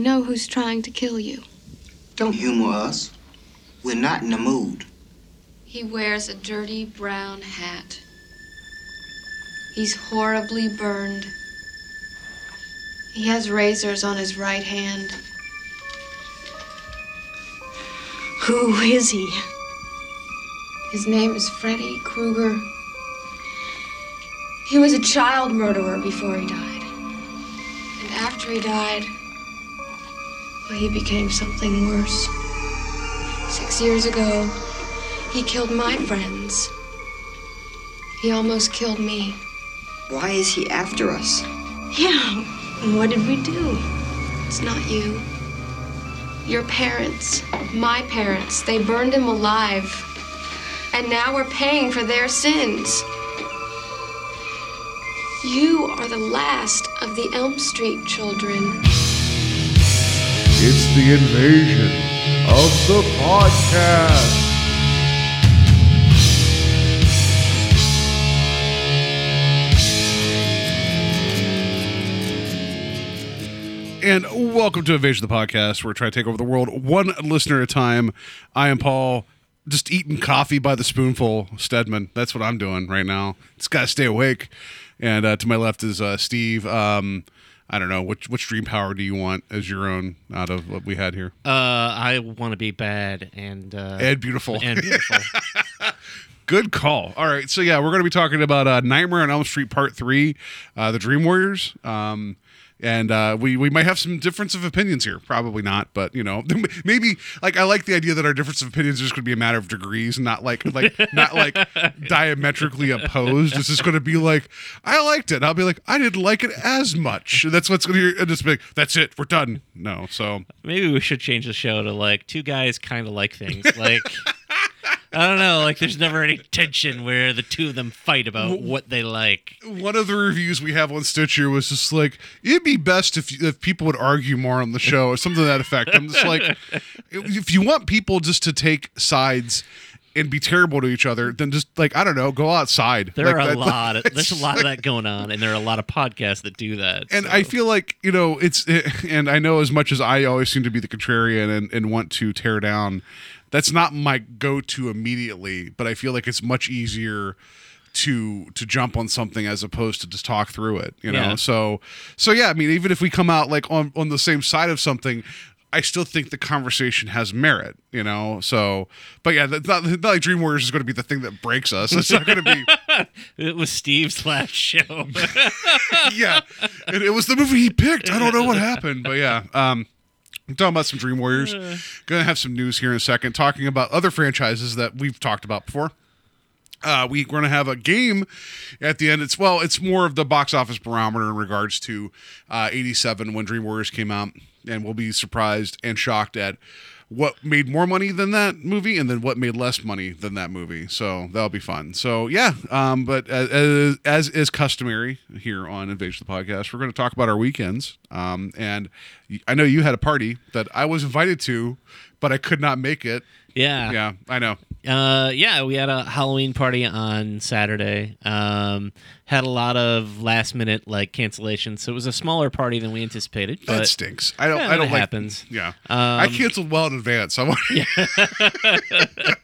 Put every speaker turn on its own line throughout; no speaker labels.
know who's trying to kill you.
Don't humor us. We're not in the mood.
He wears a dirty brown hat. He's horribly burned. He has razors on his right hand.
Who is he?
His name is Freddy Krueger. He was a child murderer before he died. And after he died, he became something worse. Six years ago, he killed my friends. He almost killed me.
Why is he after us?
Yeah, what did we do? It's not you. Your parents, my parents, they burned him alive. And now we're paying for their sins. You are the last of the Elm Street children.
It's the invasion of the podcast. And welcome to Invasion of the Podcast, where we try to take over the world one listener at a time. I am Paul, just eating coffee by the spoonful. Stedman, that's what I'm doing right now. Just got to stay awake. And uh, to my left is uh, Steve. Um, I don't know which which dream power do you want as your own out of what we had here?
Uh, I want to be bad and uh,
Ed Beautiful.
and beautiful.
Good call. All right, so yeah, we're going to be talking about uh, Nightmare on Elm Street Part Three, uh, the Dream Warriors. Um, and uh, we we might have some difference of opinions here. Probably not, but you know, maybe like I like the idea that our difference of opinions is just going to be a matter of degrees, not like like not like diametrically opposed. It's just going to be like I liked it. I'll be like I didn't like it as much. That's what's going to just be. Like, That's it. We're done. No. So
Maybe we should change the show to like two guys kind of like things. Like I don't know. Like there's never any tension where the two of them fight about what they like.
one of the reviews we have on Stitcher was just like, it'd be best if if people would argue more on the show or something to that effect. I'm just like, if you want people just to take sides and be terrible to each other, then just like I don't know, go outside.
There
Like,
are a
that-
lot. Of, there's a lot of that going on, and there are a lot of podcasts that do that.
And
so.
I feel like you know it's, and I know as much as I always seem to be the contrarian and, and want to tear down, that's not my go-to immediately. But I feel like it's much easier to to jump on something as opposed to just talk through it. You know,
Yeah.
so so yeah. I mean, even if we come out like on on the same side of something. I still think the conversation has merit, you know. So, but yeah, that's not, not like Dream Warriors is going to be the thing that breaks us. It's not going to be.
it was Steve's last show.
yeah, it, it was the movie he picked. I don't know what happened, but yeah. Um, I'm talking about some Dream Warriors. Gonna have some news here in a second. Talking about other franchises that we've talked about before. Uh, we, we're going to have a game at the end. It's well, it's more of the box office barometer in regards to uh, '87 when Dream Warriors came out, and we'll be surprised and shocked at what made more money than that movie, and then what made less money than that movie. So that'll be fun. So yeah, um, but as, as is customary here on Invasion the Podcast, we're going to talk about our weekends. Um, and I know you had a party that I was invited to, but I could not make it.
yeah.
Yeah, I know.
Uh, yeah, we had a Halloween party on Saturday. Um, had a lot of last minute like cancellations, so it was a smaller party than we anticipated.
That
But
stinks. I don't.
Yeah,
I don't
that
like.
happens.
Yeah, I
Um,
canceled well in advance. I want.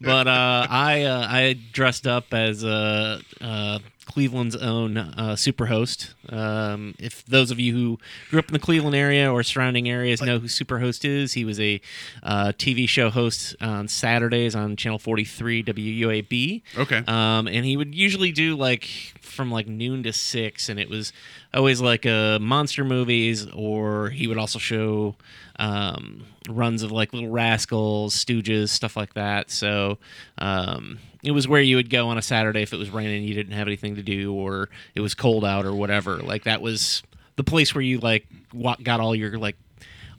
but uh, I uh, I dressed up as uh, uh, Cleveland's own uh, Superhost. Um, if those of you who grew up in the Cleveland area or surrounding areas know who Superhost is, he was a uh, TV show host on Saturdays on Channel 43 WUAB.
Okay.
Um, and he would usually do like from like noon to six, and it was always like uh, monster movies, or he would also show um, runs of like Little Rascals, Stooges, stuff like that. So um, it was where you would go on a Saturday if it was raining, you didn't have anything to do, or it was cold out, or whatever. Like that was the place where you like got all your like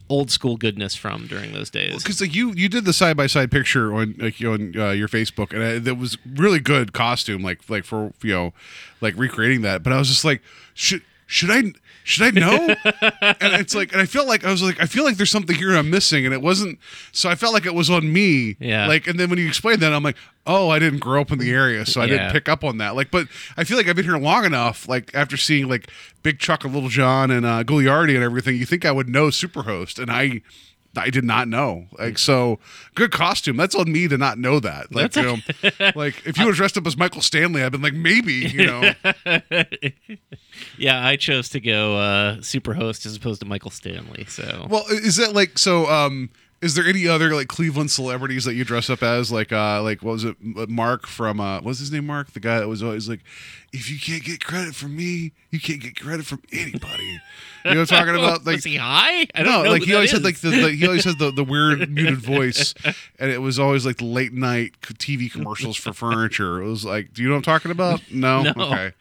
old school goodness from during those days.
because like you you did the side by side picture on like on uh, your Facebook and uh, that was really good costume like like for you know like recreating that but I was just like should should I should I know? and it's like, and I felt like I was like, I feel like there's something here I'm missing, and it wasn't. So I felt like it was on me.
Yeah.
Like, and then when you explained that, I'm like, oh, I didn't grow up in the area, so I
Yeah.
didn't pick up on that. Like, but I feel like I've been here long enough. Like after seeing like Big Chuck and Little John and uh, Ghoulardi and everything, you think I would know Superhost, and I. I did not know. Like so, good costume. That's on me to not know that. Like you know, like if you were dressed up as Michael Stanley, I'd been like maybe. You know,
Yeah, I chose to go uh, Superhost as opposed to Michael Stanley. So
Well, is that like so? Um, is there any other like Cleveland celebrities that you dress up as? Like, uh, like what was it? Mark from uh, what's his name? Mark, the guy that was always like, if you can't get credit from me, you can't get credit from anybody. You know what I'm talking about? Like,
was he high? I don't
no,
know
like he always had like the, the he always had the, the weird muted voice, and it was always like late night TV commercials for furniture. It was like, do you know what I'm talking about? No,
No.
okay,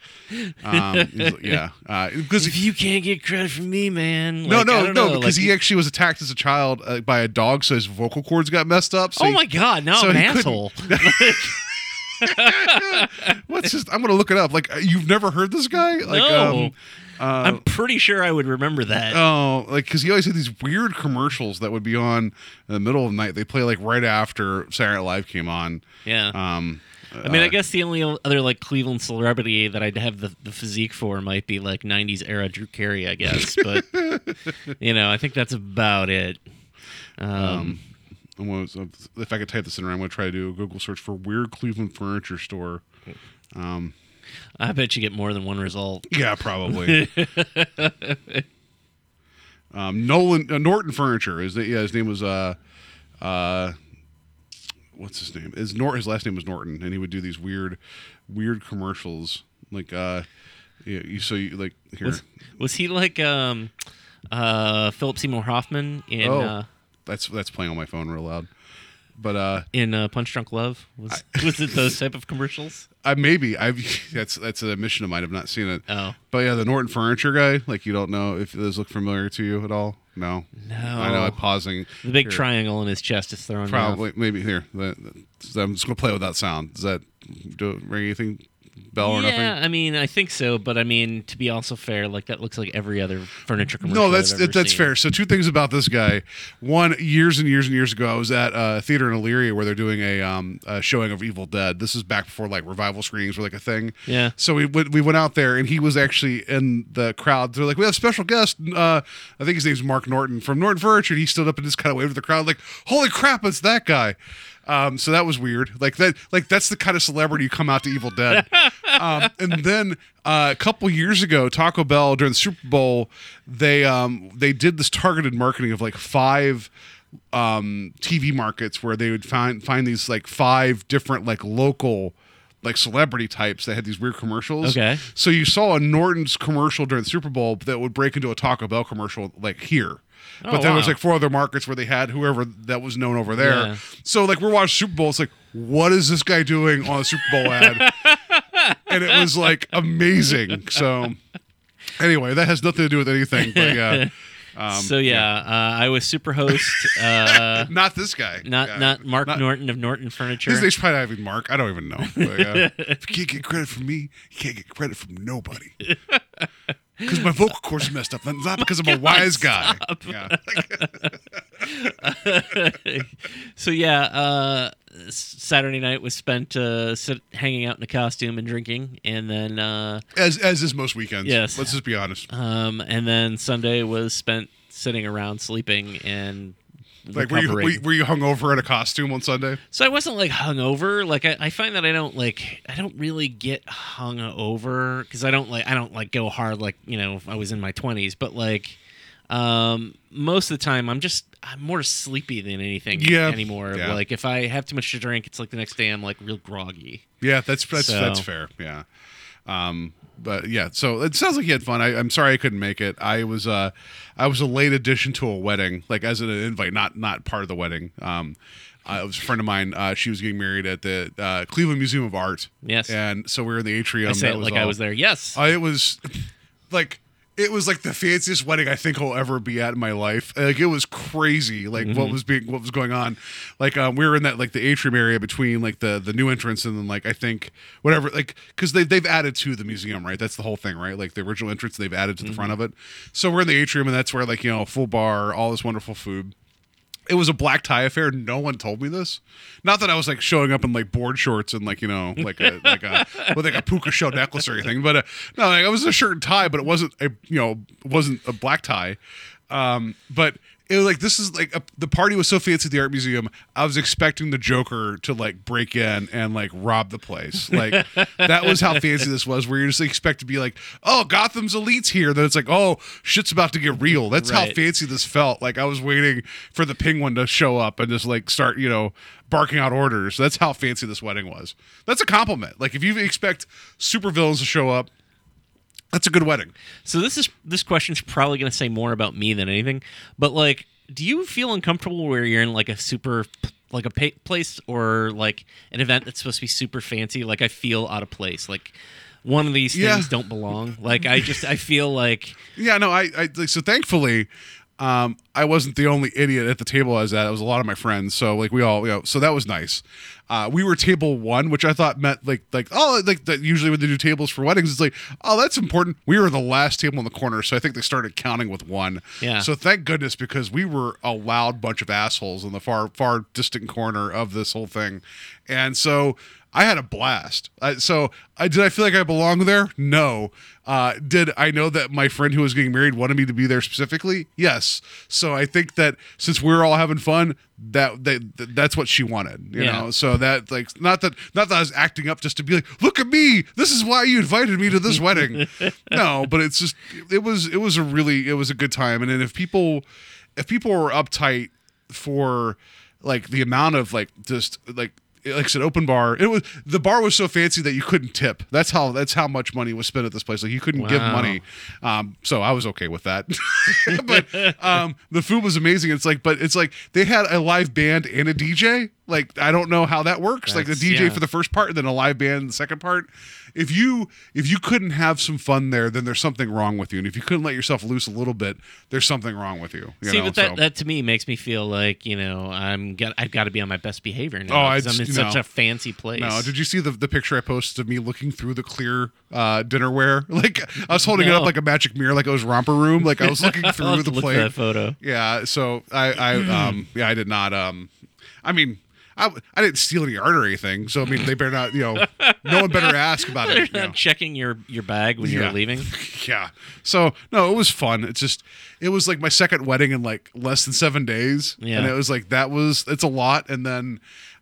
um, yeah, uh, because
if you can't get credit from me, man.
no,
like, I
no,
don't
no,
know,
because
like,
he actually was attacked as a child uh, by a dog, so his vocal cords got messed up. So
Oh
he-
my god! Now
so
I'm an asshole.
What's just? I'm gonna look it up. Like uh, you've never heard this guy? Like,
No.
um, uh,
I'm pretty sure I would remember that.
oh, like because he always had these weird commercials that would be on in the middle of the night. They play like right after Saturday Night Live came on.
yeah.
Um,
I mean, I
uh,
guess the only other like Cleveland celebrity that I'd have the, the physique for might be like '90s era Drew Carey, I guess. But you know, I think that's about it. Um,
I'm gonna- if I could type this in, I'm gonna try to do a Google search for weird Cleveland furniture store. Um,
I bet you get more than one result.
Yeah, probably. um, Nolan uh, Norton Furniture is that? Yeah, his name was uh, uh, what's his name? His Nor His last name was Norton, and he would do these weird, weird commercials. Like, uh, yeah, you so you like here.
Was, was he like um, uh, Philip Seymour Hoffman in
oh,
uh,
that's that's playing on my phone real loud. But uh,
in uh, Punch Drunk Love? Was was it those type of commercials?
I maybe I've that's that's a mission of mine. I've not seen it.
Oh
But yeah, the Norton Furniture guy. Like, you don't know if those look familiar to you at all. No.
no!
I know. I'm pausing.
the big
Here.
triangle in his chest is thrown. me off.
Probably, maybe here. The- the- I'm just gonna play without sound. Does that do ring anything? Bell or
yeah,
nothing?
I mean, I think so, but I mean, to be also fair, like that looks like every other furniture commercial.
No, that's that's
seen.
fair. So two things about this guy. One, years and years and years ago, I was at a theater in Elyria where they're doing a, um, a showing of Evil Dead. This is back before like revival screenings were like a thing.
Yeah.
So we went we went out there and he was actually in the crowd. They're like, we have a special guest. Uh, I think his name's Mark Norton from Norton Furniture. And he stood up and just kind of waved to the crowd like, holy crap, it's that guy. Um, so that was weird. Like that, like that's the kind of celebrity you come out to Evil Dead. um, and then uh, a couple years ago, Taco Bell during the Super Bowl, they um, they did this targeted marketing of like five um, TV markets where they would find find these like five different like local like celebrity types that had these weird commercials.
Okay.
So you saw a Norton's commercial during the Super Bowl that would break into a Taco Bell commercial like here.
Oh,
but then there's
wow.
like four other markets where they had whoever that was known over there.
Yeah.
So like we're watching Super Bowl, it's like, what is this guy doing on a Super Bowl ad? and it was like amazing. So anyway, that has nothing to do with anything. But yeah. Um,
so yeah, Uh, I was super host, uh,
Not this guy.
not
Yeah.
not Mark
Not-
Norton of Norton Furniture.
His name's probably not even Mark. I don't even know. But, yeah. if you can't get credit from me, you can't get credit from nobody. Because my vocal cords are messed up. That's not because I'm a wise guy. Yeah.
so yeah, uh, Saturday night was spent uh, sit, hanging out in a costume and drinking, and then uh,
As as is most weekends.
Yes.
Let's just be honest.
um, and then Sunday was spent sitting around sleeping and
Like, were you, were you were you hungover in a costume on Sunday?
So I wasn't like hungover. Like I, I find that I don't like I don't really get hung over because I don't like I don't like go hard like you know if I was in my twenties. But like um most of the time I'm just I'm more sleepy than anything
Yeah.
anymore.
Yeah.
Like if I have too much to drink, it's like the next day I'm like real groggy.
Yeah, that's that's
So-
that's fair. Yeah. Um, but yeah, so it sounds like he had fun. I, I'm sorry I couldn't make it. I was uh, I was a late addition to a wedding, like as an invite, not not part of the wedding. Um, uh, it was a friend of mine. Uh, she was getting married at the uh, Cleveland Museum of Art.
Yes.
and so we were in the atrium.
I say like I was there. Yes.
Uh, it was like it was like the fanciest wedding I think I'll ever be at in my life. Like it was crazy, like what was being what was going on. Like um, we were in that like the atrium area between like the the new entrance and then like I think whatever like because they they've added to the museum right. That's the whole thing right. Like the original entrance they've added to the front of it. So we're in the atrium and that's where like you know full bar, all this wonderful food it was a black tie affair. No one told me this. Not that I was like showing up in like board shorts and like you know like a like a with like a puka shell necklace or anything. But uh, no, like, I was a shirt and tie, but it wasn't a you know wasn't a black tie. Um, but it was like this is like a, the party was so fancy at the art museum. I was expecting the Joker to like break in and like rob the place. Like that was how fancy this was. Where you just expect to be like, oh, Gotham's elites here. Then it's like, oh, shit's about to get real. That's how fancy this felt. Like I was waiting for the penguin to show up and just like start, you know, barking out orders. That's how fancy this wedding was. That's a compliment. Like if you expect supervillains to show up, that's a good wedding.
So this is this question's probably going to say more about me than anything. But like, do you feel uncomfortable where you're in like a super like a pa- place or like an event that's supposed to be super fancy? Like I feel out of place. Like one of these things
Yeah.
don't belong. Like I just I feel like
Yeah, no, I, I like so thankfully, um, I wasn't the only idiot at the table I was at. It was a lot of my friends. So like we all, you know, so that was nice. Uh, we were table one, which I thought meant like like oh like that usually when they do tables for weddings, it's like oh that's important. We were the last table in the corner, so I think they started counting with one.
Yeah.
So thank goodness because we were a loud bunch of assholes in the far far distant corner of this whole thing, and so. I had a blast. Uh, so, I, did I feel like I belong there? No. Uh, did I know that my friend who was getting married wanted me to be there specifically? Yes. So I think that since we're all having fun, that, that that- that's what she wanted. You
Yeah.
know. So that like not that not that I was acting up just to be like, look at me. This is why you invited me to this wedding. no, but it's just it was it was a really it was a good time. And then if people if people were uptight for like the amount of like just like like I said, open bar. It was the bar was so fancy that you couldn't tip. That's how that's how much money was spent at this place. Like you couldn't give money. Um, so I was okay with that. but um, the food was amazing. It's like, but it's like they had a live band and a DJ. Like I don't know how that works. like the DJ
yeah.
for the first part, and then a live band the second part. If you if you couldn't have some fun there, then there's something wrong with you. And if you couldn't let yourself loose a little bit, there's something wrong with you. you
see,
know?
but that
So-
that to me makes me feel like you know I'm got I've got to be on my best behavior now.
Oh,
I'm in
just-
such a fancy place.
No, did you see the, the picture I posted of me looking through the clear uh, dinnerware? Like I was holding it up like a magic mirror, like it was romper room. Like I was looking through the plate.
photo.
Yeah, so I, I um, yeah, I did not. Um, I mean, I, I didn't steal any art or anything. So I mean, they better not. You know, no one better ask about it. you know.
checking your your bag when you're leaving.
Yeah. So no, it was fun. It's just it was like my second wedding in like less than seven days.
Yeah.
And it was like that was it's a lot. And then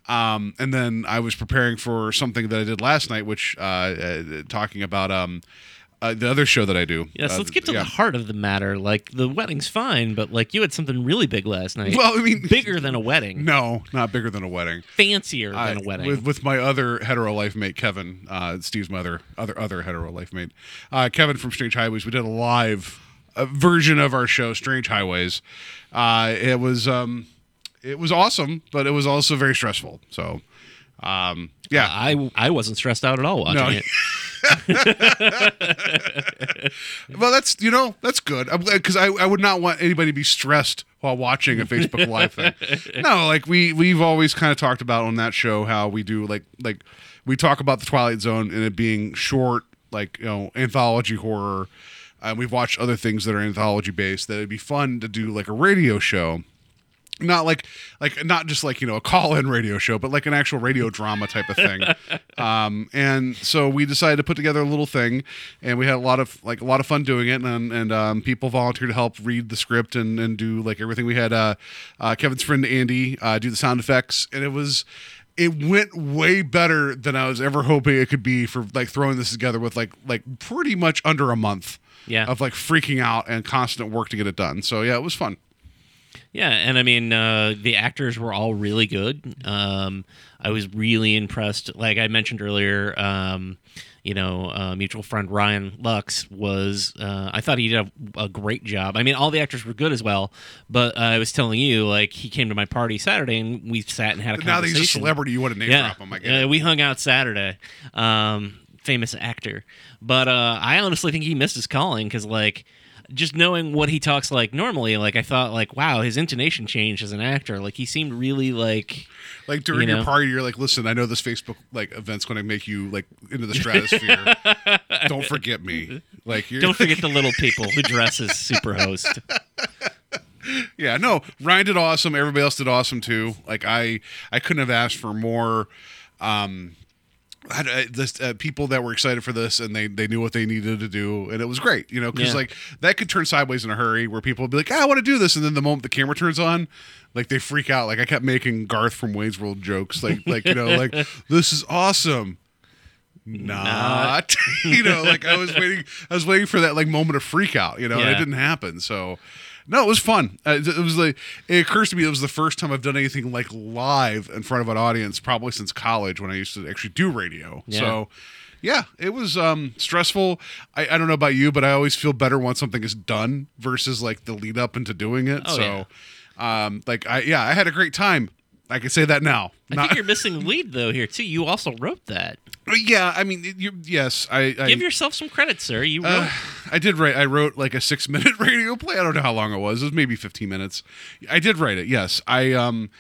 um and then I was preparing for something that I did last night, which uh, uh talking about um uh, the other show that I do.
Yes,
Uh,
let's get to
yeah.
the heart of the matter. Like the wedding's fine, but like you had something really big last night.
Well, I mean
bigger than a wedding,
No, not bigger than a wedding.
fancier
I-
than a wedding.
with with my other hetero life mate Kevin, uh, Steve's mother, other other hetero life mate, uh, Kevin from Strange Highways. We did a live uh version of our show, Strange Highways. Uh, it was um, it was awesome, but it was also very stressful. So, um, yeah,
I I wasn't stressed out at all watching
No.
it.
well, that's you know that's good because I, I would not want anybody to be stressed while watching a Facebook Live thing. No, like we we've always kind of talked about on that show how we do like like we talk about the Twilight Zone and it being short, like you know anthology horror. And we've watched other things that are anthology based. That it'd be fun to do like a radio show not like like not just like you know a call-in radio show but like an actual radio drama type of thing. Um and so we decided to put together a little thing and we had a lot of like a lot of fun doing it and and um, people volunteered to help read the script and and do like everything. We had uh, uh kevin's friend andy uh do the sound effects and it was it went way better than i was ever hoping it could be for like throwing this together with like like pretty much under a month
Yeah.
of like freaking out and constant work to get it done. So yeah it was fun
Yeah, and I mean uh, the actors were all really good. Um, I was really impressed. Like I mentioned earlier, um, you know, uh, mutual friend Ryan Lux was. Uh, I thought he did a, a great job. I mean, all the actors were good as well. But uh, I was telling you, like he came to my party Saturday, and we sat and had a
now that
conversation.
he's a celebrity you want to name
yeah,
drop him i
yeah, we hung out Saturday. Um, famous actor, but uh, I honestly think he missed his calling because, like, just knowing what he talks like normally, like I thought, like wow, his intonation changed as an actor. Like he seemed really like
Like during
You
your party, you're like, listen, I know this Facebook like event's going to make you like into the stratosphere. Don't forget me. Like, you're,
don't forget the little people who dress as Superhost.
yeah, no, Ryan did awesome. Everybody else did awesome too. Like, I, I couldn't have asked for more. Um, I, I- this uh, people that were excited for this and they they knew what they needed to do and it was great you know because
Yeah.
like that could turn sideways in a hurry where people would be like "Ah, I want to do this. And then the moment the camera turns on like they freak out. Like I kept making Garth from Wayne's World jokes like like you know like this is awesome. Not. You know like I was waiting I was waiting for that like moment of freak out you know and it didn't happen. So no, it was fun. Uh, it was like it occurs to me it was the first time I've done anything like live in front of an audience, probably since college when I used to actually do radio.
Yeah.
So, yeah, it was um, stressful. I, I don't know about you, but I always feel better once something is done versus like the lead up into doing it.
Oh,
so, um, like I yeah, I had a great time. I can say that now.
I
Not-
think you're missing the lead though here too. You also wrote that.
Yeah, I mean, you, yes, I, I
Give yourself some credit, sir. You wrote.
Uh, I did write. I wrote like a six minute radio play. I don't know how long it was. It was maybe fifteen minutes. I did write it. Yes, I um,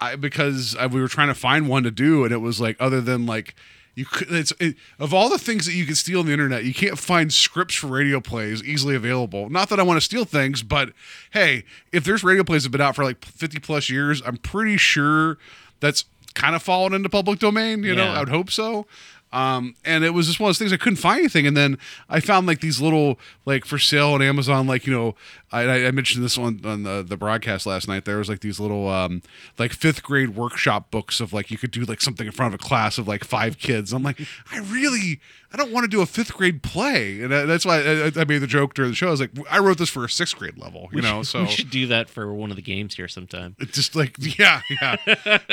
I because I, we were trying to find one to do, and it was like other than like you could. It's it, of all the things that you can steal on the internet, you can't find scripts for radio plays easily available. Not that I want to steal things, but hey, if there's radio plays that have been out for like fifty plus years, I'm pretty sure that's kind of fallen into public domain. You know,
Yeah.
I would hope so. Um, and it was just one of those things I couldn't find anything. And then I found like these little like for sale on Amazon, like you know, I, I mentioned this on on the, the broadcast last night. There was like these little um like fifth grade workshop books of like you could do like something in front of a class of like five kids. I'm like, I really I don't want to do a fifth grade play, and that's why I, I made the joke during the show. I was like, I wrote this for a sixth grade level, you know. So
we should do that for one of the games here sometime.
it's just like yeah yeah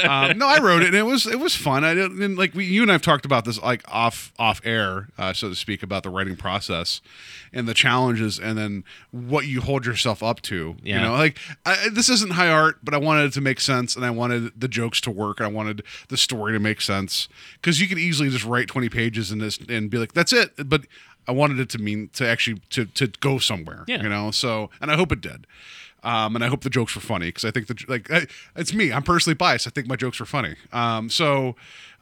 um, no i wrote it and it was it was fun i didn't like we, you and i've talked about this like off off air uh, so to speak about the writing process and the challenges and then what you hold yourself up to you know like I, this isn't high art but i wanted it to make sense and i wanted the jokes to work i wanted the story to make sense because you could easily just write 20 pages in this and be like that's it but i wanted it to mean to actually to to go somewhere
Yeah.
you know so and i hope it did um, and I hope the jokes were funny because I think the like I, it's me. I'm personally biased. I think my jokes were funny. Um, so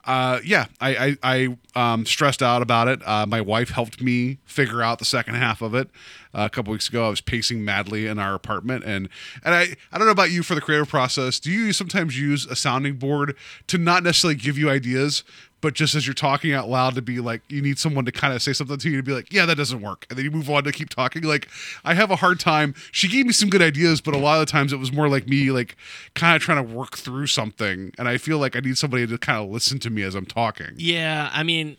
uh, yeah, I I, I um, stressed out about it. Uh, my wife helped me figure out the second half of it. Uh, a couple weeks ago, I was pacing madly in our apartment, and and I I don't know about you for the creative process. Do you sometimes use a sounding board to not necessarily give you ideas, but just as you're talking out loud to be like you need someone to kind of say something to you to be like yeah that doesn't work and then you move on to keep talking like i have a hard time she gave me some good ideas but a lot of the times it was more like me like kind of trying to work through something and i feel like i need somebody to kind of listen to me as i'm talking
Yeah, I mean,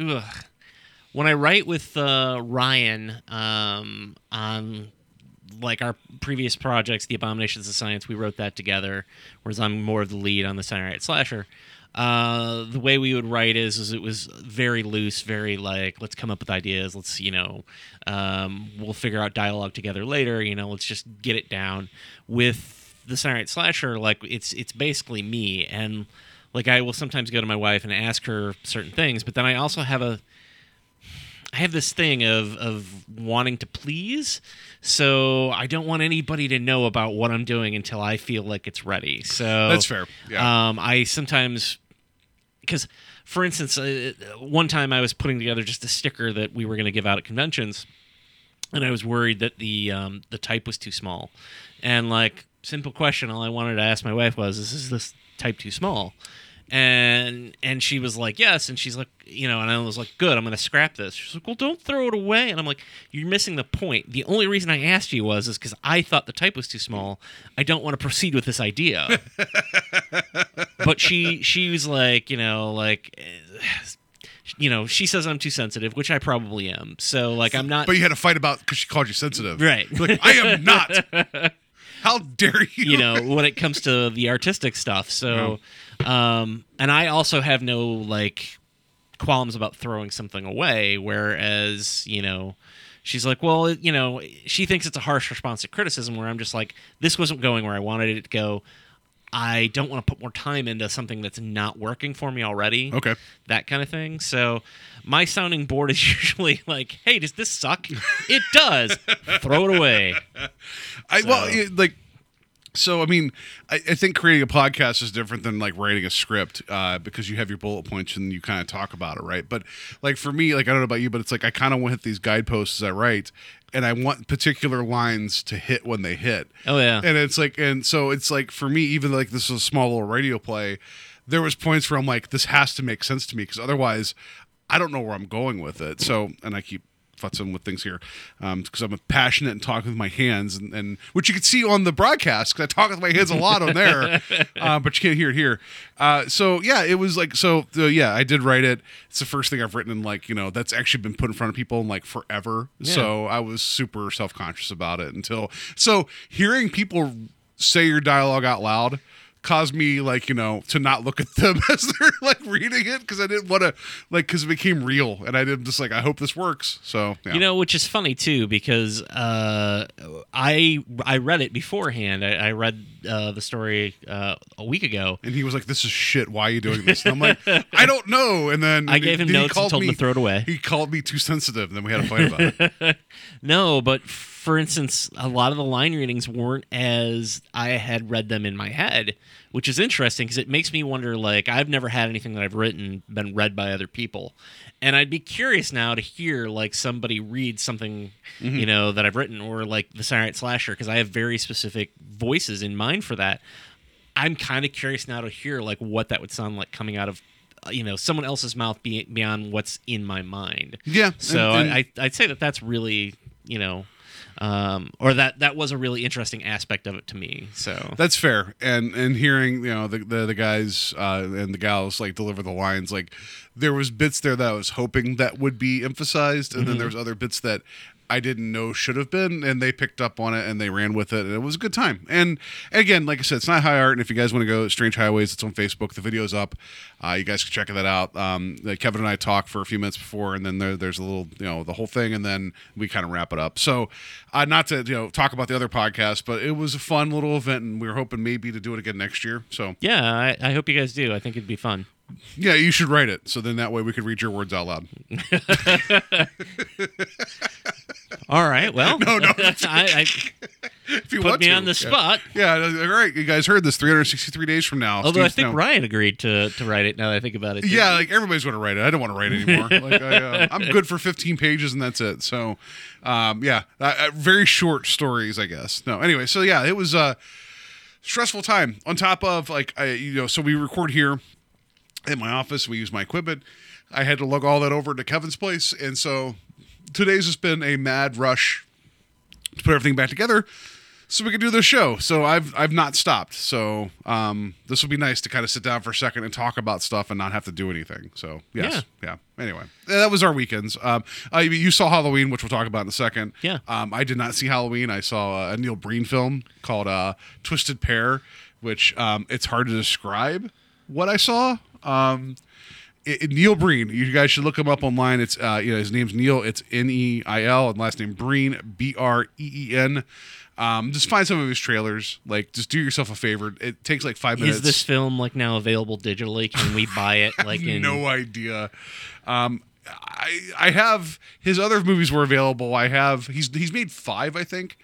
ugh. when I write with uh, Ryan um, on like our previous projects, The Abominations of Science, we wrote that together, whereas I'm more of the lead on the Saturday Night Slasher. Uh, the way we would write is, is it was very loose, very like let's come up with ideas. Let's you know, um, we'll figure out dialogue together later. You know, let's just get it down. With the Saturday Night Slasher, like it's it's basically me and like I will sometimes go to my wife and ask her certain things, but then I also have a I have this thing of of wanting to please, so I don't want anybody to know about what I'm doing until I feel like it's ready. So
That's fair, yeah.
Um, I sometimes because, for instance, uh, one time I was putting together just a sticker that we were going to give out at conventions, and I was worried that the um, the type was too small, and like simple question, all I wanted to ask my wife was, "Is this, this type too small?" And and she was like, "Yes," and she's like, you know, and I was like, "Good, I'm going to scrap this." She's like, "Well, don't throw it away," and I'm like, "You're missing the point. The only reason I asked you was is because I thought the type was too small. I don't want to proceed with this idea." but she she was like you know like eh, you know she says i'm too sensitive which i probably am so like i'm not
but you had a fight about because she called you sensitive
Right.
You're like i am not how dare you
you know when it comes to the artistic stuff so um and i also have no like qualms about throwing something away whereas you know she's like well you know she thinks it's a harsh response to criticism where i'm just like this wasn't going where i wanted it to go I don't want to put more time into something that's not working for me already.
Okay.
That kind of thing. So my sounding board is usually like, hey, does this suck? it does. Throw it away.
I well,
So-
it, like, so I mean, I, I think creating a podcast is different than like writing a script uh, because you have your bullet points and you kind of talk about it, right? But like for me, like I don't know about you, but it's like I kind of want to hit these guideposts as I write, and I want particular lines to hit when they hit.
Oh, yeah.
and it's like, and so it's like for me, even like this is a small little radio play. There was points where I'm like, this has to make sense to me because otherwise, I don't know where I'm going with it. So, and I keep futzing with things here because I'm passionate and talking with my hands, and, and which you can see on the broadcast because I talk with my hands a lot on there, uh, but you can't hear it here. Uh, so yeah, it was like so. Uh, yeah, I did write it. It's the first thing I've written in like you know that's actually been put in front of people in like forever. So I was super self conscious about it until so hearing people say your dialogue out loud caused me like you know to not look at them as they're like reading it because I didn't want to like because it became real and I didn't just like I hope this works. So yeah.
You know, which is funny too because uh, I I read it beforehand. I, I read uh, the story uh, a week ago.
and he was like, "This is shit. Why are you doing this?" And I'm like, "I don't know." And then
I gave him notes and told him
me-
to throw it away.
He called me too sensitive, and then we had a fight about it.
No, but for instance, a lot of the line readings weren't as I had read them in my head, which is interesting because it makes me wonder. Like, I've never had anything that I've written been read by other people, and I'd be curious now to hear like somebody read something, you know, that I've written, or like the Saturday Night Slasher, because I have very specific voices in mind for that. I'm kind of curious now to hear like what that would sound like coming out of. uh, You know, someone else's mouth be, beyond what's in my mind.
Yeah,
So
and- and-
I, I, I'd say that that's really, you know, um, or that that was a really interesting aspect of it to me. So
That's fair, and and hearing you know the the, the guys uh, and the gals like deliver the lines, like there was bits there that I was hoping that would be emphasized, and then there was other bits that I didn't know should have been, and they picked up on it and they ran with it, and it was a good time. And again, like I said, it's not high art, and if you guys want to go Strange Highways, it's on Facebook. The video's up. Uh, you guys can check that out. Um, Kevin and I talked for a few minutes before, and then there, there's a little, you know, the whole thing, and then we kind of wrap it up. So, uh, not to you know talk about the other podcast, but it was a fun little event, and we were hoping maybe to do it again next year. So,
yeah, I, I hope you guys do. I think it'd be fun.
yeah, you should write it, so then that way we could read your words out loud.
All right. Well,
No, no.
I, I
If you
put
want
me
to.
on the
Yeah.
spot.
Yeah, all right. You guys heard this 363 days from now.
Although I
Steve's
think
now-
Ryan agreed to to write it. Now that I think about it. too.
Yeah, like everybody's going to write it. I don't want to write anymore. like I, uh, I'm good for 15 pages and that's it. So, um, yeah, uh, uh, very short stories, I guess. No, anyway, so yeah, it was a stressful time. On top of like, I, you know, so we record here at my office. We use my equipment. I had to lug all that over to Kevin's place, and so today's just been a mad rush to put everything back together so we could do this show. So I've I've not stopped. So um, this will be nice to kind of sit down for a second and talk about stuff and not have to do anything. So yes, yeah. Anyway, that was our weekends. Um, uh, you- saw Halloween, which we'll talk about in a second.
Yeah.
Um, I did not see Halloween. I saw a Neil Breen film called uh, Twisted Pair, which um, it's hard to describe what I saw. Um, it, Neil Breen. You guys should look him up online. It's uh, you know his name's Neil. It's N E I L and last name Breen B R E E N. Um, just find some of his trailers. Like, just do yourself a favor. It takes like five minutes.
Is this film like now available digitally? Can we buy it? Like in
no idea. Um, I I have his other movies were available. I have he's he's made five, I think,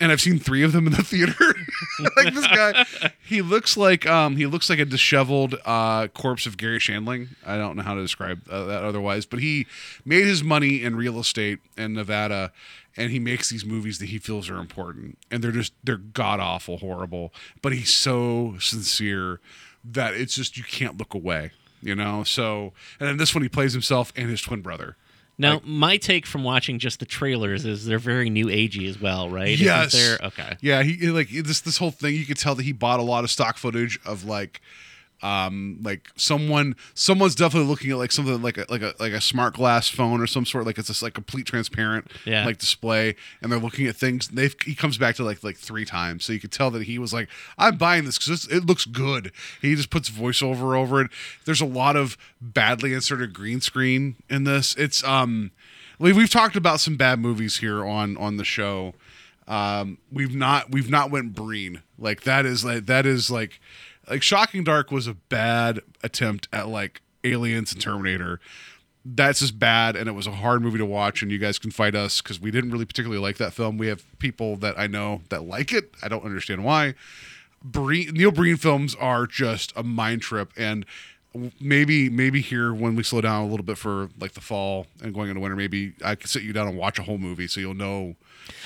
and I've seen three of them in the theater. like this guy, he looks like um he looks like a disheveled uh corpse of Garry Shandling. I don't know how to describe uh, that otherwise, but he made his money in real estate in Nevada. And he makes these movies that he feels are important, and they're just they're god awful, horrible. But he's so sincere that it's just you can't look away you know so and then this one he plays himself and his twin brother
Now, my take from watching just the trailers is they're very new agey as well, right?
Yes?
Okay.
yeah he like this this whole thing you could tell that he bought a lot of stock footage of like um like someone someone's definitely looking at like something like a like a like a smart glass phone or some sort like it's just like complete transparent
Yeah.
like display and they're looking at things. They've he comes back to like like three times. So you could tell that he was like i'm buying this because it looks good. He just puts voiceover over it. There's a lot of badly inserted green screen in this. It's um we- we've talked about some bad movies here on on the show. Um we've not we've not went breen. Like that is like that is like like Shocking Dark was a bad attempt at like Aliens and Terminator. That's just bad, and it was a hard movie to watch. And you guys can fight us because we didn't really particularly like that film. We have people that I know that like it. I don't understand why. Breen, Neil Breen films are just a mind trip, and maybe maybe here when we slow down a little bit for like the fall and going into winter, maybe I could sit you down and watch a whole movie so you'll know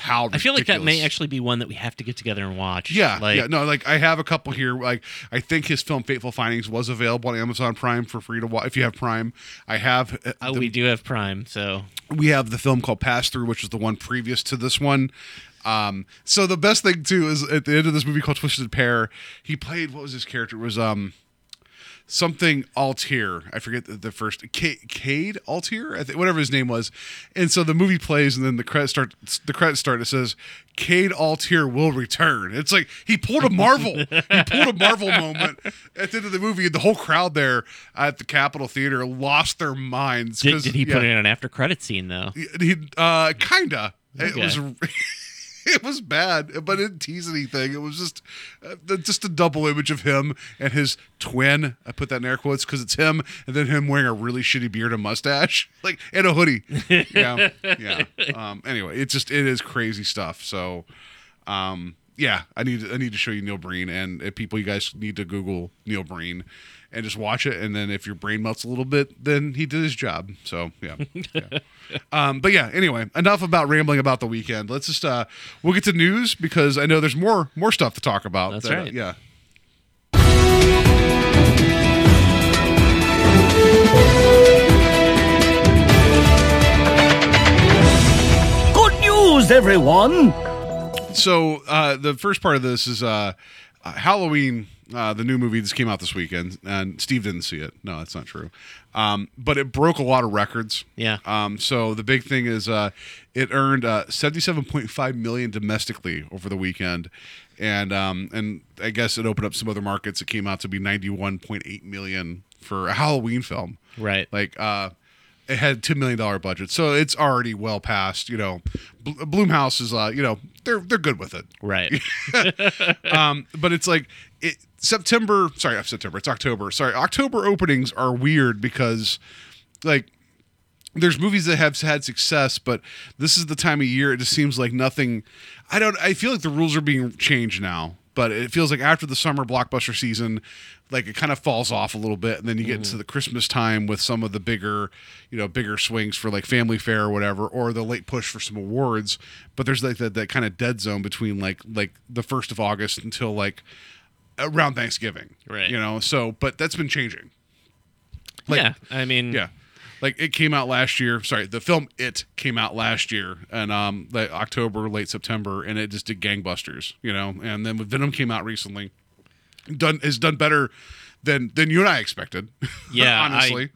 how.
I feel like that may actually be one that we have to get together and watch.
yeah,
like,
yeah, no, like I have a couple here. Like I think his film Fateful Findings was available on Amazon Prime for free to watch if you have Prime. I have. uh, the-
we do have Prime, so
we have the film called Pass Through, which is the one previous to this one. Um, so the best thing too is at the end of this movie called Twisted Pair, he played what was his character? It was um something Altier. I forget the, the first K- Cade Altier, I think whatever his name was. And so the movie plays, and then the credits start. The credits start. It says Cade Altier will return. It's like he pulled a Marvel. he pulled a Marvel moment at the end of the movie, and the whole crowd there at the Capitol Theater lost their minds.
did, did he
yeah.
put in an after credit scene though?
He uh kinda. It was it was bad, but it didn't tease anything. It was just uh, just a double image of him and his twin. I put that in air quotes because it's him, and then him wearing a really shitty beard and mustache, like and a hoodie. yeah, yeah. Um, anyway, it's just it is crazy stuff. So, um, yeah, I need I need to show you Neil Breen, and if people, you guys need to Google Neil Breen and just watch it. And then if your brain melts a little bit, then he did his job. So yeah. yeah. um, but yeah, anyway, enough about rambling about the weekend. Let's just uh, we'll get to news because I know there's more more stuff to talk about.
That's
that, uh,
right.
yeah.
Good news, everyone!
So uh, the first part of this is uh, uh, Halloween, uh, the new movie that came out this weekend, and Steve didn't see it. No, that's not true. Um, but it broke a lot of records.
Yeah.
Um, so the big thing is uh, it earned uh, 77.5 million domestically over the weekend, and um, and I guess it opened up some other markets. It came out to be 91.8 million for a Halloween film.
Right.
Like uh, it had two million dollar budget, so it's already well past. You know, Bl- Blumhouse is uh, you know they're they're good with it.
Right.
Um, but it's like it September. Sorry, September. It's October. Sorry, October openings are weird because like there's movies that have had success, but this is the time of year. It just seems like nothing. I don't. I feel like the rules are being changed now, but it feels like after the summer blockbuster season, like it kind of falls off a little bit, and then you get into the Christmas time with some of the bigger, you know, bigger swings for like Family Fare or whatever, or the late push for some awards. But there's like that, that kind of dead zone between like like the first of August until like around Thanksgiving,
Right.
You know, so but that's been changing. Like-
yeah. I mean,
Yeah. Like it came out last year. Sorry, the film It came out last year and um like October, late September, and it just did gangbusters, you know. And then Venom came out recently. Done has done better than than you and I expected.
Yeah,
honestly.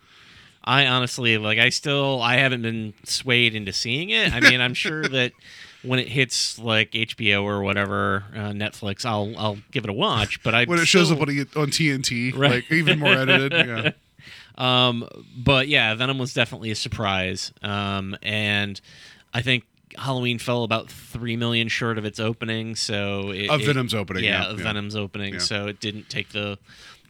I honestly like. I still. I haven't been swayed into seeing it. I mean, I'm sure that when it hits like HBO or whatever uh, Netflix, I'll I'll give it a watch. But I
when it shows up on, on TNT,
Right.
like even more edited. Yeah.
Um, but yeah, Venom was definitely a surprise. Um, and I think Halloween fell about three million short of its opening. So it,
Of
it-
Venom's opening,
yeah,
yeah,
of
yeah.
Venom's opening.
Yeah.
So it didn't take the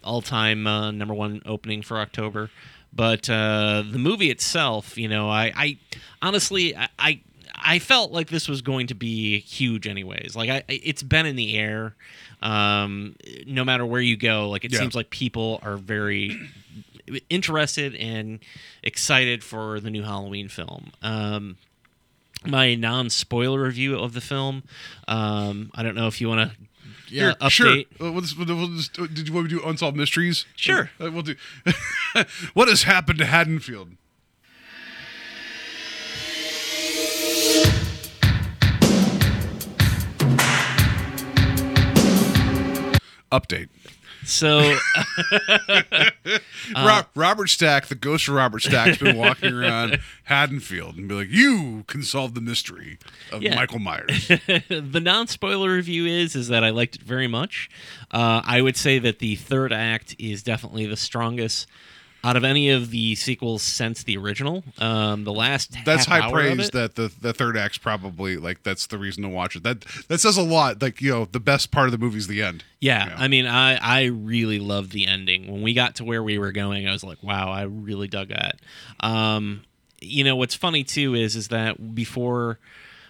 all-time uh, number one opening for October. But uh, the movie itself, you know, I, I honestly, I, I, I felt like this was going to be huge, anyways. Like, I, it's been in the air. Um, no matter where you go, like it
Yeah.
seems like people are very interested and excited for the new Halloween film. Um, my non-spoiler review of the film. Um, I don't know if you want to yeah,
sure.
update.
Uh, We'll just, we'll just, did you want to do unsolved mysteries?
Sure.
Uh, we'll do. what has happened to Haddonfield? Update.
So
Ro- Robert Stack, the ghost of Robert Stack, has been walking around Haddonfield and be like, "You can solve the mystery of
Yeah.
Michael Myers."
the non-spoiler review is is that I liked it very much. Uh, I would say that the third act is definitely the strongest out of any of the sequels since the original. Um, the last
That's high praise that the the third act's probably like that's the reason to watch it. That that says a lot. Like you know, the best part of the movie is the end.
Yeah,
Yeah.
I mean, I I really loved the ending. When we got to where we were going, I was like, wow, I really dug that. Um, you know, what's funny too is is that before.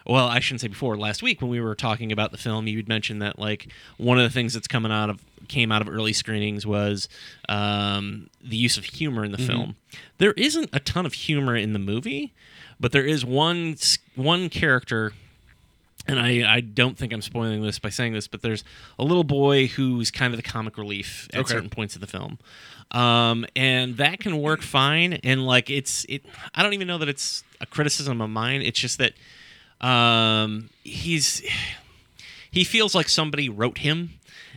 Well, I shouldn't say before. Last week, when we were talking about the film, you'd mentioned that like one of the things that's coming out of came out of early screenings was um, the use of humor in the film. There isn't a ton of humor in the movie, but there is one one character and I, I don't think I'm spoiling this by saying this, but there's a little boy who's kind of the comic relief at
Okay.
certain points of the film, um, and that can work fine. And like it's it, I don't even know that it's a criticism of mine. It's just that um, he's he feels like somebody wrote him,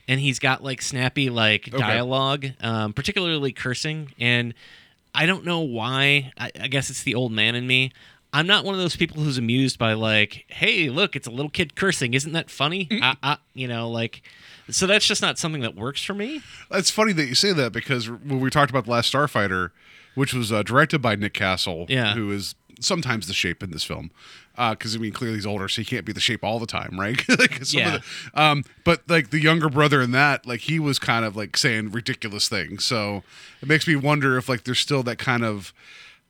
and he's got like snappy like dialogue, um, particularly cursing, and I don't know why. I, I guess it's the old man in me. I'm not one of those people who's amused by like, hey, look, it's a little kid cursing. Isn't that funny? I, I, you know, like, so that's just not something that works for me.
It's funny that you say that because when we talked about the last Starfighter, which was uh, directed by Nick Castle,
Yeah.
who is sometimes the shape in this film, because I mean clearly he's older, so he can't be the shape all the time, right? like some
Yeah.
of the, um, but like the younger brother in that, like he was kind of like saying ridiculous things, so it makes me wonder if like there's still that kind of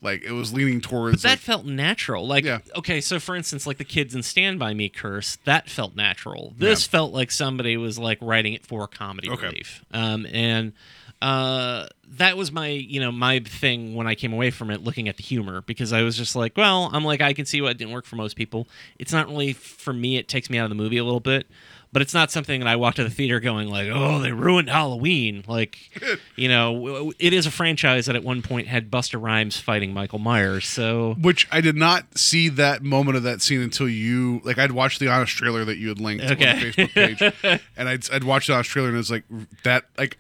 like it was leaning towards But
That
like,
felt natural. Like,
Yeah.
okay, so for instance, like the kids in Stand By Me curse, that felt natural. This
Yeah.
felt like somebody was like writing it for a comedy
Okay.
relief. Um, and uh, that was my, you know, my thing when I came away from it, looking at the humor, because I was just like, well, I'm like, I can see why it didn't work for most people. It's not really for me. It takes me out of the movie a little bit. But it's not something that I walk to the theater going like, "Oh, they ruined Halloween." Like, you know, it is a franchise that at one point had Busta Rhymes fighting Michael Myers. So
Which I did not see that moment of that scene until you like I'd watched the honest trailer that you had linked on
Okay.
the Facebook page, and I'd I'd watched the honest trailer and it was like that like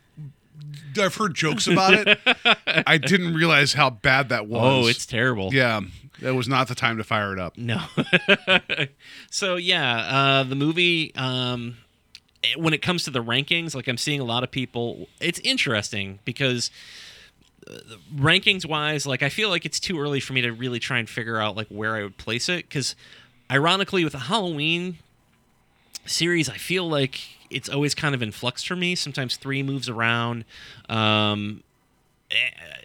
I've heard jokes about it. I didn't realize how bad that was.
Oh, it's terrible.
yeah. That was not the time to fire it up.
No. so yeah, uh, the movie. Um, when it comes to the rankings, like I'm seeing a lot of people. It's interesting because uh, rankings wise, like I feel like it's too early for me to really try and figure out like where I would place it. Because ironically, with the Halloween series, I feel like it's always kind of in flux for me. Sometimes three moves around. Um,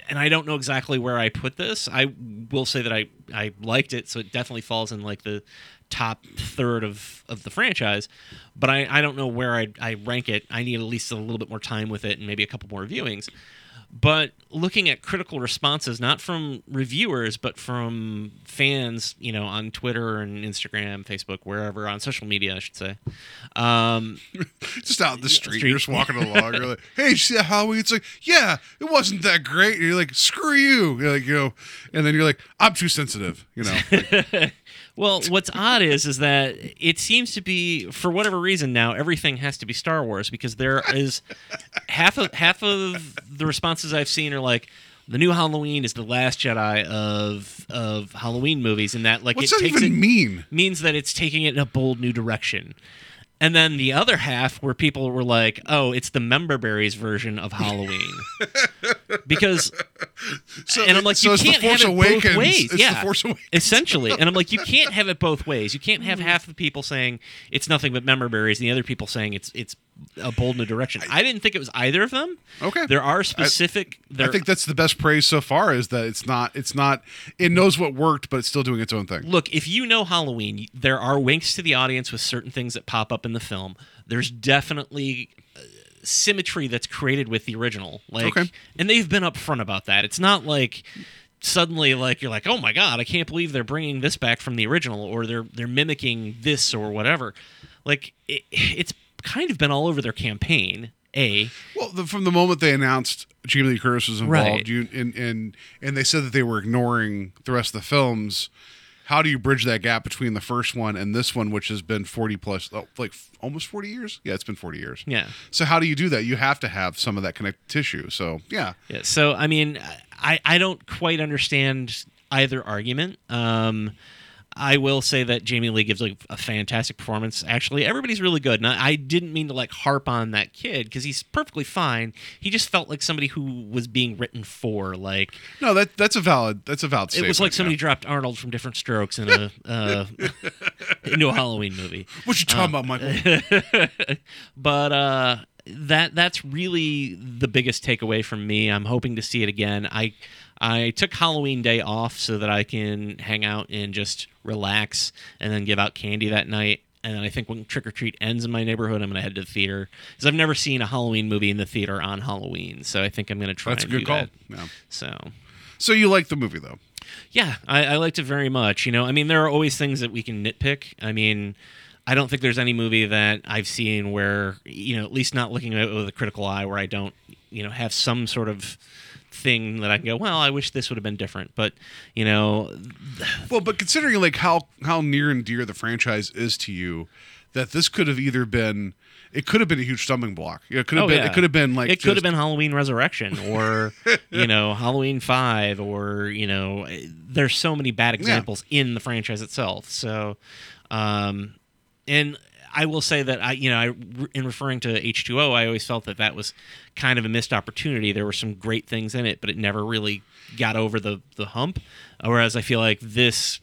and I don't know exactly where I put this. I will say that I I liked it, so it definitely falls in like the top third of of the franchise. But I I don't know where I I rank it. I need at least a little bit more time with it and maybe a couple more viewings. But looking at critical responses, not from reviewers, but from fans, you know, on Twitter and Instagram, Facebook, wherever, on social media, I should say. Um,
Just out in the street,
street.
you're just walking along. You're like, "Hey, you see that Halloween?" It's like, "Yeah, it wasn't that great." And you're like, "Screw you!" You're like, you know, and then you're like, "I'm too sensitive," you know. Like,
Well, what's odd is is that it seems to be for whatever reason now everything has to be Star Wars because there is half of half of the responses I've seen are like the new Halloween is the last Jedi of of Halloween movies and that like
what's
it
that
takes
even
it
mean?
means that it's taking it in a bold new direction. And then the other half where people were like, "Oh, it's the member berries version of Halloween," because
So,
and I'm like,
so
you can't have it
Awakens.
both ways.
It's
yeah,
the Force Awakens.
essentially. And I'm like, you can't have it both ways. You can't have hmm. half the people saying it's nothing but member berries, and the other people saying it's it's a bold new direction. I didn't think it was either of them.
Okay.
there are specific. there,
I think that's the best praise so far is that it's not it's not it knows what worked but it's still doing its own thing.
look, if you know Halloween, there are winks to the audience with certain things that pop up in the film. There's definitely uh, symmetry that's created with the original. Like,
Okay.
and they've been upfront about that. It's not like suddenly like you're like, "Oh my god, I can't believe they're bringing this back from the original or they're they're mimicking this or whatever." Like it, it's kind of been all over their campaign. A
Well, the, from the moment they announced Jamie Lee Curtis was involved,
Right.
you and, and and they said that they were ignoring the rest of the films. How do you bridge that gap between the first one and this one, which has been forty plus, oh, like almost forty years? Yeah, it's been forty years.
yeah.
So how do you do that? You have to have some of that connective tissue. So yeah,
Yeah. So I mean, I I don't quite understand either argument. Um, I will say that Jamie Lee gives like a fantastic performance. Actually, everybody's really good, and I, I didn't mean to like harp on that kid because he's perfectly fine. He just felt like somebody who was being written for. Like
No, that that's a valid that's a valid
it was like somebody
yeah.
dropped Arnold from Diff'rent Strokes in a uh, into a Halloween movie.
What you talking about, Michael?
but uh that that's really the biggest takeaway from me. I'm hoping to see it again. I I took Halloween day off so that I can hang out and just relax and then give out candy that night. And then I think when Trick or Treat ends in my neighborhood, I'm going to head to the theater because I've never seen a Halloween movie in the theater on Halloween. So I think I'm going to try
That's a good call.
that.
Yeah.
So
So you like the movie though?
yeah, I, I liked it very much. You know, I mean, there are always things that we can nitpick. I mean, I don't think there's any movie that I've seen where, you know, at least not looking at it with a critical eye, where I don't, you know, have some sort of thing that I can go, well, I wish this would have been different. But, you know,
Well, but considering like how how near and dear the franchise is to you, that this could have either been it could have been a huge stumbling block. It could have
oh,
been
yeah.
it could have been like
it could have been Halloween Resurrection or, you know, Halloween 5 or, you know, there's so many bad examples in the franchise itself. So, um, and I will say that I, you know, I, in referring to H2O, I always felt that that was kind of a missed opportunity. There were some great things in it, but it never really got over the the hump. Whereas I feel like this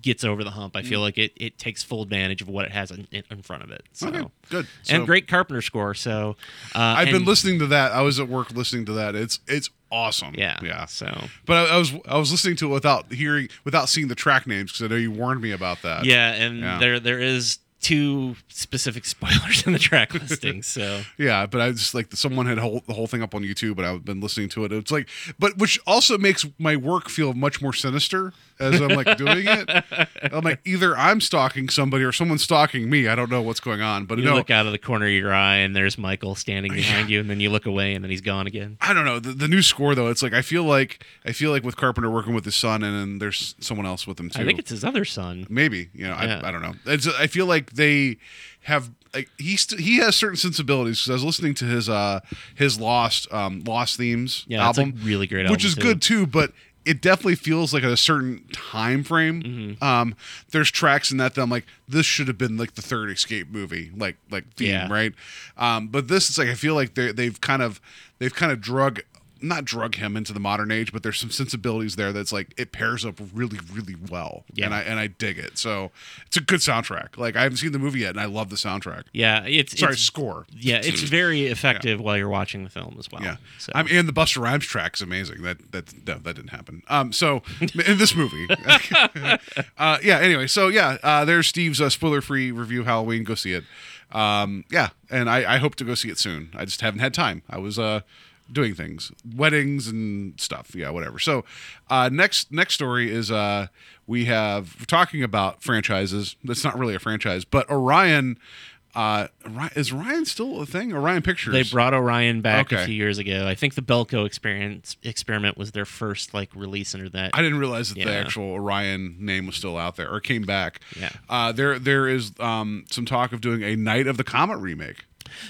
gets over the hump. I feel like it, it takes full advantage of what it has in, in front of it. So.
Okay, good. So-
and great Carpenter score. So uh,
I've been listening to that. I was at work listening to that. It's it's awesome.
Yeah,
yeah.
so-
but I, I was I was listening to it without hearing without seeing the track names because I know you warned me about that.
Yeah, and
Yeah.
there there is two specific spoilers in the track listing. So
Yeah, but I just like someone had whole, the whole thing up on YouTube, and I've been listening to it. It's like, but which also makes my work feel much more sinister as I'm like doing it. I'm like, either I'm stalking somebody or someone's stalking me. I don't know what's going on, but
you
no,
look out of the corner of your eye, and there's Michael standing behind you, and then you look away, and then he's gone again.
I don't know the, the new score though. It's like I feel like I feel like with Carpenter working with his son, and then there's someone else with him too.
I think it's his other son.
maybe you know
Yeah.
I, I don't know it's, i feel like they have like he st- he has certain sensibilities because i was listening to his uh his lost um lost themes
Yeah,
album
really great
which is
too.
good too but it definitely feels like at a certain time frame
Mm-hmm.
um there's tracks in that that i'm like this should have been like the third escape movie like like theme
Yeah.
right um but this is like i feel like they they've kind of they've kind of drug not drug him into the modern age, but there's some sensibilities there that's like it pairs up really, really well.
Yeah.
And I and I dig it. So it's a good soundtrack. Like I haven't seen the movie yet, and I love the soundtrack.
Yeah, it's
Sorry,
it's,
score.
yeah, it's very effective while you're watching the film as well.
Yeah,
so.
I mean, and the Busta Rhymes track is amazing. That that no, that didn't happen. Um, so in this movie, uh, yeah. Anyway, so yeah, uh, there's Steve's uh, spoiler-free review Halloween. Go see it. Um, yeah, and I, I hope to go see it soon. I just haven't had time. I was uh doing things, weddings and stuff. Yeah, whatever. So uh, next next story is uh we have we're talking about franchises. That's not really a franchise, but Orion. Uh, is Orion still a thing? Orion Pictures.
They brought Orion back a few years ago. I think the Belko experience experiment was their first like release under that.
I didn't realize that the actual Orion name was still out there or came back.
Yeah.
Uh, there there is um, some talk of doing a Night of the Comet remake.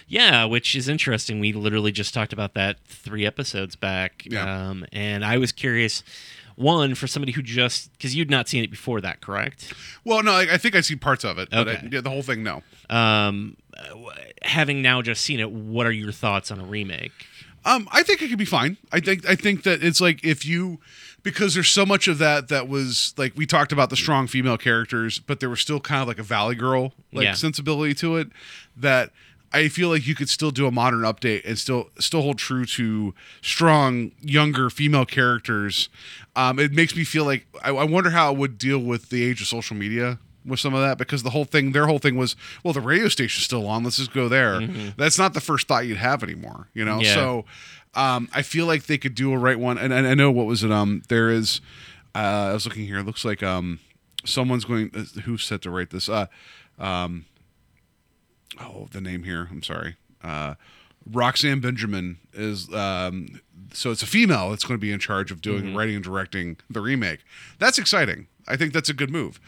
Yeah, which is interesting. We literally just talked about that three episodes back.
Yeah.
Um, and I was curious, one, for somebody who just, because you'd not seen it before that, correct?
Well, no, I, I think I see parts of it, but I,
Okay.
yeah, the whole thing, no.
Um, having now just seen it, what are your thoughts on a remake?
Um, I think it could be fine. I think I think that it's like if you because there's so much of that that was like we talked about the strong female characters, but there was still kind of like a Valley Girl like
Yeah.
sensibility to it that I feel like you could still do a modern update and still still hold true to strong younger female characters. Um, it makes me feel like I, I wonder how it would deal with the age of social media with some of that because the whole thing their whole thing was well the radio station's still on let's just go there that's not the first thought you'd have anymore you know
Yeah.
so um, I feel like they could do a right one, and, and I know what was it? Um, there is. Uh, I was looking here. It looks like um, someone's going. Uh, who's set to write this? Uh, um, oh, the name here. I'm sorry. Uh, Roxanne Benjamin is. Um, so it's a female that's going to be in charge of doing writing and directing the remake. That's exciting. I think that's a good move.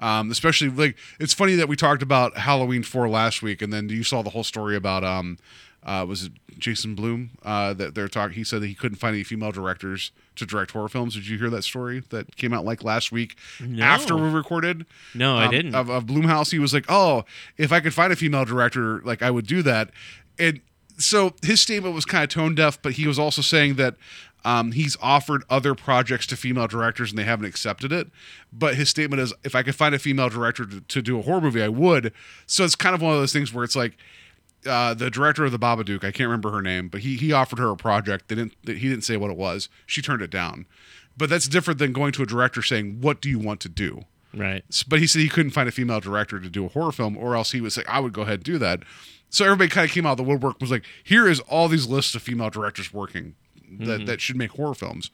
Um, especially like it's funny that we talked about Halloween four last week, and then you saw the whole story about um, uh, was it Jason Blum uh, that they're talking. He said that he couldn't find any female directors to direct horror films. Did you hear that story that came out like last week
No.
after we recorded?
No, I
um,
didn't.
Of, of Blumhouse, he was like, "Oh, if I could find a female director, like I would do that." And so his statement was kind of tone deaf, but he was also saying that um, he's offered other projects to female directors and they haven't accepted it. But his statement is, if I could find a female director to, to do a horror movie, I would. So it's kind of one of those things where it's like uh, the director of the Babadook, I can't remember her name, but he he offered her a project. They didn't. He didn't say what it was. She turned it down. But that's different than going to a director saying, "What do you want to do?"
Right.
But he said he couldn't find a female director to do a horror film, or else he would say, "I would go ahead and do that." So everybody kind of came out of the woodwork and was like, "Here is all these lists of female directors working that that should make horror films."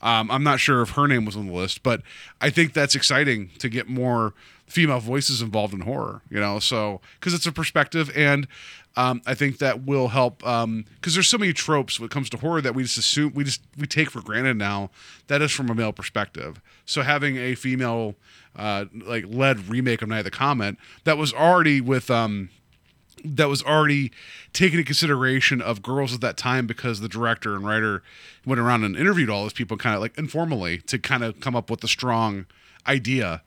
Um, I'm not sure if her name was on the list, but I think that's exciting to get more female voices involved in horror. You know, so because it's a perspective, and um, I think that will help. Because there's so many tropes when it comes to horror that we just assume we just we take for granted now. That is from a male perspective. So having a female uh, like led remake of Night of the Comet that was already with um, that was already taken into consideration of girls at that time because the director and writer went around and interviewed all those people kind of like informally to kind of come up with a strong idea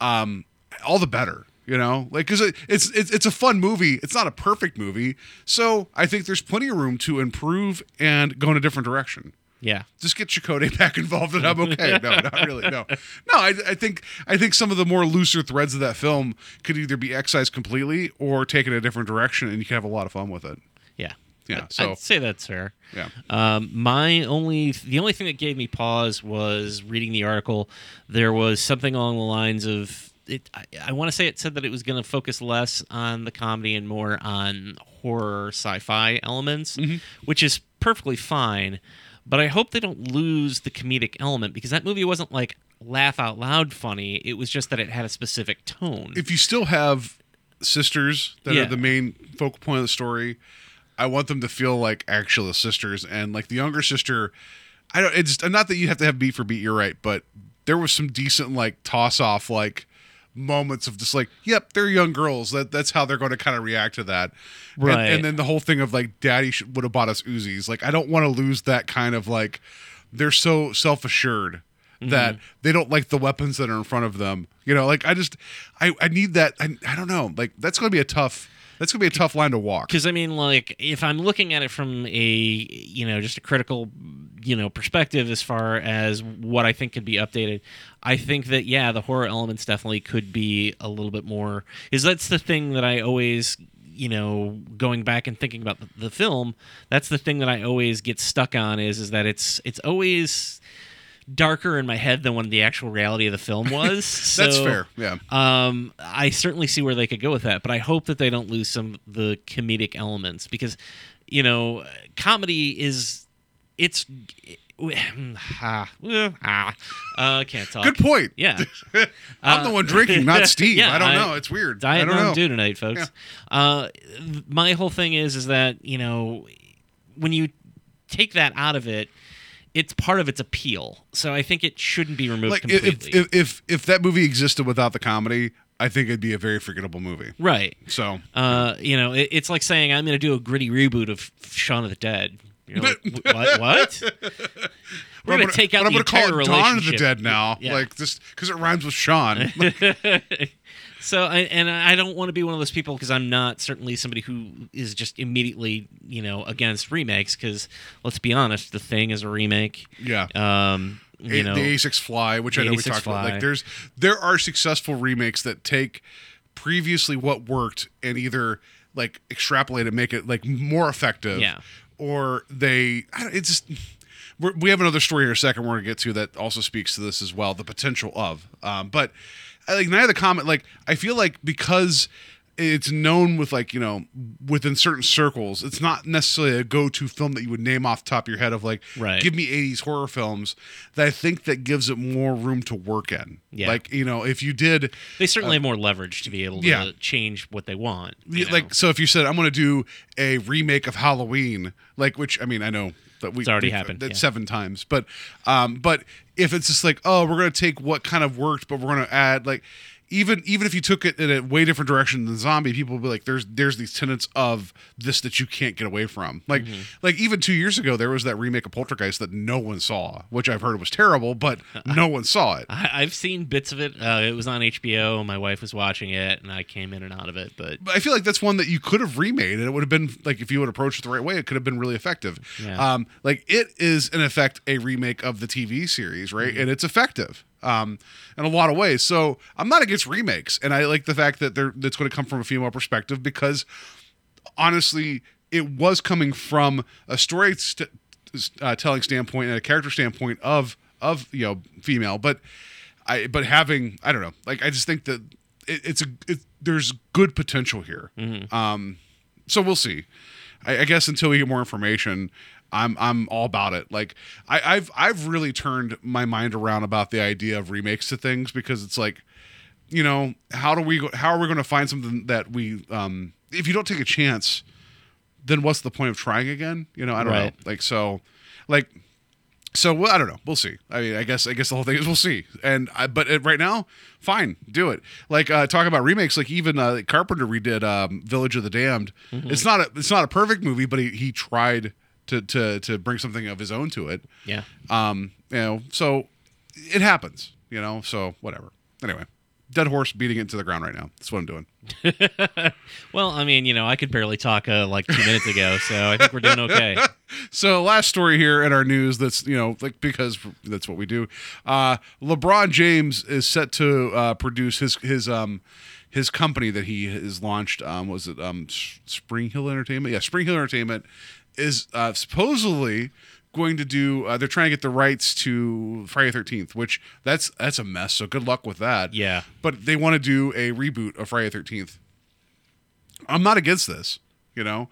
um all the better you know like because it, it's, it's it's a fun movie it's not a perfect movie so i think there's plenty of room to improve and go in a different direction
Yeah.
just get Chakotay back involved and I'm okay. No, not really. No, no. I, I think I think some of the more looser threads of that film could either be excised completely or taken a different direction, and you can have a lot of fun with it.
Yeah.
So-
I'd say that's fair.
Yeah.
Um, my only, the only thing that gave me pause was reading the article. There was something along the lines of it. I, I want to say it said that it was going to focus less on the comedy and more on horror, sci-fi elements,
Mm-hmm.
which is perfectly fine. But I hope they don't lose the comedic element because that movie wasn't like laugh out loud funny. It was just that it had a specific tone.
If you still have sisters that
Yeah.
are the main focal point of the story, I want them to feel like actual sisters, and like the younger sister. I don't. It's not that you have to have beat for beat. You're right, but there was some decent like toss off like moments of just like, yep, they're young girls. That that's how they're going to kind of react to that. And-
Right.
And, then the whole thing of like, daddy should, would have bought us Uzis. Like, I don't want to lose that kind of like, they're so self assured that mm-hmm. they don't like the weapons that are in front of them. You know, like I just, I I need that. I, I don't know. Like that's going to be a tough. That's to be a tough line to walk.
because I mean, like, if I'm looking at it from a you know just a critical you know perspective as far as what I think could be updated, I think that yeah, the horror elements definitely could be a little bit more. Is that's the thing that I always you know going back and thinking about the, the film. That's the thing that I always get stuck on is is that it's it's always darker in my head than what the actual reality of the film was.
That's
So-
fair. Yeah.
um, I certainly see where they could go with that, but I hope that they don't lose some of the comedic elements because, you know, comedy is it's. Ah, ah, uh, can't talk.
Good point.
Yeah,
I'm the one drinking, not Steve.
yeah,
I don't
I-
know. It's weird. I
Diet
don't know.
Dew tonight, folks. Uh, my whole thing is is that you know when you take that out of it, it's part of its appeal. So I think it shouldn't be removed
Like if,
completely.
if if if that movie existed without the comedy, I think it'd be a very forgettable movie.
right.
So
Uh, you know, it, it's like saying I'm going to do a gritty reboot of Shaun of the Dead. You're like, what? What? We're going to take out
but
the
I'm gonna call it Dawn of the Dead now,
Yeah.
like just because it rhymes with Sean.
So, I, and I don't want to be one of those people because I'm not certainly somebody who is just immediately, you know, against remakes. Because let's be honest, The Thing is a remake.
yeah.
Um, you
A-
know,
the A6 Fly, which I know we
A6
talked about. Like there's there are successful remakes that take previously what worked and either like extrapolate and make it like more effective.
Yeah.
Or they, I it's just. We're, we have another story in a second we're gonna get to that also speaks to this as well, the potential of. Um, but like of the Comet, like I feel like because it's known with like you know within certain circles, it's not necessarily a go-to film that you would name off the top of your head of like,
Right.
give me 80s horror films that I think that gives it more room to work in.
Yeah.
Like, you know, if you did
they certainly uh, have more leverage to be able to
yeah.
change what they want. know?
like so if you said I'm going to do a remake of Halloween, like which I mean, I know that we
It's already
we've-
happened, yeah.
seven times, but um but if it's just like, oh, we're going to take what kind of worked but we're going to add like even even if you took it in a way different direction than zombie, people would be like, "There's there's these tenets of this that you can't get away from." Like like even two years ago, there was that remake of Poltergeist that no one saw, which I've heard was terrible, but no one saw it.
I, I've seen bits of it. Uh, it was on HBO. My wife was watching it, and I came in and out of it. But
But I feel like that's one that you could have remade, and it would have been like if you would approach it the right way, it could have been really effective.
Yeah.
Um, like it is in effect a remake of the TV series, right? And it's effective. Um, in a lot of ways. So I'm not against remakes, and I like the fact that they're that's going to come from a female perspective because honestly, it was coming from a story st- uh, telling standpoint and a character standpoint of of you know female, but I but having I don't know, like I just think that it, it's a it, there's good potential here. Um, so we'll see. I, I guess until we get more information. I'm I'm all about it. Like I, I've I've really turned my mind around about the idea of remakes to things because it's like, you know, how do we go, how are we going to find something that we um if you don't take a chance, then what's the point of trying again? You know, I don't know. Like so, like so well, I don't know. We'll see. I mean, I guess I guess the whole thing is we'll see. And I, but uh, right now, fine, do it. Like uh, talking about remakes, like even uh, Carpenter redid um, Village of the Damned. It's not a it's not a perfect movie, but he, he tried to to to bring something of his own to it.
yeah,
Um, you know, so it happens. You know, so whatever. Anyway, dead horse beating it into the ground right now. That's what I'm doing.
well, I mean, you know, I could barely talk uh, like two minutes ago, so I think we're doing okay.
So last story here in our news that's you know like because that's what we do. Uh, LeBron James is set to uh, produce his his um his company that he has launched. Um, was it um Spring Hill Entertainment? Yeah, Spring Hill Entertainment is uh, supposedly going to do. Uh, they're trying to get the rights to Friday Thirteenth, which that's that's a mess. So good luck with that.
Yeah.
but they want to do a reboot of Friday Thirteenth. I'm not against this, you know,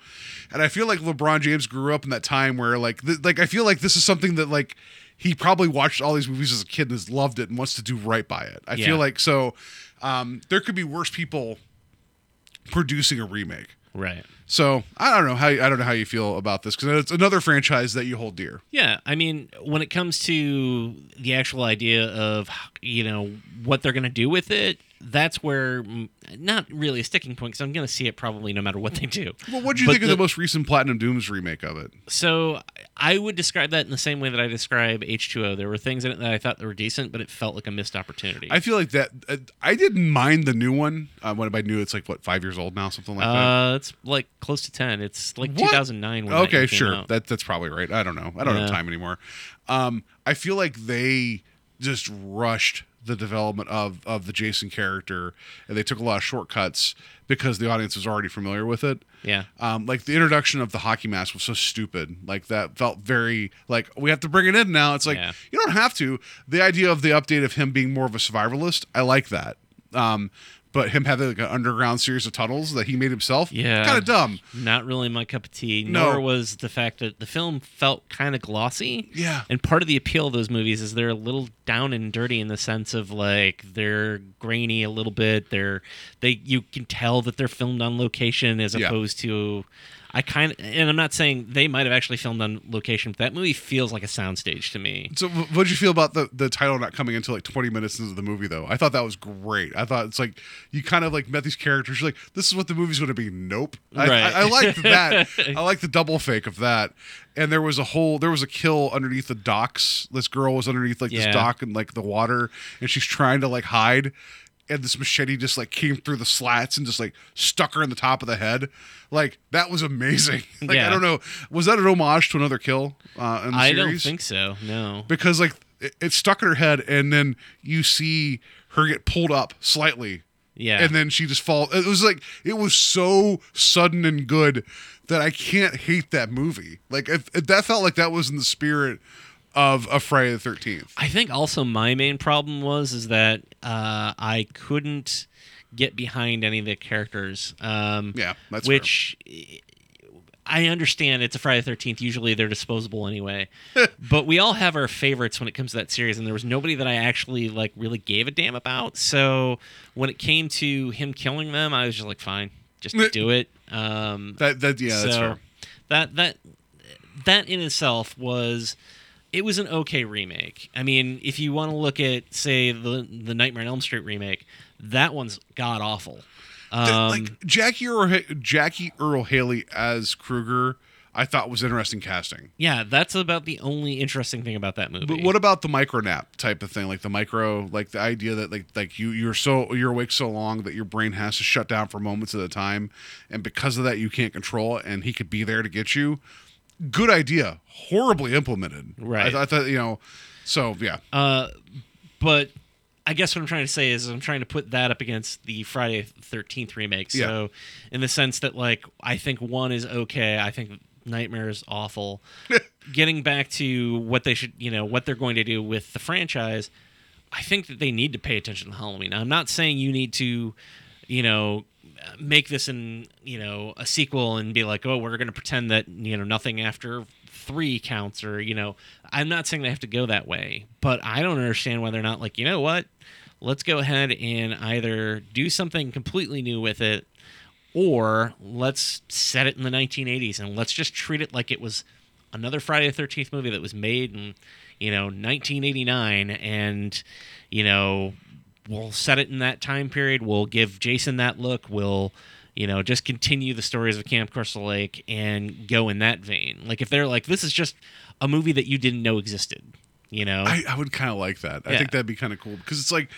and I feel like LeBron James grew up in that time where like th- like I feel like this is something that like he probably watched all these movies as a kid and has loved it and wants to do right by it. I
Yeah.
feel like so um, there could be worse people producing a remake.
Right.
So I don't know how I don't know how you feel about this because it's another franchise that you hold dear.
Yeah, I mean, when it comes to the actual idea of you know what they're going to do with it, that's where not really a sticking point because I'm going to see it probably no matter what they do.
Well, what do you
But
think of the most recent Platinum Dunes remake of it?
So I would describe that in the same way that I describe H2O. There were things in it that I thought that were decent, but it felt like a missed opportunity.
I feel like that uh, I didn't mind the new one. Uh, when I knew it's like what five years old now, something like that.
uh, it's like close to ten. It's like
What?
2009. When that
okay,
came
sure.
out.
That that's probably right. I don't know. I don't have time anymore. Um, I feel like they just rushed the development of of the Jason character, and they took a lot of shortcuts because the audience was already familiar with it.
Yeah.
Um, like the introduction of the hockey mask was so stupid. Like that felt very like we have to bring it in now. It's like
Yeah.
you don't have to. The idea of the update of him being more of a survivalist, I like that. Um, but him having like an underground series of tunnels that he made himself,
Yeah.
kind of dumb.
Not really my cup of tea.
No.
Nor was the fact that the film felt kind of glossy.
Yeah.
And part of the appeal of those movies is they're a little down and dirty in the sense of like they're grainy a little bit. They're they you can tell that they're filmed on location as
Yeah.
opposed to I kind of and I'm not saying they might have actually filmed on location, but that movie feels like a soundstage to me.
So, what did you feel about the, the title not coming until like 20 minutes into the movie, though? I thought that was great. I thought it's like you kind of like met these characters. You're like, this is what the movie's going to be. Nope. I,
Right.
I, I liked that. I like the double fake of that. And there was a whole, there was a kill underneath the docks. This girl was underneath like
Yeah.
this dock and like the water, and she's trying to like hide. And this machete just like came through the slats and just like stuck her in the top of the head. Like that was amazing. like I don't know, was that an homage to another kill uh, in the
I
series?
don't think so. No.
because like it, it stuck in her head and then you see her get pulled up slightly
Yeah.
and then she just fall it was like it was so sudden and good that i can't hate that movie like if, if that felt like that was in the spirit of a friday the 13th
I think also my main problem was is that uh, I couldn't get behind any of the characters. Um,
Yeah, that's
which I understand. It's a Friday Thirteenth. Usually they're disposable anyway, but we all have our favorites when it comes to that series, and there was nobody that I actually like really gave a damn about. So when it came to him killing them, I was just like, fine, just do it. Um,
that that yeah that's
so
fair
that that that in itself was it was an okay remake. I mean, if you want to look at say the the Nightmare on Elm Street remake, That one's god awful. Um,
like Jackie Earle, Jackie Earle Haley as Krueger, I thought was interesting casting.
yeah, that's about the only interesting thing about that movie.
But what about the micro nap type of thing? Like the micro, like the idea that like like you you're so you're awake so long that your brain has to shut down for moments at a time, and because of that you can't control it, and he could be there to get you. Good idea, horribly implemented.
Right.
I, I thought you know, so yeah,
Uh, but I guess what I'm trying to say is I'm trying to put that up against the Friday Thirteenth remake.
Yeah.
So, in the sense that like I think one is okay. I think Nightmare is awful. Getting back to what they should, you know, what they're going to do with the franchise, I think that they need to pay attention to Halloween. Now, I'm not saying you need to, you know, make this in you know a sequel and be like, oh, we're going to pretend that you know nothing after three counts or you know i'm not saying they have to go that way but i don't understand why they're not like you know what? Let's go ahead and either do something completely new with it or let's set it in the 1980s and let's just treat it like it was another friday the 13th movie that was made in you know 1989 and you know we'll set it in that time period. We'll give jason that look. We'll you know just continue the stories of camp crystal lake and go in that vein. Like if they're like this is just a movie that you didn't know existed you know?
I, I would kind of like that. I think that'd be kind of cool because it's like,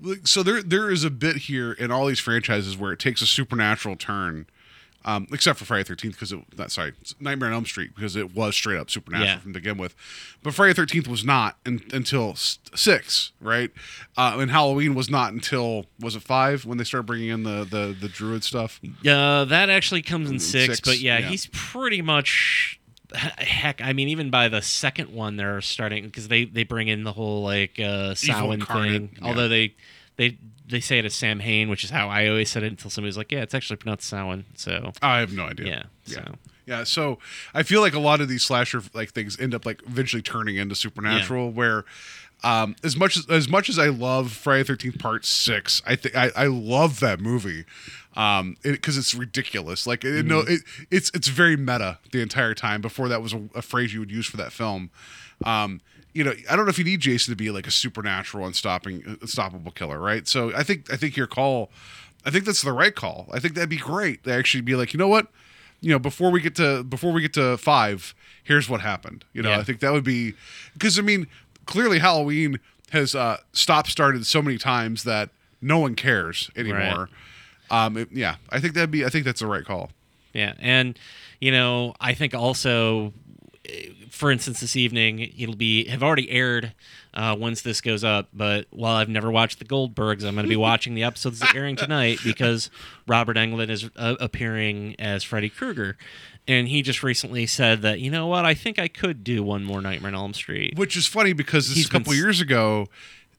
like, so there there is a bit here in all these franchises where it takes a supernatural turn, um, except for Friday Thirteenth because it not sorry Nightmare on Elm Street because it was straight up supernatural
Yeah.
from to begin with, but Friday Thirteenth was not in, until six, right? Uh, and Halloween was not until was it five when they started bringing in the the the druid stuff.
Uh, that actually comes in six,
Six,
but yeah,
yeah.
he's pretty much. Heck, I mean, even by the second one, they're starting because they they bring in the whole like uh, Samhain thing.
yeah.
Although they they they say it as Sam Hain, which is how I always said it until somebody's like, yeah, it's actually pronounced Samhain. So
I have no idea.
yeah,
Yeah.
so
Yeah, so I feel like a lot of these slasher like things end up like eventually turning into supernatural. Where, um, as much as as much as I love Friday Thirteenth Part Six, I think I I love that movie, um, because it's ridiculous. Like it, no, it it's it's very meta the entire time. Before that was a, a phrase you would use for that film. Um, you know, I don't know if you need Jason to be like a supernatural, unstopping, unstoppable killer, right? So I think I think your call, I think that's the right call. I think that'd be great to actually be like, you know what, you know, before we get to before we get to five, here's what happened. You know,
Yeah.
I think that would be because I mean, clearly Halloween has uh, stop started so many times that no one cares anymore. Um, it- yeah, I think that'd be. I think that's the right call.
Yeah, and you know, I think also, for instance, this evening it'll be have already aired uh, once this goes up. But while I've never watched the Goldbergs, I'm going to be watching the episodes that are airing tonight because Robert Englund is uh, appearing as Freddy Krueger, and he just recently said that you know what, I think I could do one more Nightmare on Elm Street.
Which is funny because this
He's
a couple
been
years ago,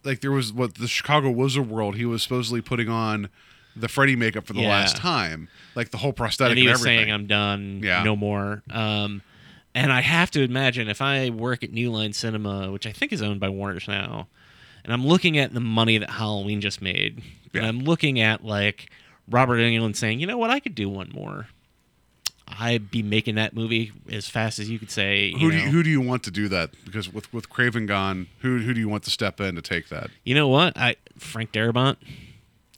like there was what the Chicago Wizard World. He was supposedly putting on the Freddy makeup for the
Yeah.
last time, like the whole prosthetic
and
and,
he was
everything.
saying I'm done,
Yeah.
no more. Um, and I have to imagine if I work at New Line Cinema, which I think is owned by Warner's now, and I'm looking at the money that Halloween just made, and I'm looking at like Robert Englund saying, you know what, I could do one more. I'd be making that movie as fast as you could say. You
who do you, who do you want to do that? Because with with Craven gone, who who do you want to step in to take that?
you know what? I Frank Darabont,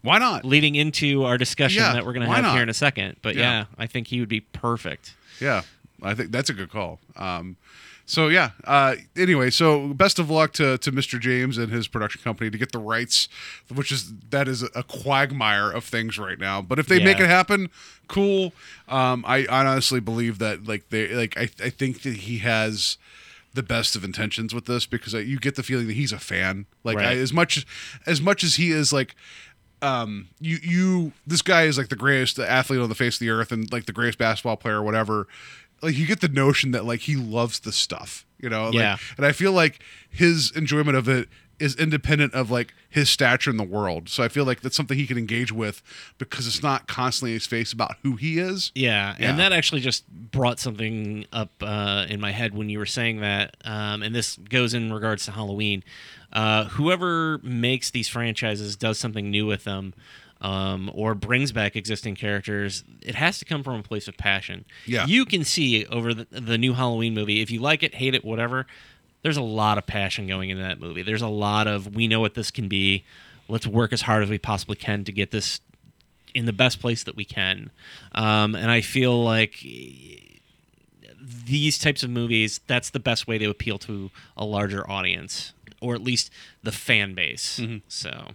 Why not?
leading into our discussion
Yeah,
that we're going to have
not?
here in a second. But
Yeah.
yeah, I think he would be perfect.
Yeah, I think that's a good call. Um, so yeah. Uh, anyway, so best of luck to to Mr. James and his production company to get the rights, which is that is a quagmire of things right now. But if they make it happen, cool. Um, I honestly believe that like they like I I think that he has the best of intentions with this because I, you get the feeling that he's a fan. Like I, as much as much as he is like um you you this guy is like the greatest athlete on the face of the earth and like the greatest basketball player or whatever like you get the notion that like he loves the stuff you know like-
Yeah.
and i feel like his enjoyment of it is independent of like his stature in the world so i feel like that's something he can engage with because it's not constantly in his face about who he is
Yeah,
Yeah.
and that actually just brought something up uh, in my head when you were saying that. Um, and this goes in regards to Halloween. Uh, whoever makes these franchises does something new with them, um, or brings back existing characters. It has to come from a place of passion.
Yeah.
you can see over the, the new Halloween movie. If you like it, hate it, whatever. There's a lot of passion going into that movie. There's a lot of we know what this can be. let's work as hard as we possibly can to get this in the best place that we can. Um, and I feel like these types of movies, that's the best way to appeal to a larger audience, or at least the fan base. So,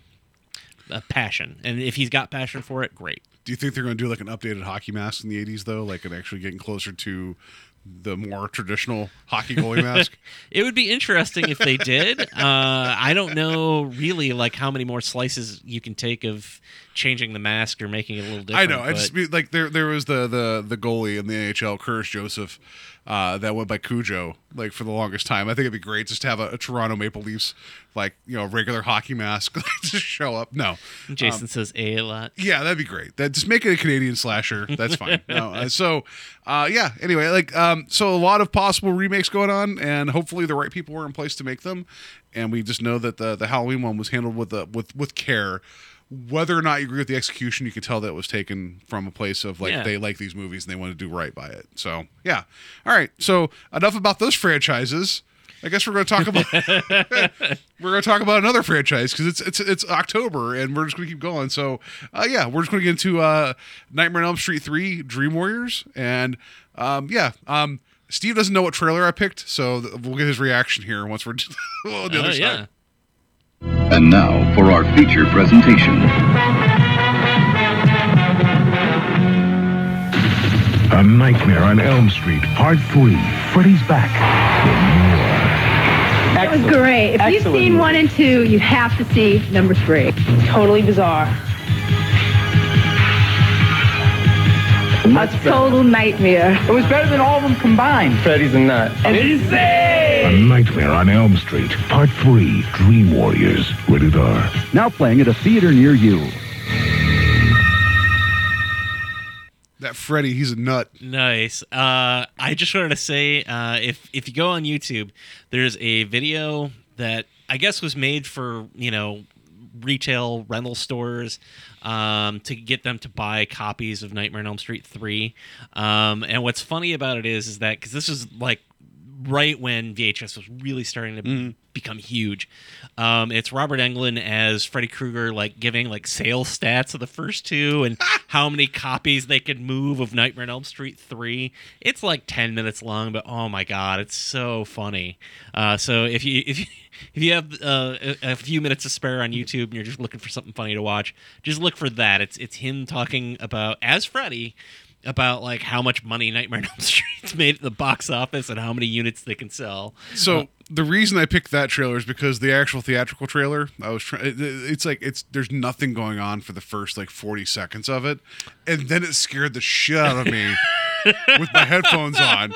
a passion. And if he's got passion for it, great.
Do you think they're going to do like an updated hockey mask in the '80s though, like actually getting closer to the more traditional hockey goalie mask?
It would be interesting if they did. Uh, I don't know really like how many more slices you can take of changing the mask or making it a little different.
I know. I just mean, like there there was the the the goalie in the NHL, Curtis Joseph, uh, that went by Cujo like for the longest time. I think it'd be great just to have a, a Toronto Maple Leafs like you know regular hockey mask just show up. No,
Jason says a a lot.
yeah, that'd be great. That just make it a Canadian slasher. That's fine. no, uh, so uh, yeah. Anyway, like um, so a lot of possible remakes going on, and hopefully the right people were in place to make them. And we just know that the the Halloween one was handled with the with with care. Whether or not you agree with the execution, you could tell that it was taken from a place of like
Yeah.
they like these movies and they want to do right by it. So yeah. All right. So enough about those franchises. I guess we're going to talk about we're going to talk about another franchise because it's it's it's October and we're just going to keep going. So uh, yeah, we're just going to get into uh, Nightmare on Elm Street three Dream Warriors and um, yeah. Um, Steve doesn't know what trailer I picked, so th- we'll get his reaction here once we're on the
Oh,
other
yeah.
Side.
And now for our feature presentation.
A Nightmare on Elm Street, Part 3. Freddy's back.
That was great. If you've seen one and two, you have to see number three. Totally bizarre. A total nightmare.
It was better than all of them combined. Freddy's a nut.
And he's A Nightmare on Elm Street, Part 3. Dream Warriors. Rated R.
Now playing at a theater near you.
That Freddy, he's a nut.
Nice. Uh, I just wanted to say, uh, if if you go on YouTube, there's a video that I guess was made for you know retail rental stores um, to get them to buy copies of Nightmare on Elm Street three. Um, and what's funny about it is, is that because this is like right when VHS was really starting to become huge. Um, it's Robert Englund as Freddy Krueger, like giving like sales stats of the first two and how many copies they could move of Nightmare on Elm Street three. It's like ten minutes long, but oh my god, it's so funny. Uh, so if you if you if you have uh, a, a few minutes to spare on YouTube and you're just looking for something funny to watch, just look for that. It's it's him talking about as Freddy about like how much money Nightmare on Elm Street's made at the box office and how many units they can sell.
So the reason I picked that trailer is because the actual theatrical trailer, I was trying. It, it's like it's there's nothing going on for the first like 40 seconds of it, and then it scared the shit out of me with my headphones on.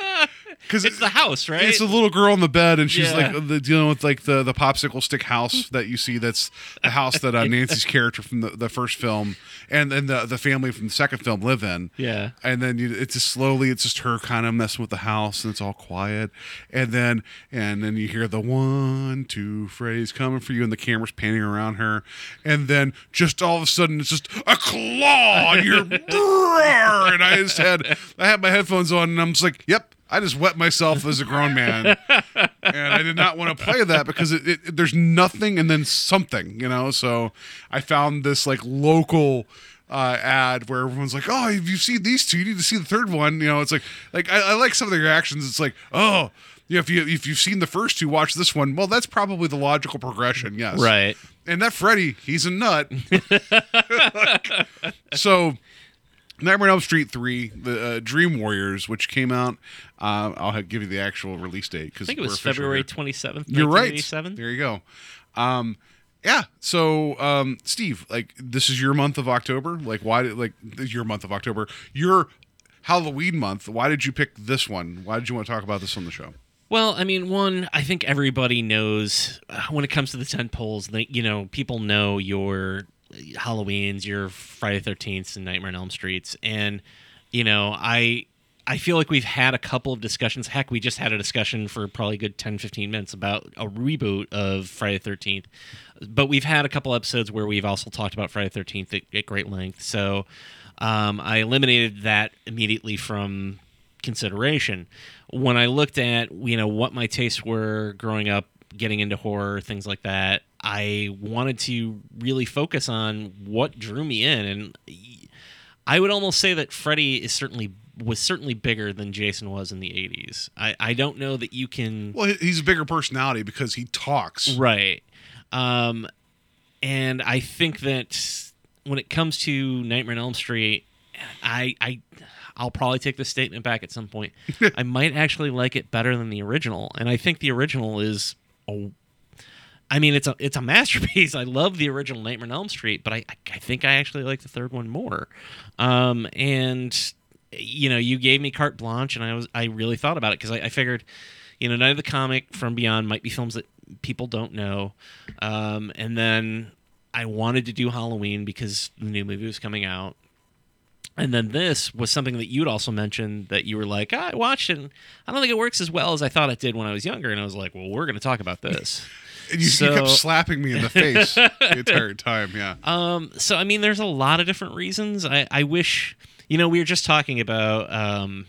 Because
It's the house, right?
It's a little girl in the bed, and she's
Yeah.
like the, dealing with like the the popsicle stick house that you see. That's the house that uh, Nancy's character from the, the first film, and then the the family from the second film live in.
Yeah.
and then you, it's just slowly, it's just her kind of messing with the house, and it's all quiet, and then and then you hear the one two phrase coming for you, and the camera's panning around her, and then just all of a sudden it's just a claw on your, and I just had I had my headphones on, and I'm just like, yep. I just wet myself as a grown man, and I did not want to play that because it, it, there's nothing and then something, you know. So I found this like local uh, ad where everyone's like, "Oh, if you've seen these two, you need to see the third one." You know, it's like like I, I like some of the reactions. It's like, "Oh, yeah, if you if you've seen the first two, watch this one." Well, that's probably the logical progression. Yes,
Right.
And that Freddy, he's a nut. so Nightmare on Elm Street 3, the uh, Dream Warriors, which came out, uh, I'll have, give you the actual release date.
Because I think it was February 27th,
You're right. There you go. Um, yeah. So, um, Steve, like, this is your month of October. Like, why did, like, your month of October, your Halloween month. Why did you pick this one? Why did you want to talk about this on the show?
Well, I mean, one, I think everybody knows uh, when it comes to the tent poles, that you know, people know your Halloween's, your Friday Thirteenth, and Nightmare on Elm Streets, and you know, I I feel like we've had a couple of discussions. Heck, we just had a discussion for probably a good 10, 15 minutes about a reboot of Friday Thirteenth, but we've had a couple episodes where we've also talked about Friday Thirteenth at, at great length. So um, I eliminated that immediately from consideration. When I looked at you know what my tastes were growing up, getting into horror, things like that, I wanted to really focus on what drew me in, and I would almost say that Freddy is certainly was certainly bigger than Jason was in the 80s. I, I don't know that you can
Well, he's a bigger personality because he talks.
Right. Um, and I think that when it comes to Nightmare on Elm Street, I I I'll probably take this statement back at some point. I might actually like it better than the original, and I think the original is a I mean, it's a it's a masterpiece. I love the original Nightmare on Elm Street, but I I think I actually like the third one more. Um, and you know, you gave me carte blanche, and I was I really thought about it because I, I figured, you know, Night of the Comet from Beyond might be films that people don't know, um, and then I wanted to do Halloween because the new movie was coming out. And then this was something that you'd also mentioned that you were like, "Ah, I watched it. And I don't think it works as well as I thought it did when I was younger. And I was like, well, we're going to talk about this.
And you, you kept slapping me in the face the entire time. Yeah.
Um, so I mean, there's a lot of different reasons. I, I wish, you know, we were just talking about um,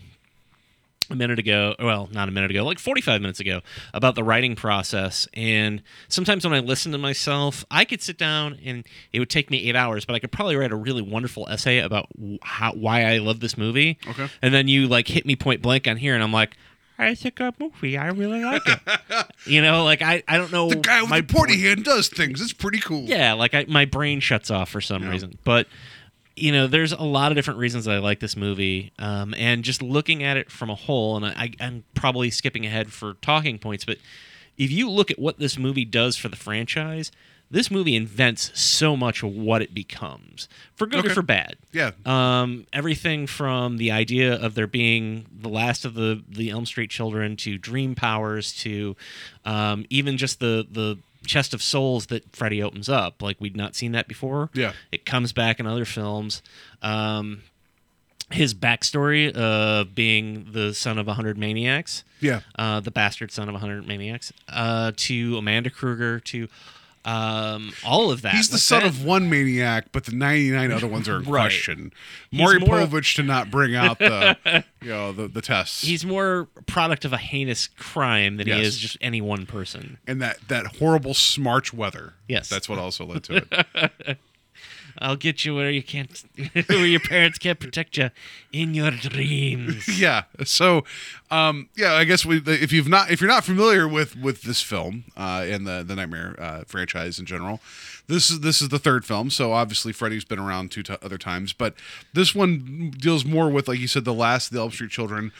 a minute ago. Well, not a minute ago, like 45 minutes ago, about the writing process. And sometimes when I listen to myself, I could sit down and it would take me eight hours, but I could probably write a really wonderful essay about how why I love this movie.
Okay.
And then you like hit me point blank on here, and I'm like. It's a good movie. I really like it. you know, like I, I don't know.
The guy with
my
the pointy hand does things. It's pretty cool.
yeah, like I, my brain shuts off for some reason. But you know, there's a lot of different reasons that I like this movie, um, and just looking at it from a whole. And I, I'm probably skipping ahead for talking points, but if you look at what this movie does for the franchise, this movie invents so much of what it becomes, for good
Okay.
or for bad.
Yeah.
Um, everything from the idea of there being the last of the the Elm Street children to dream powers to um, even just the the chest of souls that Freddy opens up. Like we'd not seen that before.
Yeah.
it comes back in other films. Um, his backstory of being the son of a hundred maniacs.
Yeah.
Uh, the bastard son of a hundred maniacs. Uh, to Amanda Krueger to. Um, all of that.
He's the son
that-
of one maniac, but the 99 other ones are in
Right.
question. Maury
more
Povich to not bring out the, you know, the, the tests.
He's more product of a heinous crime than
Yes.
he is just any one person.
and that, that horrible smarch weather.
Yes.
That's what also led to it.
I'll get you where you can't, where your parents can't protect you in your dreams.
yeah. So, um, yeah, I guess we, if you've not, if you're not familiar with with this film uh, and the the Nightmare uh, franchise in general, this is this is the third film. So obviously, Freddy's been around two t- other times, but this one deals more with, like you said, the last of the Elm Street children.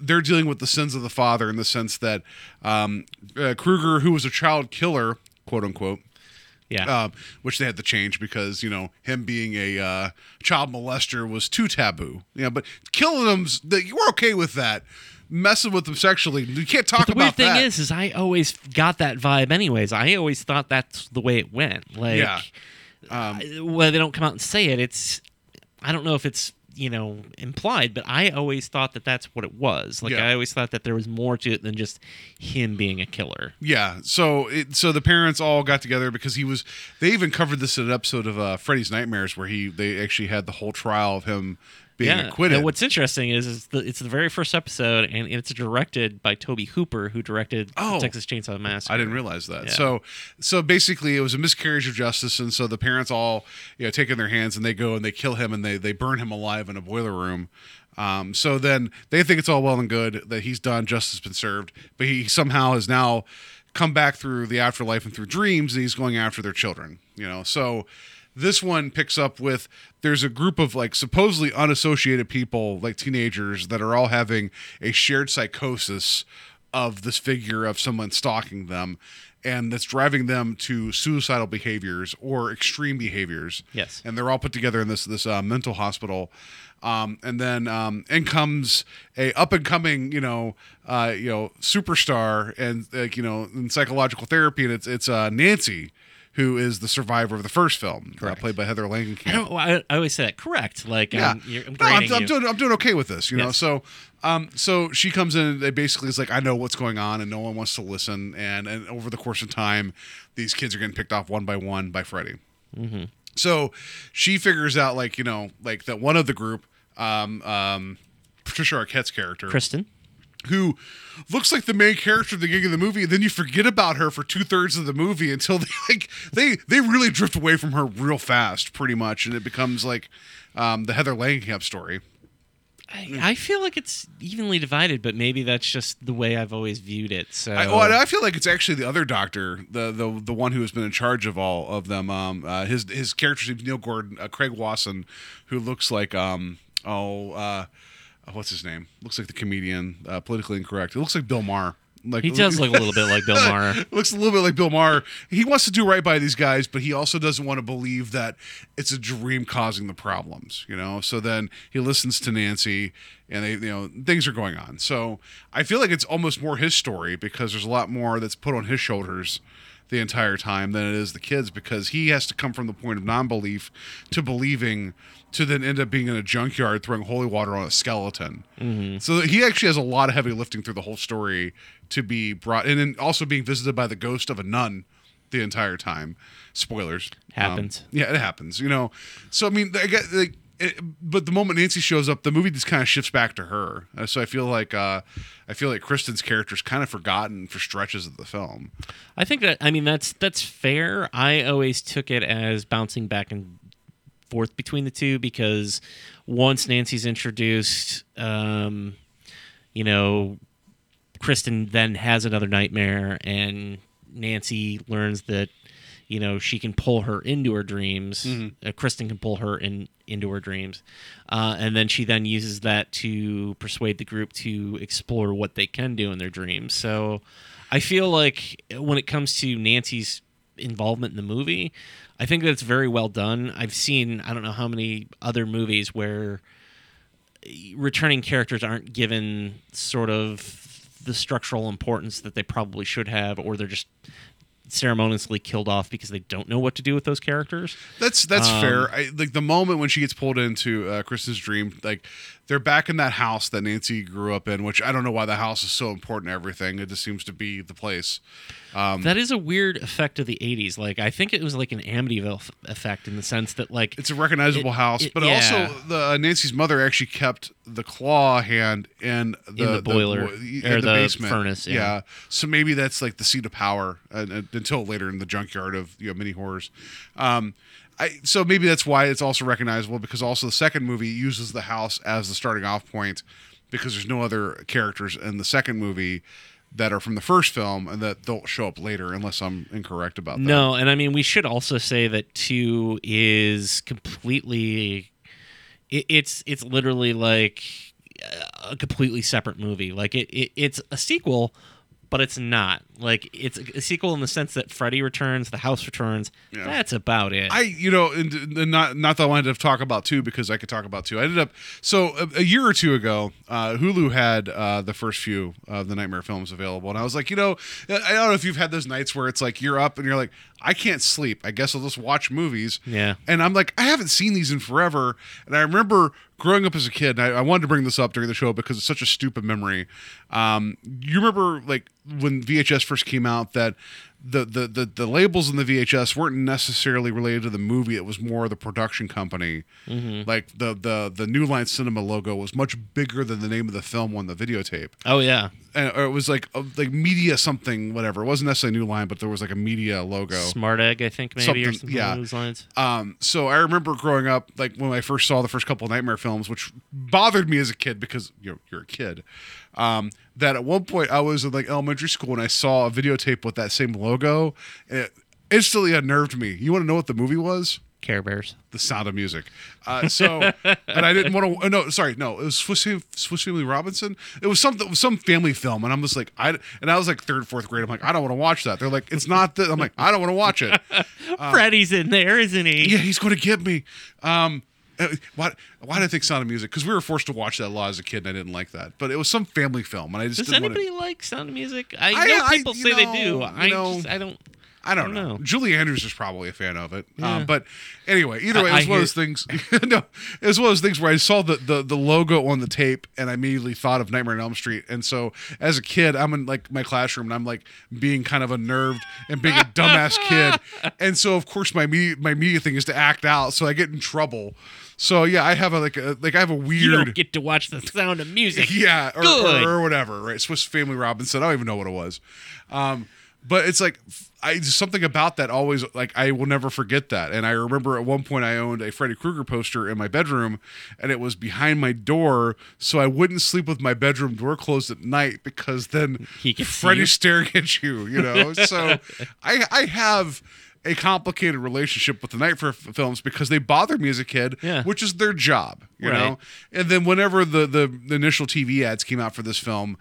They're dealing with the sins of the father in the sense that um, uh, Krueger, who was a child killer, quote unquote,
Yeah.
um, which they had to change because you know him being a uh, child molester was too taboo. You know, but killing them's that you were okay with that. Messing with them sexually, you can't talk
the
about
weird thing
that.
is, is I always got that vibe. Anyways, I always thought that's the way it went. Like,
Yeah.
uh, well, they don't come out and say it. It's, I don't know if it's you know implied, but I always thought that that's what it was. Like,
Yeah.
I always thought that there was more to it than just him being a killer.
yeah, so it, so the parents all got together because he was. They even covered this in an episode of uh, Freddy's Nightmares where he they actually had the whole trial of him being acquitted.
And what's interesting is, is the, it's the very first episode, and it's directed by Tobe Hooper, who directed
Oh.
Texas Chainsaw Massacre.
I didn't realize that.
Yeah.
So, so basically, it was a miscarriage of justice, and so the parents all, you know, take in their hands and they go and they kill him and they they burn him alive in a boiler room. Um, so then they think it's all well and good that he's done, justice has been served, but he somehow has now come back through the afterlife and through dreams, and he's going after their children. You know, so this one picks up with there's a group of like supposedly unassociated people, like teenagers, that are all having a shared psychosis of this figure of someone stalking them and that's driving them to suicidal behaviors or extreme behaviors.
Yes.
and they're all put together in this this uh, mental hospital. Um, and then um, in comes a up and coming you know uh, you know superstar and like you know in psychological therapy and it's it's uh, Nancy who is the survivor of the first film uh, played by Heather Langenkamp
I. I, I always say that correct. Like,
yeah,
I'm, you're, I'm
no, I'm, I'm doing I'm doing okay with this, you know. So, um, so she comes in. and They basically is like, I know what's going on, and no one wants to listen. And and over the course of time, these kids are getting picked off one by one by Freddy.
Mm-hmm.
So she figures out like you know like that one of the group, um, um, Patricia Arquette's character,
Kristen.
Who looks like the main character at the beginning of the movie, and then you forget about her for two thirds of the movie until they like they they really drift away from her real fast, pretty much, and it becomes like um, the Heather Langenkamp story.
I, I feel like it's evenly divided, but maybe that's just the way I've always viewed it. So
I, well, I feel like it's actually the other doctor, the the the one who has been in charge of all of them. Um, uh, his his character's name's Neil Gordon, uh, Craig Wasson, who looks like um oh uh, what's his name? Looks like the comedian, uh, politically incorrect. It looks like Bill Maher. Like
he does look a little bit like Bill Maher.
looks a little bit like Bill Maher. He wants to do right by these guys, but he also doesn't want to believe that it's a dream causing the problems. You know. So then he listens to Nancy, and they, you know, things are going on. So I feel like it's almost more his story because there's a lot more that's put on his shoulders the entire time than it is the kids because he has to come from the point of non-belief to believing to then end up being in a junkyard throwing holy water on a skeleton.
Mm-hmm.
So he actually has a lot of heavy lifting through the whole story to be brought, and then also being visited by the ghost of a nun the entire time. Spoilers Um,
Happens.
yeah, it happens. You know, so I mean, I get like. It, but the moment Nancy shows up, the movie just kind of shifts back to her. Uh, so I feel like uh, I feel like Kristen's character is kind of forgotten for stretches of the film.
I think that I mean that's that's fair. I always took it as bouncing back and forth between the two because once Nancy's introduced, um, you know, Kristen then has another nightmare, and Nancy learns that you know she can pull her into her dreams. Uh, Kristen can pull her in into her dreams, uh, and then she then uses that to persuade the group to explore what they can do in their dreams. So, I feel like when it comes to Nancy's involvement in the movie, I think that's very well done. I've seen I don't know how many other movies where returning characters aren't given sort of the structural importance that they probably should have, or they're just ceremoniously killed off because they don't know what to do with those characters.
That's that's
Um,
fair. I, like the moment when she gets pulled into uh, Kristen's dream, like they're back in that house that Nancy grew up in, which I don't know why the house is so important to everything. It just seems to be the place. Um,
That is a weird effect of the '80s. Like I think it was like an Amityville effect in the sense that like
it's a recognizable
it-
house,
it-
but
yeah.
also the uh, Nancy's mother actually kept the claw hand in the,
In the boiler,
bo- in
or the
basement.
furnace, yeah.
so maybe that's like the seat of power uh, uh, until later in the junkyard of you know mini horrors. Um, I, so maybe that's why it's also recognizable because also the second movie uses the house as the starting off point because there's no other characters in the second movie that are from the first film and that don't show up later unless I'm incorrect about that.
No, and I mean we should also say that two is completely. It, it's it's literally like uh, a completely separate movie. Like it, it it's a sequel, but it's not. Like it's a sequel in the sense that Freddy returns, the house returns.
Yeah.
That's about it.
I, you know, and, and not not that I wanted to talk about two because I could talk about two. I ended up so a, a year or two ago, uh, Hulu had uh, the first few of the Nightmare films available, and I was like, you know, I don't know if you've had those nights where it's like you're up and you're like, I can't sleep. I guess I'll just watch movies.
Yeah.
And I'm like, I haven't seen these in forever, and I remember growing up as a kid. And I, I wanted to bring this up during the show because it's such a stupid memory. Um, you remember like when VHS first came out that the, the the the labels in the VHS weren't necessarily related to the movie. It was more the production company. Like the the the New Line Cinema logo was much bigger than the name of the film on the videotape.
oh yeah,
And, or it was like uh, like media something whatever. It wasn't necessarily New Line, but there was like a media logo.
Smart Egg, I think maybe or
Something-
something
yeah.
those lines.
Um, so I remember growing up, like when I first saw the first couple of Nightmare films, which bothered me as a kid because you're you're a kid. Um, that at one point I was in like elementary school and I saw a videotape with that same logo, and it instantly unnerved me. You want to know what the movie was?
Care Bears.
The Sound of Music. Uh, so, and I didn't want to. No, sorry, no, it was Swiss, Swiss Family Robinson. It was something, some family film, and I'm just like, I. And I was like third, fourth grade. I'm like, I don't want to watch that. They're like, it's not that. I'm like, I don't want to watch it.
Freddy's in there, isn't he?
Yeah, he's going to get me. Um, uh, why? Why did I think Sound of Music? Because we were forced to watch that a lot as a kid, and I didn't like that. But it was some family film, and I just
Does anybody
wanna,
like Sound of Music? I
I-
know people
you
say they do. I
know,
just I don't.
I don't,
I don't
know.
know.
Julie Andrews is probably a fan of it.
Yeah.
Um, but anyway, either way, it was
I
one of those things. no, it was one of those things where I saw the, the the logo on the tape and I immediately thought of Nightmare on Elm Street. And so as a kid, I'm in like my classroom and I'm like being kind of unnerved and being a dumbass kid. And so of course my my immediate thing is to act out, so I get in trouble. So yeah, I have a like a like I have a weird.
You don't get to watch the sound of music.
yeah, or, or, or whatever, right? Swiss Family Robinson. I don't even know what it was. Um, but it's like I something about that always like I will never forget that. And I remember at one point I owned a Freddy Krueger poster in my bedroom, and it was behind my door, so I wouldn't sleep with my bedroom door closed at night because then
He
Freddy's staring at you. You know, so I I have. A complicated relationship with the Nightmare f- films because they bother me as a kid,
Yeah.
which is their job, you
Right.
know. And then whenever the, the the initial TV ads came out for this film,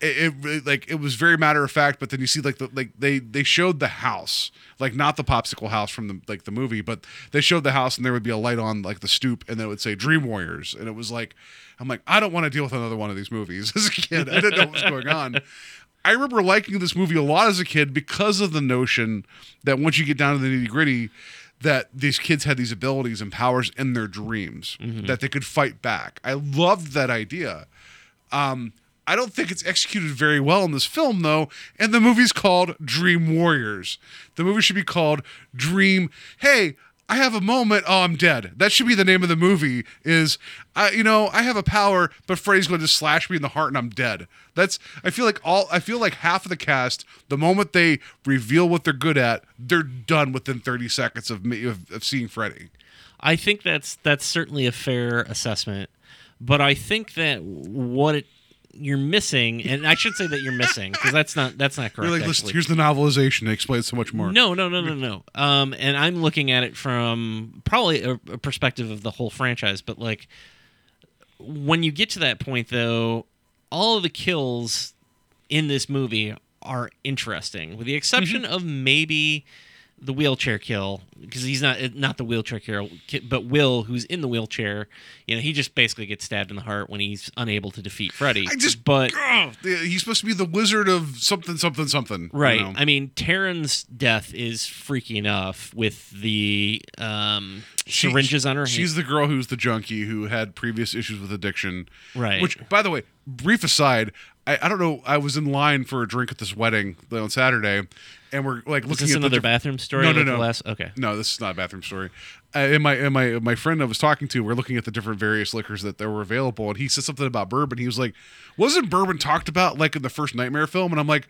it, it like it was very matter of fact. But then you see like the like they they showed the house, like not the popsicle house from the like the movie, but they showed the house and there would be a light on like the stoop, and then it would say Dream Warriors, and it was like I'm like I don't want to deal with another one of these movies as a kid. I didn't know what was going on. I remember liking this movie a lot as a kid because of the notion that once you get down to the nitty gritty, that these kids had these abilities and powers in their dreams that they could fight back. I loved that idea. Um, I don't think it's executed very well in this film, though. And the movie's called Dream Warriors. The movie should be called Dream. Hey, I have a moment. Oh, I'm dead. That should be the name of the movie. Is I, you know, I have a power, but Freddy's going to slash me in the heart and I'm dead. That's. I feel like all. I feel like half of the cast, the moment they reveal what they're good at, they're done within 30 seconds of me of, of seeing Freddy.
I think that's that's certainly a fair assessment, but I think that what it, you're missing, and I should say that you're missing because that's not that's not correct.
You're like,
actually.
here's the novelization. It explains so much more.
No, no, no, no, no. Um, and I'm looking at it from probably a, a perspective of the whole franchise, but like when you get to that point, though, all of the kills in this movie are interesting, with the exception of maybe the wheelchair kill because he's not not the wheelchair kill, but Will, who's in the wheelchair. You know, he just basically gets stabbed in the heart when he's unable to defeat Freddy.
I just,
but
oh, he's supposed to be the wizard of something, something, something. you
Right.
know?
I mean, Taryn's death is freaky enough with the um,
She-
syringes on her.
She's the girl who's the junkie who had previous issues with addiction.
Right.
Which, by the way, brief aside, I, I don't know. I was in line for a drink at this wedding on Saturday, and we're like
Is
looking
this
at the
another
diff-
bathroom story?
No, no,
like the
no.
last- okay.
No, this is not a bathroom story. Uh, and my and my my friend I was talking to, we're looking at the different various liquors that there were available, and he said something about bourbon. He was like, "Wasn't bourbon talked about like in the first Nightmare film?" And I'm like.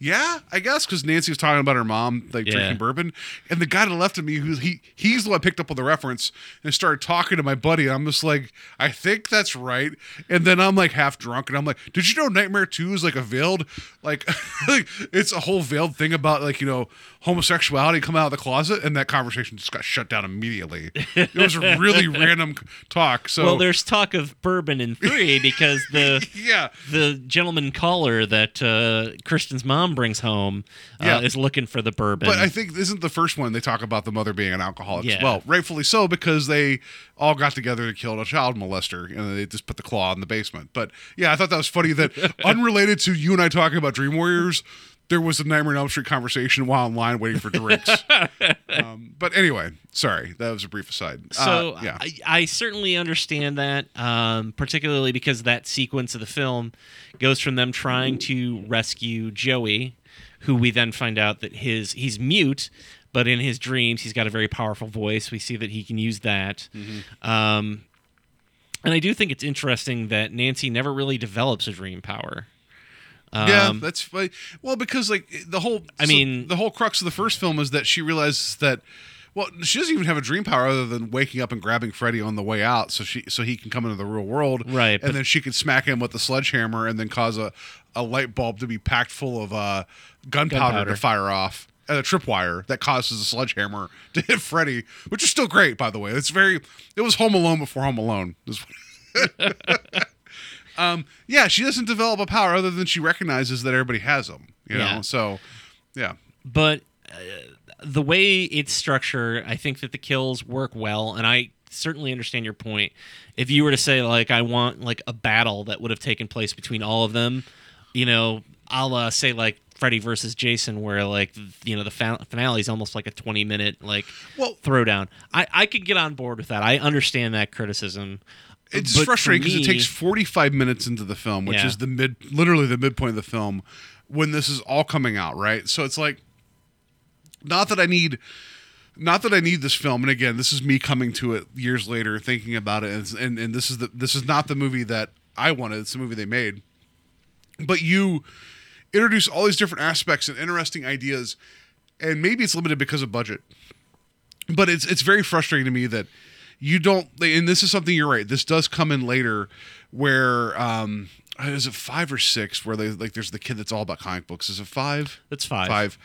Yeah, I guess because Nancy was talking about her mom like
Yeah.
drinking bourbon, and the guy to the left of me, who he he's the one that picked up on the reference and started talking to my buddy. And I'm just like, I think that's right, and then I'm like half drunk, and I'm like, Did you know Nightmare Two is like a veiled, like, like it's a whole veiled thing about like you know homosexuality coming out of the closet, and that conversation just got shut down immediately. It was a really random talk. So
well, there's talk of bourbon in three because the
yeah
the gentleman caller that uh, Kristen's mom brings home uh,
Yeah.
is looking for the bourbon.
But I think this isn't the first one they talk about the mother being an alcoholic as
Yeah.
well. Rightfully so, because they all got together to kill a child molester and they just put the claw in the basement. But yeah, I thought that was funny that unrelated to you and I talking about Dream Warriors, there was a Nightmare on Elm Street conversation while in line waiting for drinks. um, but anyway, sorry, that was a brief aside.
So
Uh, yeah.
I, I certainly understand that, um, particularly because that sequence of the film goes from them trying to rescue Joey, who we then find out that his he's mute, but in his dreams he's got a very powerful voice. We see that he can use that.
Mm-hmm.
Um, and I do think it's interesting that Nancy never really develops a dream power.
Yeah,
Um,
that's fine. Well, because like the whole,
I
so
mean-
the whole crux of the first film is that she realizes that, well, she doesn't even have a dream power other than waking up and grabbing Freddy on the way out, so she so he can come into the real world,
Right,
And
but-
then she can smack him with the sledgehammer and then cause a, a light bulb to be packed full of uh, gunpowder,
Gunpowder.
to fire off. And a tripwire that causes a sledgehammer to hit Freddy, which is still great, by the way. It's very. It was Home Alone before Home Alone. Um, yeah, she doesn't develop a power other than she recognizes that everybody has them. You
Yeah.
know, so yeah,
but uh, the way it's structured, I think that the kills work well, and I certainly understand your point. If you were to say like I want like a battle that would have taken place between all of them, you know, I'll uh, say like Freddy versus Jason, where like you know the finale is almost like a twenty minute like
Well-
throwdown. I I could get on board with that. I understand that criticism.
It's
But
frustrating because it takes 45 minutes into the film, which
Yeah.
is the mid, literally the midpoint of the film, when this is all coming out, right? So it's like, not that I need, not that I need this film. And again, this is me coming to it years later, thinking about it, and and, and this is the this is not the movie that I wanted. It's the movie they made, but you introduce all these different aspects and interesting ideas, and maybe it's limited because of budget but it's it's very frustrating to me that you don't and this is something you're right this does come in later where um is it five or six where they like there's the kid that's all about comic books. Is it five?
That's five.
five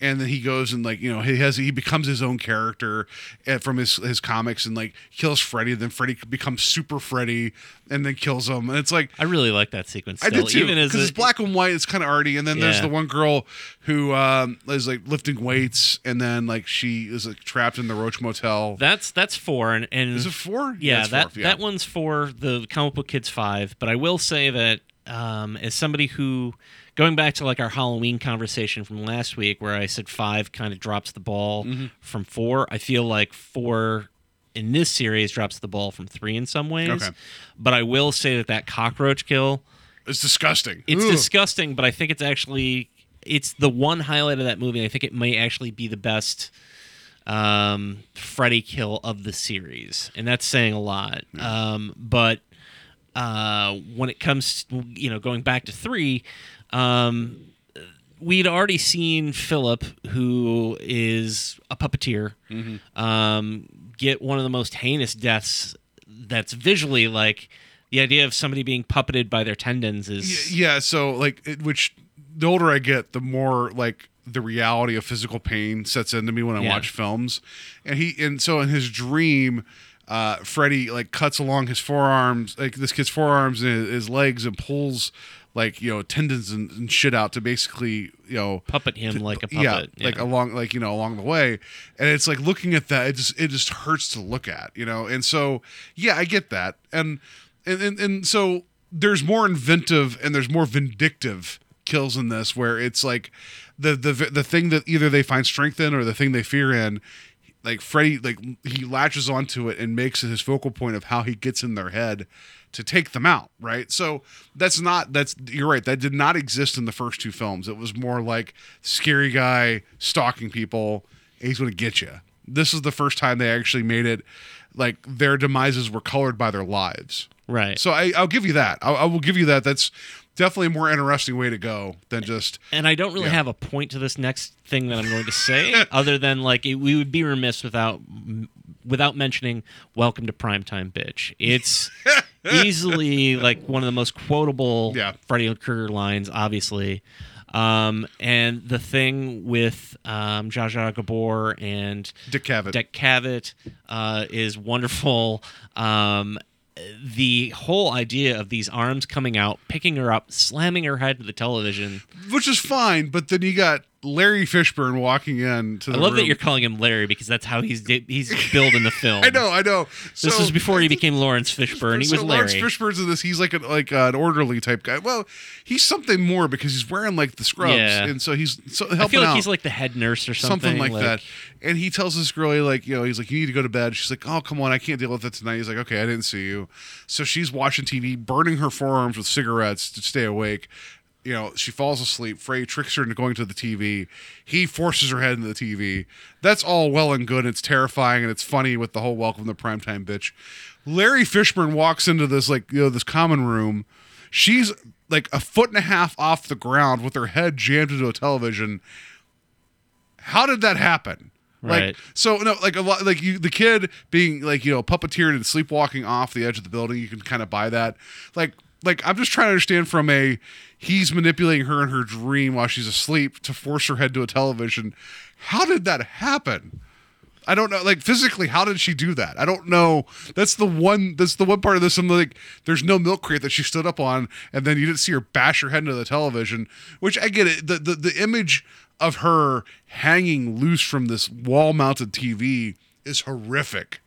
and then he goes and like you know he has he becomes his own character uh, from his his comics and like kills Freddy then Freddy becomes super Freddy and then kills him and it's like
I really like that sequence.
I
Still,
did too
Even as
because
a-
it's black and white. It's kind of arty, and then there's the one girl who um, is like lifting weights, and then like she is like trapped in the Roach Motel.
That's that's four, and, and
Is it four?
Yeah,
it's
that
four, yeah.
that one's for the comic book kids five. But I will say that um, as somebody who, going back to like our Halloween conversation from last week, where I said five kind of drops the ball
Mm-hmm.
from four, I feel like four in this series drops the ball from three in some ways.
Okay.
But I will say that that cockroach kill,
It's disgusting.
it's
Ugh.
disgusting, but I think it's actually it's the one highlight of that movie. I think it may actually be the best um, Freddy kill of the series, and that's saying a lot. Um, but uh, when it comes, to, you know, going back to three, um, we'd already seen Philip, who is a puppeteer, um, get one of the most heinous deaths. That's visually like the idea of somebody being puppeted by their tendons is
yeah. So like, it, which the older I get, the more like the reality of physical pain sets into me when I
Yeah.
watch films, and he and so in his dream. Uh, Freddy like cuts along his forearms, like this kid's forearms and his legs, and pulls like you know tendons and, and shit out to basically you know
puppet him
to-
like a puppet.
yeah,
puppet.
like along like you know along the way and it's like looking at that it just it just hurts to look at you know and so yeah i get that and and and, and so there's more inventive and there's more vindictive kills in this where it's like the the the thing that either they find strength in or the thing they fear in like Freddy, like he latches onto it and makes it his focal point of how he gets in their head to take them out, right? So that's not that's you're right. That did not exist in the first two films. It was more like scary guy stalking people. He's going to get you. This is the first time they actually made it like their demises were colored by their lives.
right.
So I, I'll give you that. I, I will give you that. That's definitely a more interesting way to go than just
and I don't really
Yeah.
have a point to this next thing that I'm going to say, other than like it, we would be remiss without without mentioning "Welcome to Primetime, Bitch." It's easily like one of the most quotable
Yeah.
Freddy Krueger lines, obviously. Um, and the thing with um, Zsa Zsa Gabor and
Dick Cavett.
Dick Cavett uh, is wonderful. Um, the whole idea of these arms coming out, picking her up, slamming her head to the television.
which is fine. But then you got Larry Fishburne walking in to
I
the
love that you're calling him Larry because that's how he's di- he's billed in the film.
I know, I know.
This
So-
was before he became Lawrence Fishburne. He
so
was
Lawrence Fishburne's in this. He's like an like an orderly type guy. Well, he's something more because he's wearing like the scrubs,
Yeah.
and so he's so helping
I feel like
out.
he's like the head nurse or something,
something like, that. And he tells this girl, he like, you know, he's like, you need to go to bed. She's like, oh, come on, I can't deal with it tonight. He's like, okay, I didn't see you. So she's watching TV, burning her forearms with cigarettes to stay awake. You know, she falls asleep. Frey tricks her into going to the TV. He forces her head into the TV. That's all well and good. It's terrifying and it's funny with the whole welcome to primetime bitch. Larry Fishburne walks into this like you know this common room. She's like a foot and a half off the ground with her head jammed into a television how did that happen?
Right.
Like so no like a lot like you the kid being like you know puppeteered and sleepwalking off the edge of the building you can kind of buy that like like I'm just trying to understand from a he's manipulating her in her dream while she's asleep to force her head to a television. How did that happen? I don't know like physically how did she do that? I don't know. That's the one that's the one part of this I'm like there's no milk crate that she stood up on and then you didn't see her bash her head into the television which I get it the the, the image of her hanging loose from this wall mounted TV is horrific.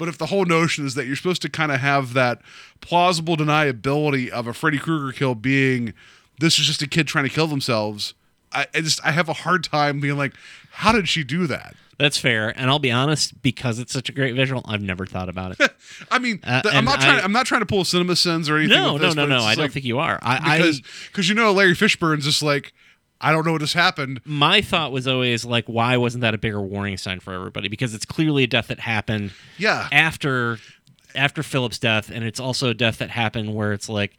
But if the whole notion is that you're supposed to kind of have that plausible deniability of a Freddy Krueger kill being this is just a kid trying to kill themselves, I, I just I have a hard time being like, how did she do that?
That's fair, and I'll be honest, because it's such a great visual, I've never thought about it.
I mean,
Uh,
I'm not trying.
I-
I'm not trying to pull cinema sins or anything.
no, no,
this,
no,
but
no. I
just
don't think you are. I,
because because you know Larry Fishburne's just like I don't know what just happened.
my thought was always like, why wasn't that a bigger warning sign for everybody? Because it's clearly a death that happened
Yeah,
after after Philip's death, and it's also a death that happened where it's like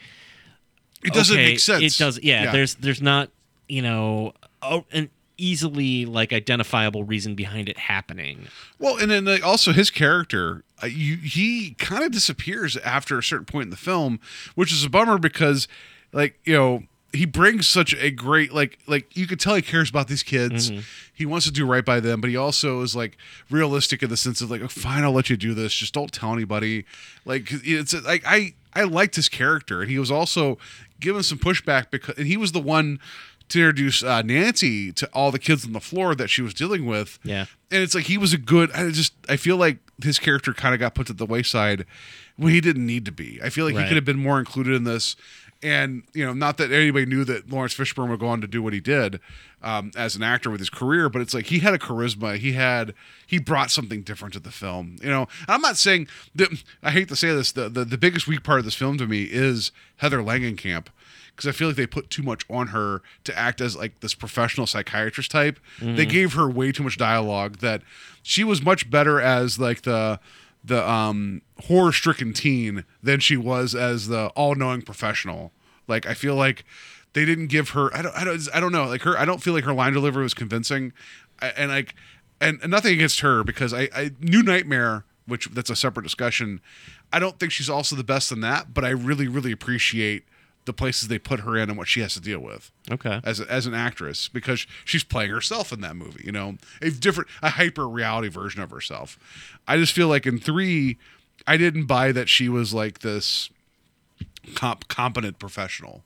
it doesn't
okay,
make sense.
It does. Yeah,
Yeah.
There's there's not you know oh, an easily like identifiable reason behind it happening.
Well, and then like, also his character, uh, you, he kind of disappears after a certain point in the film, which is a bummer because, like you know, he brings such a great like like you could tell he cares about these kids.
Mm-hmm.
He wants to do right by them, but he also is like realistic in the sense of like, oh, fine, I'll let you do this. Just don't tell anybody. Like it's like I I liked his character, and he was also given some pushback because and he was the one to introduce uh, Nancy to all the kids on the floor that she was dealing with
Yeah.
and it's like he was a good i just i feel like his character kind of got put to the wayside when he didn't need to be i feel like he could have been more included in this and you know not that anybody knew that lawrence fishburne would go on to do what he did um, as an actor with his career but it's like he had a charisma. He had he brought something different to the film you know? I'm not saying that i hate to say this the, the, the biggest weak part of this film to me is heather langenkamp because I feel like they put too much on her to act as like this professional psychiatrist type. They gave her way too much dialogue that she was much better as like the the um horror stricken teen than she was as the all knowing professional. Like I feel like they didn't give her I don't I don't I don't know like her I don't feel like her line delivery was convincing, and like and, and nothing against her because I, I New Nightmare which that's a separate discussion. I don't think she's also the best in that, but I really really appreciate the places they put her in and what she has to deal with
Okay.
as a, as an actress because she's playing herself in that movie. You know, a different, a hyper reality version of herself. I just feel like in three, I didn't buy that she was like this comp- competent professional.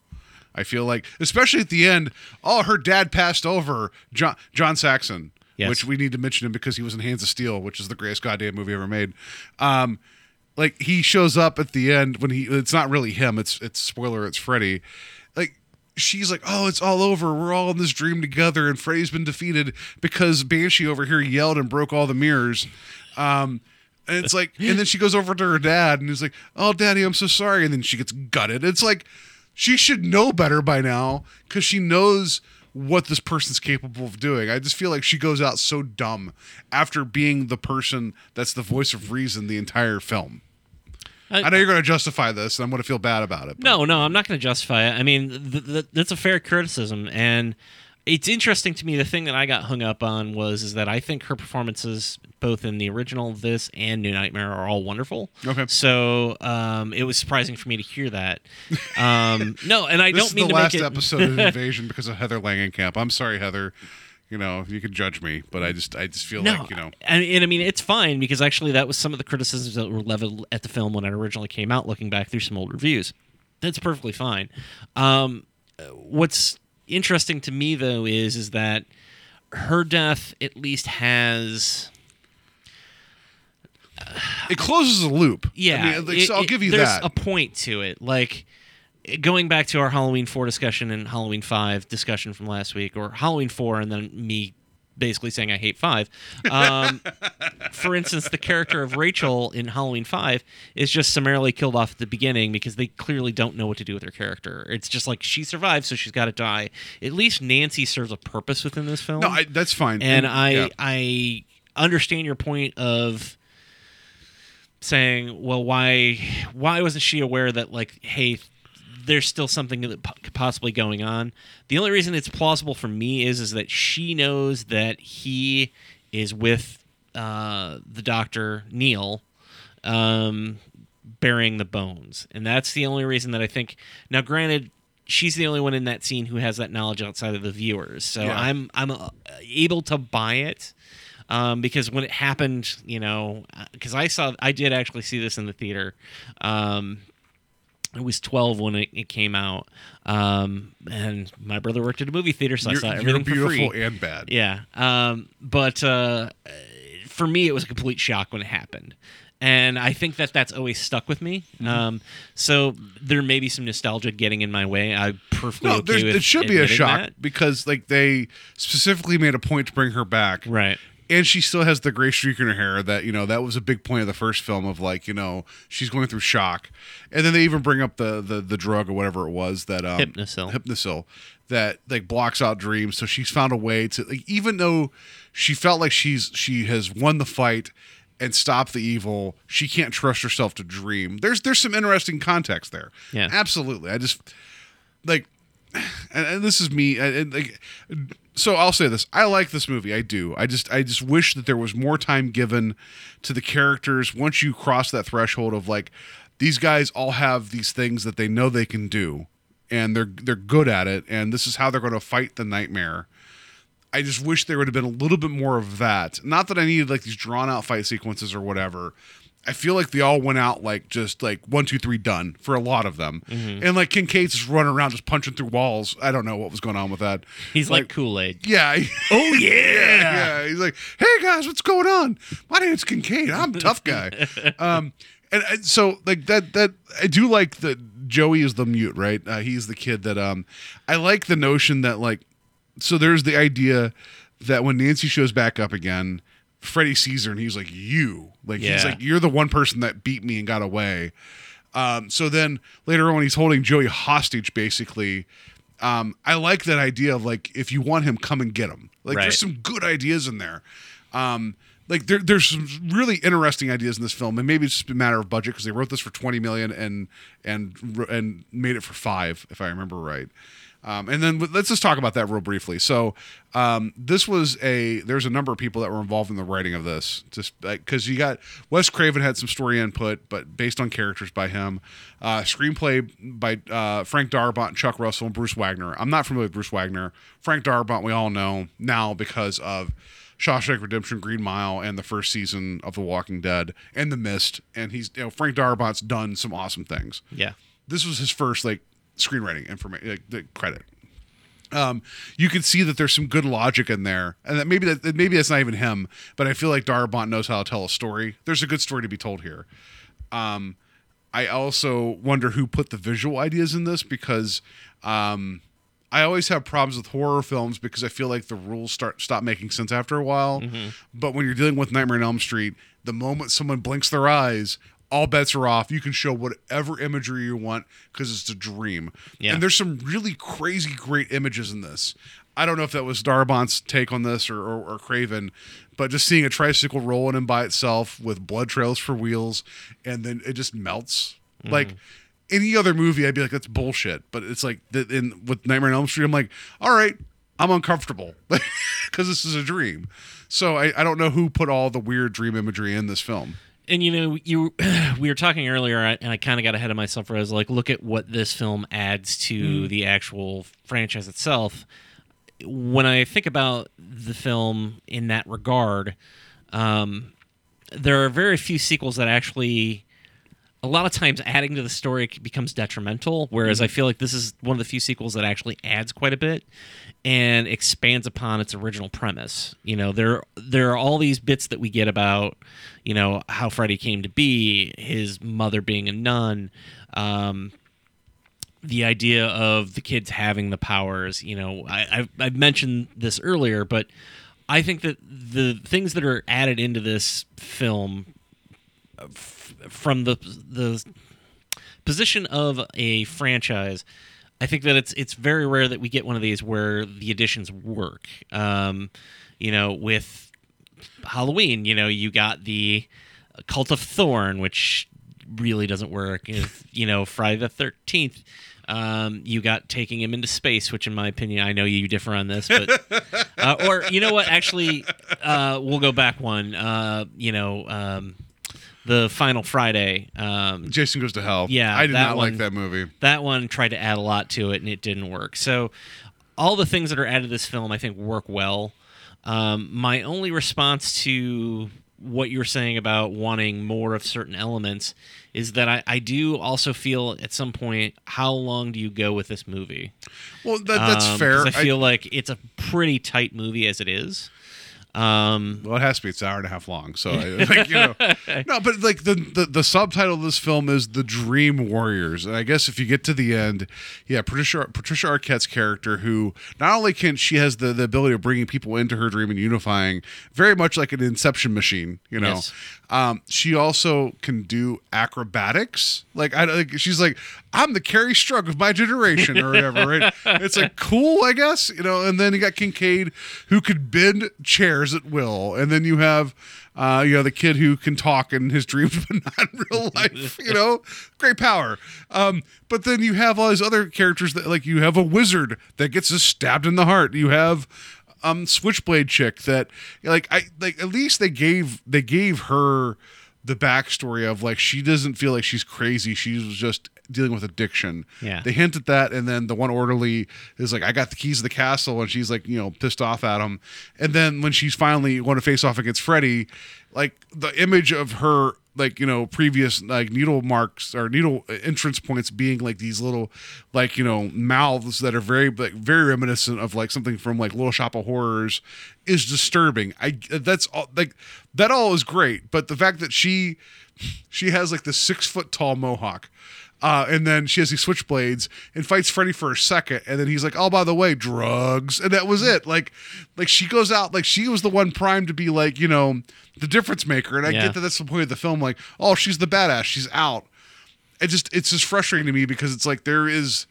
I feel like, especially at the end, oh, her dad passed over John John Saxon,
Yes.
which we need to mention him because he was in Hands of Steel, which is the greatest goddamn movie ever made. Um, like he shows up at the end when he it's not really him it's it's spoiler it's freddy. Like she's like oh it's all over. We're all in this dream together and freddy's been defeated because banshee over here yelled and broke all the mirrors. Um and it's like and then she goes over to her dad and he's like oh daddy i'm so sorry. And then she gets gutted. It's like she should know better by now because she knows what this person's capable of doing. I just feel like she goes out so dumb after being the person that's the voice of reason the entire film.
I-
I know you're going to justify this, and I'm going to feel bad about it. but-
No, no, I'm not going to justify it. I mean, th- th- that's a fair criticism, and it's interesting to me. The thing that I got hung up on was is that I think her performances, both in the original, this, and New Nightmare, are all wonderful.
Okay.
So um, it was surprising for me to hear that. Um, no, and I
This
don't
is
mean
the
to
last
make it.
episode of Invasion because of Heather Langenkamp. I'm sorry, Heather. You know, you can judge me, but I just, I just feel
no,
like, you know,
and, and I mean it's fine because actually that was some of the criticisms that were leveled at the film when it originally came out. Looking back through some old reviews, that's perfectly fine. Um, what's interesting to me though is is that her death at least has
it closes a loop.
yeah.
I mean, like,
it-
so I'll
it-
give you
there's
that.
a point to it. Like going back to our Halloween four discussion and Halloween five discussion from last week, or Halloween four, and then me basically saying I hate five. Um, for instance, the character of Rachel in Halloween five is just summarily killed off at the beginning because they clearly don't know what to do with her character. It's just like she survived, so she's got to die. At least Nancy serves a purpose within this film
no, I, that's fine.
and I
yeah.
I understand your point of saying, well, why why wasn't she aware that like, hey, there's still something that possibly going on? The only reason it's plausible for me is is that she knows that he is with uh, the doctor Neil. Um, burying the bones and that's the only reason that i think now granted she's the only one in that scene who has that knowledge outside of the viewers so
Yeah.
i'm i'm uh, able to buy it um, because when it happened you know because i saw i did actually see this in the theater um, I was 12 when it, it came out, um, and my brother worked at a movie theater, so I
you're,
saw
you're
everything for
beautiful
free.
and bad.
Yeah. Um, but uh, for me, it was a complete shock when it happened. and I think that that's always stuck with me.
Mm-hmm.
Um, so there may be some nostalgia getting in my way. I'm perfectly
No,
okay
it should be a shock
that.
because like they specifically made a point to bring her back,
right?
And she still has the gray streak in her hair. That you know that was a big point of the first film of like you know she's going through shock, and then they even bring up the the, the drug or whatever it was that um,
Hypnocil.
Hypnocil that like blocks out dreams. So she's found a way to like even though she felt like she's she has won the fight and stopped the evil, she can't trust herself to dream. There's there's some interesting context there.
Yeah.
absolutely. I just like and, and this is me and, like so i'll say this. I like this movie. I do. I just i just wish that there was more time given to the characters. Once you cross that threshold of like these guys all have these things that they know they can do and they're they're good at it and this is how they're going to fight the nightmare. I just wish there would have been a little bit more of that. Not that i needed like these drawn out fight sequences or whatever I feel like they all went out like just like one, two, three, done for a lot of them,
Mhm.
and like Kincaid's just running around just punching through walls. I don't know what was going on with that.
He's like, Kool Aid.
Yeah.
Oh yeah.
yeah. He's like, hey guys, what's going on? My name's Kincaid. I'm a tough guy. um, and, and so like that that I do like that Joey is the mute, right? Uh, he's the kid that um I like the notion that like so there's the idea that when Nancy shows back up again, Freddy sees her, and he's like, You. Like he's like, You're the one person that beat me and got away. Um, so then later on, he's holding Joey hostage, basically. Um, I like that idea of like, if you want him, come and get him. Like,
Right.
there's some good ideas in there. Um, like there, there's some really interesting ideas in this film, and maybe it's just a matter of budget because they wrote this for 20 million and and and made it for five, if I remember right. Um, and then let's just talk about that real briefly. So, um, this was a there's a number of people that were involved in the writing of this, just because you got Wes Craven had some story input, but based on characters by him. Uh, screenplay by uh, Frank Darabont, Chuck Russell, and Bruce Wagner. I'm not familiar with Bruce Wagner. Frank Darabont, we all know now because of Shawshank Redemption, Green Mile, and the first season of The Walking Dead, and The Mist. And he's you know Frank Darabont's done some awesome things
Yeah.
this was his first like screenwriting information like, the credit. Um you can see that there's some good logic in there and that maybe that maybe that's not even him but i feel like darabont knows how to tell a story. There's a good story to be told here. Um i also wonder who put the visual ideas in this because um I always have problems with horror films because I feel like the rules start stop making sense after a while. But when you're dealing with Nightmare on Elm Street, the moment someone blinks their eyes, all bets are off. You can show whatever imagery you want because it's a dream.
Yeah.
And there's some really crazy great images in this. I don't know if that was Darabont's take on this or, or, or Craven, but just seeing a tricycle rolling in by itself with blood trails for wheels, and then it just melts. Mm. Like any other movie, I'd be like, that's bullshit. But it's like in with Nightmare on Elm Street, I'm like, all right, I'm uncomfortable because this is a dream. So I, I don't know who put all the weird dream imagery in this film.
And you know, you we were talking earlier, and I kind of got ahead of myself. Where I was like, look at what this film adds to
Mm.
the actual franchise itself. When I think about the film in that regard, um, there are very few sequels that actually. A lot of times, adding to the story becomes detrimental. Whereas I feel like this is one of the few sequels that actually adds quite a bit and expands upon its original premise. You know, there there are all these bits that we get about, you know, how Freddy came to be, his mother being a nun, um, the idea of the kids having the powers. You know, I, I've, I've mentioned this earlier, but I think that the things that are added into this film from the the position of a franchise, I think that it's it's very rare that we get one of these where the additions work. Um, you know, with Halloween, you know, you got the Cult of Thorn, which really doesn't work. If, you know, Friday the Thirteenth. Um, you got taking him into space, which, in my opinion, I know you differ on this, but uh, or you know what? Actually, uh, we'll go back one. Uh, you know, um, the Final Friday. Um,
Jason Goes to Hell.
Yeah,
I did not
one-
like that movie.
That one tried to add a lot to it, and it didn't work. So, all the things that are added to this film, I think, work well. Um, my only response to what you're saying about wanting more of certain elements is that I, I do also feel at some point, how long do you go with this movie?
Well, that, that's
Um,
fair.
I feel like it's a pretty tight movie as it is. Um,
Well, it has to be. It's an hour and a half long. So, I, like, you know, no, but like the, the the subtitle of this film is "The Dream Warriors," and I guess if you get to the end, yeah, Patricia Patricia Arquette's character, who not only can she has the the ability of bringing people into her dream and unifying, very much like an Inception machine, you know.
Yes.
Um, she also can do acrobatics. Like I like she's like I'm the Kerri Strug of my generation or whatever. Right? it's like cool, I guess. You know. And then you got Kincaid who could bend chairs at will, and then you have. Uh, you know the kid who can talk in his dreams but not in real life. You know, great power. Um, but then you have all these other characters that, like, you have a wizard that gets stabbed in the heart. You have um switchblade chick that like i like at least they gave they gave her the backstory of like she doesn't feel like she's crazy. She's just dealing with addiction.
Yeah.
they hint at that and then the one orderly is like i got the keys to the castle and she's like you know pissed off at him. And then when she's finally going to face off against freddy like the image of her like you know previous like needle marks or needle entrance points being like these little like you know mouths that are very like very reminiscent of like something from like little shop of horrors is disturbing. I that's all like that all is great but the fact that she she has like the six foot tall mohawk uh, and then she has these switchblades and fights Freddy for a second, and then he's like, "Oh, by the way, drugs," and that was it. Like, like she goes out, like she was the one primed to be like, you know, the difference maker. And I
Yeah.
get that that's the point of the film. Like, oh, she's the badass, she's out. It just, it's just frustrating to me because it's like there is,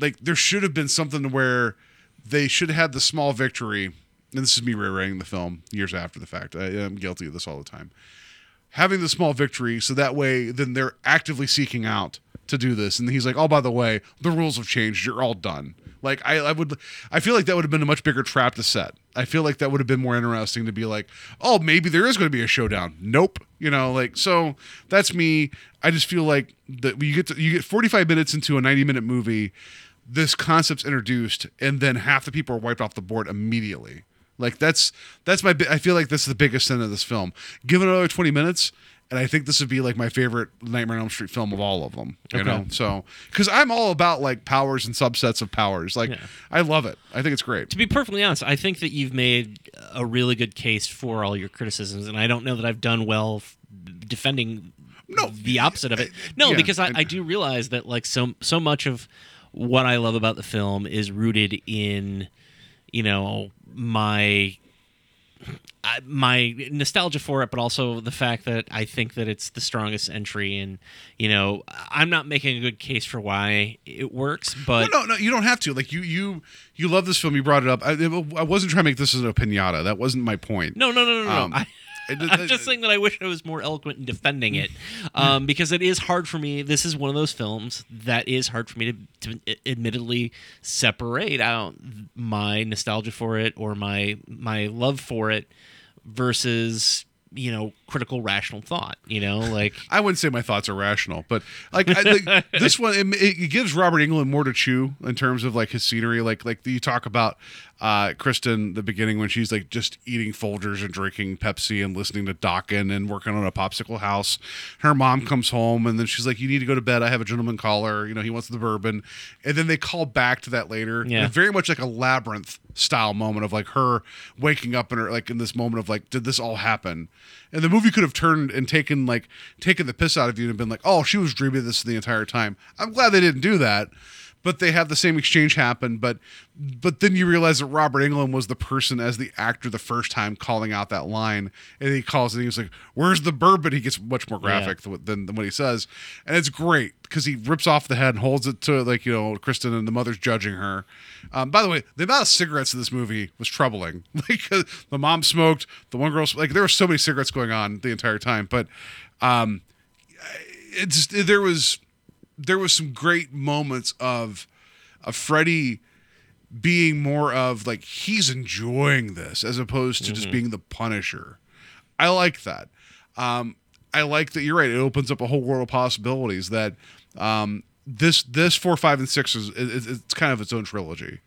like, there should have been something where they should have had the small victory. And this is me rewriting the film years after the fact. I am guilty of this all the time having the small victory so that way then they're actively seeking out to do this. And he's like oh by the way the rules have changed. You're all done. Like I, I would i feel like that would have been a much bigger trap to set. I feel like that would have been more interesting to be like oh maybe there is going to be a showdown. Nope. You know like so that's me. I just feel like that you get to, you get 45 minutes into a 90 minute movie this concept's introduced and then half the people are wiped off the board immediately. Like that's that's my. I feel like this is the biggest sin of this film. Give it another twenty minutes, and I think this would be like my favorite Nightmare on Elm Street film of all of them. You
Okay.
know, so because I'm all about like powers and subsets of powers. Like I love it. I think it's great.
to be perfectly honest, I think that you've made a really good case for all your criticisms, and I don't know that I've done well f- defending the opposite of it. No,
yeah,
because I, I do realize that like so so much of what I love about the film is rooted in, you know, my I- my nostalgia for it, but also the fact that I think that it's the strongest entry, and you know, I'm not making a good case for why it works, but
no, no, no, you don't have to. Like you, you, you love this film. You brought it up. I, I wasn't trying to make this as a pinata. That wasn't my point.
No, no, no, no, no.
Um,
I,
it-
I'm just saying that I wish I was more eloquent in defending it, um, because it is hard for me. This is one of those films that is hard for me to, to admittedly separate out my nostalgia for it or my my love for it versus you know critical rational thought. You know, like
I wouldn't say my thoughts are rational, but like I, like, this one, it, it gives Robert Englund more to chew in terms of like his scenery. Like like you talk about uh, Kristen the beginning when she's like just eating Folgers and drinking Pepsi and listening to Dokken and working on a popsicle house. Her mom comes home and then she's like, "You need to go to bed. I have a gentleman caller. You know, he wants the bourbon." And then they call back to that later.
Yeah.
Very much like a labyrinth style moment of like her waking up in her like in this moment of like, did this all happen? And the movie could have turned and taken like taken the piss out of you and been like, oh, she was dreaming this the entire time. I'm glad they didn't do that. But they have the same exchange happen, but but then you realize that Robert Englund was the person as the actor the first time calling out that line, and he calls it. And he's like, "Where's the bourbon?" He gets much more graphic than, than what he says, and it's great because he rips off the head and holds it to like you know Kristen and the mother's judging her. Um, by the way, the amount of cigarettes in this movie was troubling. Like uh, the mom smoked, the one girl like there were so many cigarettes going on the entire time, but um, it's there was there was some great moments of of Freddy being more of like he's enjoying this as opposed to just
Mhm.
being the Punisher. I like that. Um, I like that you're right. It opens up a whole world of possibilities. That um, this this four, five, and six is, is it's kind of its own trilogy,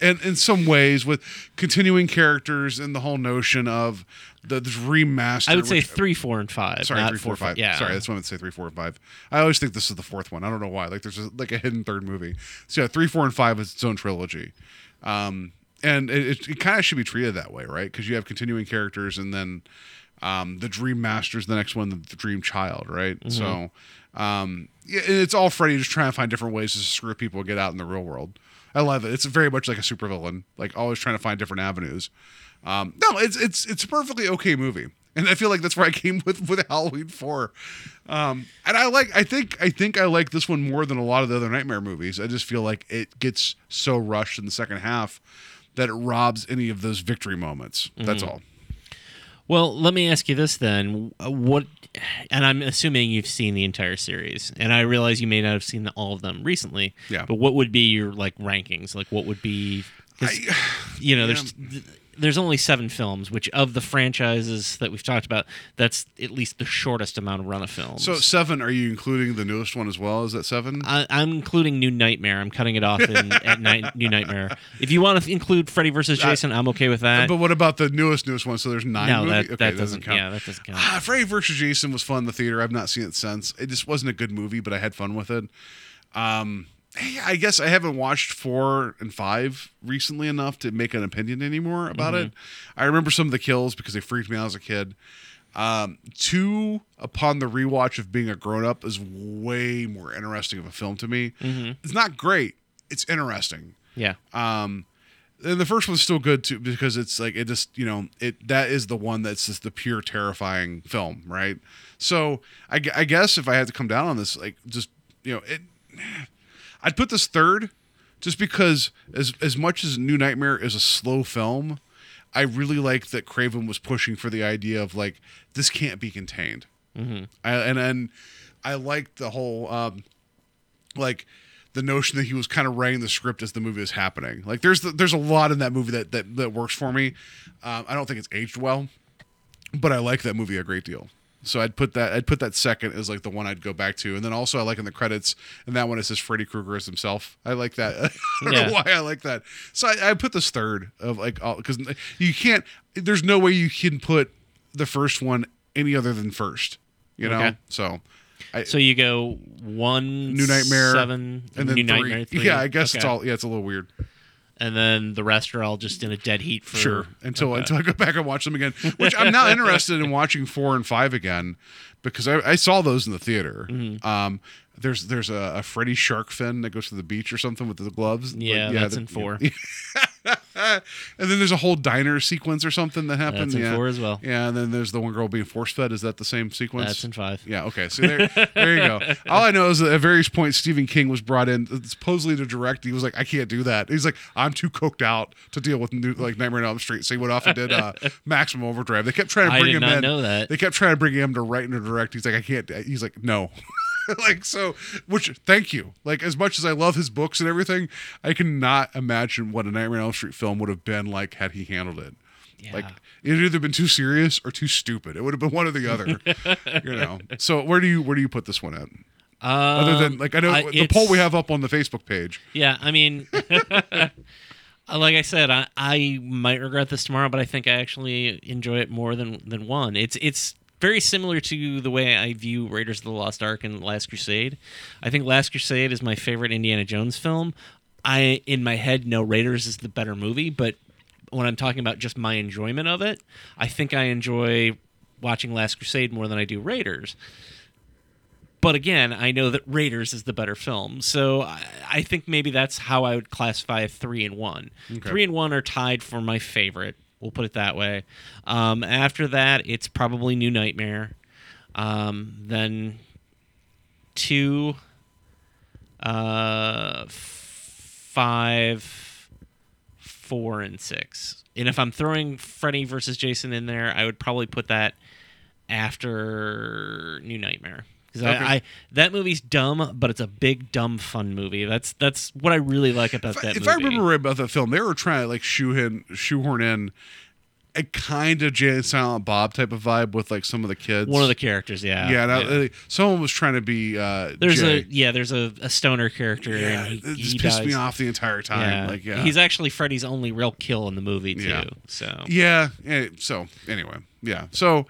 and in some ways with continuing characters and the whole notion of the this remaster.
I would say
which-
three, four, and five.
Sorry, three, four, five.
Yeah,
Sorry, that's what I would say. Three, four, and five. I always think this is the fourth one. I don't know why. Like there's a, like a hidden third movie. So yeah, three, four, and five is its own trilogy. Um, and it, it, it kind of should be treated that way, right? Because you have continuing characters, and then um, the Dream Master's the next one, the, the Dream Child, right?
Mhm.
So um, yeah, it's all Freddy just trying to find different ways to screw people and get out in the real world. I love it. It's very much like a supervillain, like always trying to find different avenues. Um, no, it's it's it's a perfectly okay movie, and I feel like that's where I came with with Halloween Four. Um, and I like, I think, I think I like this one more than a lot of the other Nightmare movies. I just feel like it gets so rushed in the second half that it robs any of those victory moments. That's
Mhm.
all.
Well, let me ask you this then: what? And I'm assuming you've seen the entire series, and I realize you may not have seen all of them recently.
Yeah.
But what would be your like rankings? Like, what would be? 'cause, you know, there's there's only seven films, which of the franchises that we've talked about, that's at least the shortest amount of run of films.
So seven, are you including the newest one as well? Is that seven?
I, I'm including New Nightmare. I'm cutting it off in, at night, New Nightmare. If you want to include Freddy versus Jason, I'm okay with that.
but what about the newest newest one? So there's nine.
No,
movies?
that-
okay,
that doesn't-
count.
yeah, that doesn't count.
Ah, Freddy versus Jason was fun in the theater. I've not seen it since. It just wasn't a good movie, but I had fun with it. Um, I guess I haven't watched four and five recently enough to make an opinion anymore about
Mhm.
it. I remember some of the kills because they freaked me out as a kid. Um, two, upon the rewatch of being a grown up, is way more interesting of a film to me.
Mhm.
It's not great. It's interesting.
yeah.
Um, and the first one's still good too because it's like it just you know it that is the one that's just the pure terrifying film, right? So I, I guess if I had to come down on this, like just you know it, I'd put this third, just because as as much as New Nightmare is a slow film, I really like that Craven was pushing for the idea of like this can't be contained.
Mm-hmm.
I, and and I liked the whole um, like the notion that he was kind of writing the script as the movie was happening. Like there's the, there's a lot in that movie that that, that works for me. Um, I don't think it's aged well, but I like that movie a great deal. So I'd put that I'd put that second as like the one I'd go back to, and then also I like in the credits, and that one it says Freddy Krueger as himself. I like that. I don't
Yeah.
know why I like that. So I, I put this third of like all because you can't. There's no way you can put the first one any other than first. You know.
Okay.
So. I,
So you go one,
New Nightmare,
seven,
and then
New
three.
Nightmare, three.
Yeah, I guess it's all. Yeah, it's a little weird.
And then the rest are all just in a dead heat for
Sure. Until
Okay.
until I go back and watch them again, which I'm now interested in watching four and five again because I, I saw those in the theater.
Mm-hmm.
Um, there's there's a, a Freddy shark fin that goes to the beach or something with the gloves.
Yeah,
Like,
that's
the-
in four.
and then there's a whole diner sequence or something that happened.
That's in
yeah.
four as well.
Yeah, and then there's the one girl being force fed. Is that the same sequence?
That's in five.
Yeah. Okay. So there, there you go. All I know is that at various points Stephen King was brought in supposedly to direct. He was like, I can't do that. He's like, I'm too coked out to deal with new, like Nightmare on Elm Street. So he went off and did uh, Maximum Overdrive. They kept trying to bring him in.
know that.
They kept trying to bring him to write and to direct. He's like, I can't. He's like, no. like so which thank you. Like as much as i love his books and everything i cannot imagine what a nightmare on elm street film would have been like had he handled it. Yeah. like it had either been too serious or too stupid. It would have been one or the other you know. So where do you where do you put this one at? Other than
Um,
like i know
I-
the poll we have up on the facebook page.
Yeah, I mean, like I said, I, I might regret this tomorrow, but I think I actually enjoy it more than than one. It's it's very similar to the way I view Raiders of the Lost Ark and Last Crusade. I think Last Crusade is my favorite Indiana Jones film. I in my head know Raiders is the better movie, but when I'm talking about just my enjoyment of it, I think I enjoy watching Last Crusade more than I do Raiders. But again, I know that Raiders is the better film, so I, I think maybe that's how I would classify three and one.
Okay.
Three and one are tied for my favorite. We'll put it that way. Um, after that, it's probably New Nightmare. Um, then two, uh, five, four, and six. And if I'm throwing Freddy versus Jason in there, I would probably put that after New Nightmare. Because
Okay.
I, I that movie's dumb, but it's a big dumb fun movie. That's that's what I really like about
if,
that
if
movie.
i remember right about that film they were trying to like shoe shoehorn shoehorn in a kind of Jay and Silent Bob type of vibe with like some of the kids.
One of the characters, yeah,
yeah.
yeah.
someone was trying to be. Uh,
There's
Jay.
a yeah, there's a, a stoner character,
Yeah,
and he, he
pissed me off the entire time.
Yeah.
Like, yeah,
he's actually Freddy's only real kill in the movie too.
Yeah.
So
yeah. eh, So anyway, yeah. So